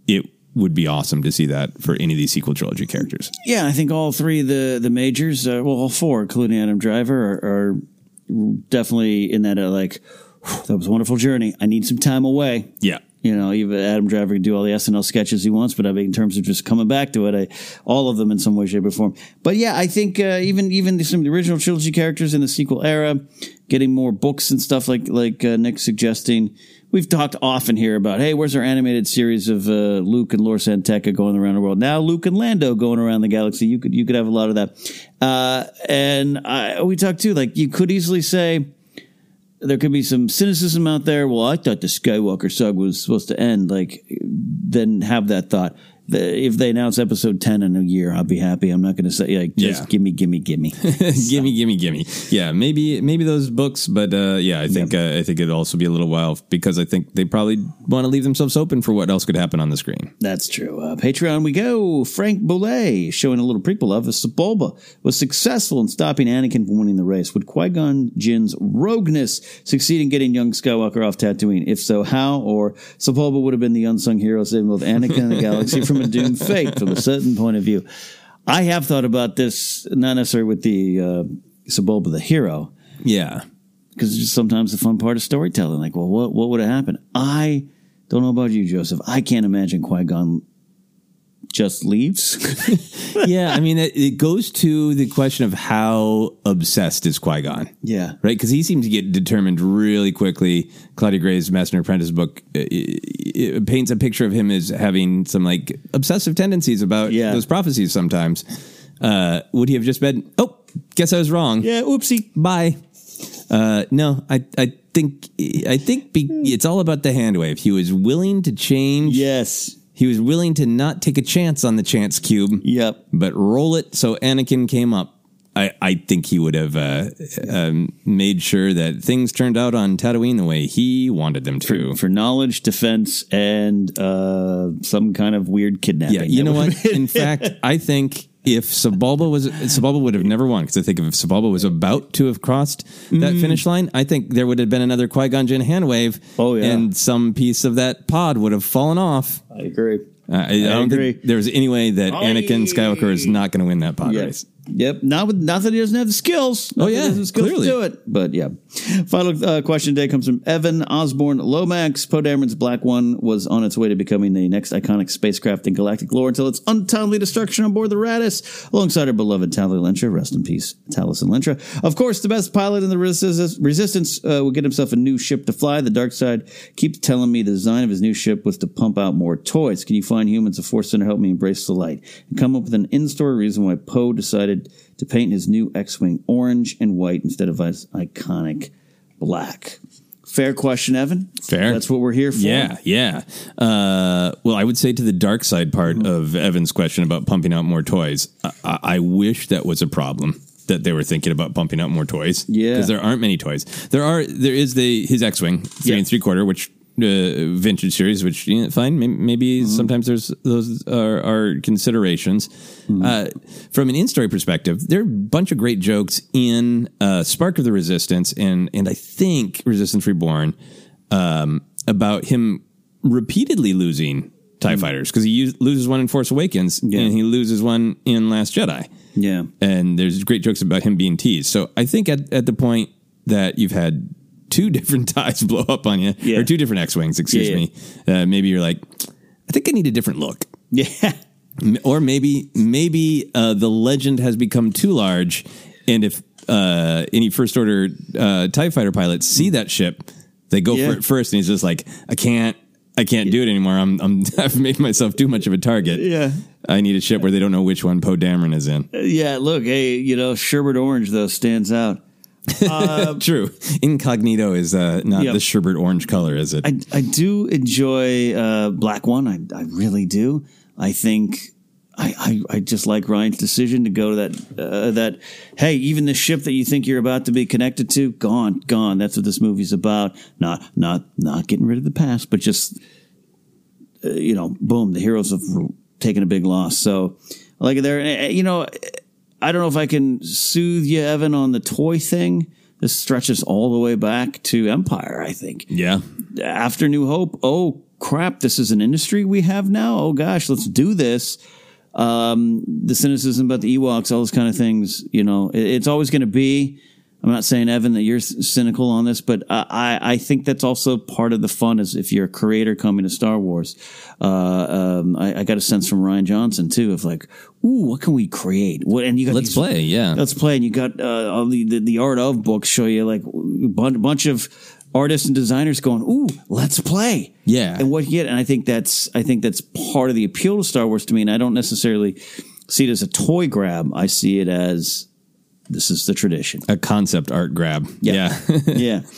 It would be awesome to see that for any of these sequel trilogy characters. Yeah, I think all three of the the majors, uh, well, all four, including Adam Driver, are, are definitely in that uh, like that was a wonderful journey. I need some time away. Yeah. You know, even Adam Driver can do all the SNL sketches he wants, but I mean, in terms of just coming back to it, I, all of them in some way, shape, or form. But yeah, I think uh, even even some of the original trilogy characters in the sequel era, getting more books and stuff like like uh, Nick's suggesting. We've talked often here about, hey, where's our animated series of uh, Luke and Lor San Tekka going around the world? Now Luke and Lando going around the galaxy. You could you could have a lot of that. Uh, and I, we talked too, like you could easily say there could be some cynicism out there. Well, I thought the Skywalker saga was supposed to end. Like, then have that thought. The, if they announce episode 10 in a year, I'll be happy. I'm not going to say, like, just Yeah. gimme, gimme, gimme. gimme, gimme, gimme. Yeah, maybe maybe those books, but uh, yeah, I think uh, I think it'll also be a little while because I think they probably want to leave themselves open for what else could happen on the screen. That's true. Uh, Patreon we go. Frank Boulet showing a little prequel of Sebulba was successful in stopping Anakin from winning the race. Would Qui Gon Jinn's rogueness succeed in getting young Skywalker off Tatooine? If so, how? Or Sebulba would have been the unsung hero saving both Anakin and the galaxy from a doomed fate from a certain point of view. I have thought about this, not necessarily with the uh, Sebulba the hero, Yeah. because it's just sometimes the fun part of storytelling. Like, well, what what would have happened? I don't know about you, Joseph. I can't imagine Qui Gon just leaves. yeah, I mean, it, it goes to the question of how obsessed is Qui Gon. Yeah. Right? Because he seems to get determined really quickly. Claudia Gray's Master and Apprentice book uh, it, it paints a picture of him as having some like obsessive tendencies about Yeah. those prophecies sometimes. Uh, would he have just been, oh, guess I was wrong? Yeah, oopsie. Bye. Uh, no, I, I think, I think be, it's all about the hand wave. He was willing to change. Yes. He was willing to not take a chance on the chance cube. Yep. But roll it so Anakin came up. I, I think he would have uh, um, made sure that things turned out on Tatooine the way he wanted them to. for knowledge, defense, and uh, some kind of weird kidnapping. Yeah, you know what? In fact, I think if Sebulba was Sebulba would have never won because I think if Sebulba was about to have crossed that Mm. finish line, I think there would have been another Qui Gon Jinn hand wave. Oh, yeah. and some piece of that pod would have fallen off. I agree. Uh, I, I don't agree. think there's any way that Anakin Skywalker is not going to win that pod Yep. race. Yep. Not with not that he doesn't have the skills. Not Oh, yeah, skills clearly. to do it. But yeah. Final uh, question today comes from Evan Osborne Lomax. Poe Dameron's Black One was on its way to becoming the next iconic spacecraft in galactic lore until its untimely destruction on board the Raddus, alongside her beloved Tallie Lintra. Rest in peace, Tallissan Lintra. Of course, the best pilot in the Resistance, resistance uh, will get himself a new ship to fly. The dark side keeps telling me the design of his new ship was to pump out more toys. Can you find humans a force center help me embrace the light and come up with an in-story reason why Poe decided to paint his new X-wing orange and white instead of his iconic black? Fair question, Evan. Fair. That's what we're here for. Yeah, yeah. Uh, well, I would say to the dark side part Mm-hmm. of Evan's question about pumping out more toys, I, I, wish that was a problem that they were thinking about pumping out more toys. Yeah. because there aren't many toys. There are. There is the his X-wing three Yeah. and three quarter, which. Uh, vintage series, which you know, fine. Maybe, maybe Mm-hmm. sometimes there's those are, are considerations. Mm-hmm. Uh, from an in-story perspective, there are a bunch of great jokes in uh, Spark of the Resistance and and I think Resistance Reborn um, about him repeatedly losing Tie Fighters because he use, loses one in Force Awakens and he loses one in Last Jedi. Yeah, and there's great jokes about him being teased. So I think at at the point that you've had two different ties blow up on you, Yeah. or two different X wings, excuse Yeah, me, uh, maybe you're like, I think I need a different look. Yeah. Or maybe maybe uh, the legend has become too large, and if uh, any first order uh, Tie Fighter pilots see that ship, they go Yeah. for it first, and he's just like, I can't. I can't do it anymore. I'm, I'm I've made myself too much of a target. Yeah. I need a ship where they don't know which one Poe Dameron is in. Uh, Yeah, look, hey, you know, sherbet orange though stands out. Uh, True. Incognito is uh, not Yep. the sherbet orange color, is it? I, I do enjoy uh, Black One. I, I really do. I think I, I, I just like Rian's decision to go to that uh, that hey, even the ship that you think you're about to be connected to, gone, gone. That's what this movie's about. Not not not getting rid of the past, but just uh, you know, boom, the heroes have taken a big loss. So I like it there. Eh, eh, You know, I don't know if I can soothe you, Evan, on the toy thing. This stretches all the way back to Empire, I think. Yeah. After New Hope, oh crap, this is an industry we have now. Oh gosh, let's do this. Um, the cynicism about the Ewoks, all those kind of things, you know, it- it's always going to be. I'm not saying Evan that you're cynical on this, but I, I think that's also part of the fun. Is if you're a creator coming to Star Wars, uh, um, I, I got a sense from Rian Johnson too of like, ooh, what can we create? What and you got Let's these- play, yeah. let's play. And you got uh, all the, the the art of books show you like a bunch, bunch of artists and designers going, ooh, let's play. Yeah. And what you get, and I think that's I think that's part of the appeal to Star Wars to me. And I don't necessarily see it as a toy grab. I see it as this is the tradition. A concept art grab. Yeah. yeah.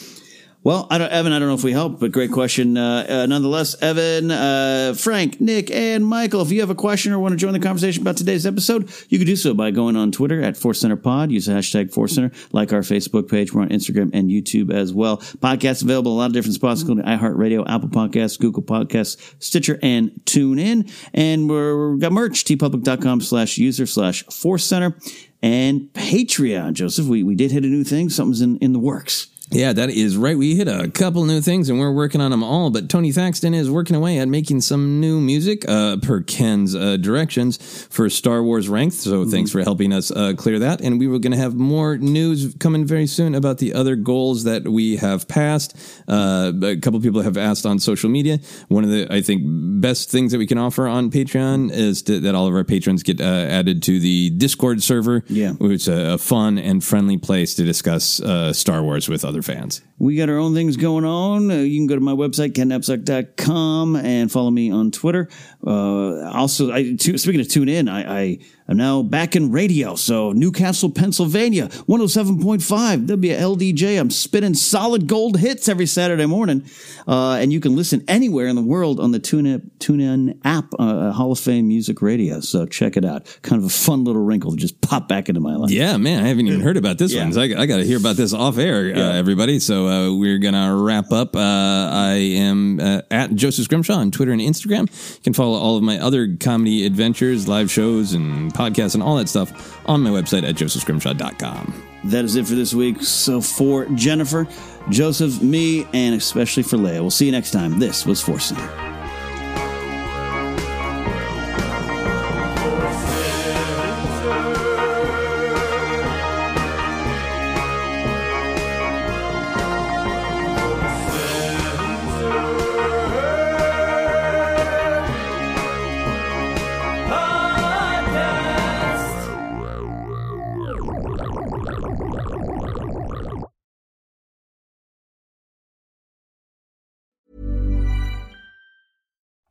Well, I don't, Evan, I don't know if we helped, but great question. Uh, uh, nonetheless, Evan, uh, Frank, Nick, and Michael, if you have a question or want to join the conversation about today's episode, you can do so by going on Twitter at Force Center Pod. Use the hashtag Force Center, like our Facebook page. We're on Instagram and YouTube as well. Podcasts available a lot of different spots, including iHeartRadio, Apple Podcasts, Google Podcasts, Stitcher, and TuneIn. And we're, we've got merch, teepublic.com slash user slash Force Center and Patreon. Joseph, we, we did hit a new thing. Something's in, in the works. Yeah, that is right. We hit a couple new things and we're working on them all, but Tony Thaxton is working away at making some new music uh, per Ken's uh, directions for Star Wars Ranked. So thanks for helping us uh, clear that. And we were going to have more news coming very soon about the other goals that we have passed. Uh, a couple people have asked on social media. One of the, I think, best things that we can offer on Patreon is to, that all of our patrons get uh, added to the Discord server, Yeah. which is a, a fun and friendly place to discuss uh, Star Wars with other fans. We got our own things going on. Uh, you can go to my website, kennapzok.com, and follow me on Twitter. Uh, also, I, speaking of tune in, I, I am now back in radio. So, New Castle, Pennsylvania, 107.5 WLDJ. I'm spinning solid gold hits every Saturday morning. Uh, and you can listen anywhere in the world on the TuneIn, TuneIn app, uh, Hall of Fame Music Radio. So, check it out. Kind of a fun little wrinkle to just pop back into my life. Yeah, man, I haven't even heard about this Yeah. one. So I, I got to hear about this off air, Yeah. uh, everybody. So uh, we're gonna wrap up. Uh, I am uh, at Joseph Scrimshaw on Twitter and Instagram. You can follow all of my other comedy adventures, live shows, and podcasts, and all that stuff on my website at josephscrimshaw.com. That is it for this week. So for Jennifer, Joseph, me, and especially for Leia, we'll see you next time. This was Force Center.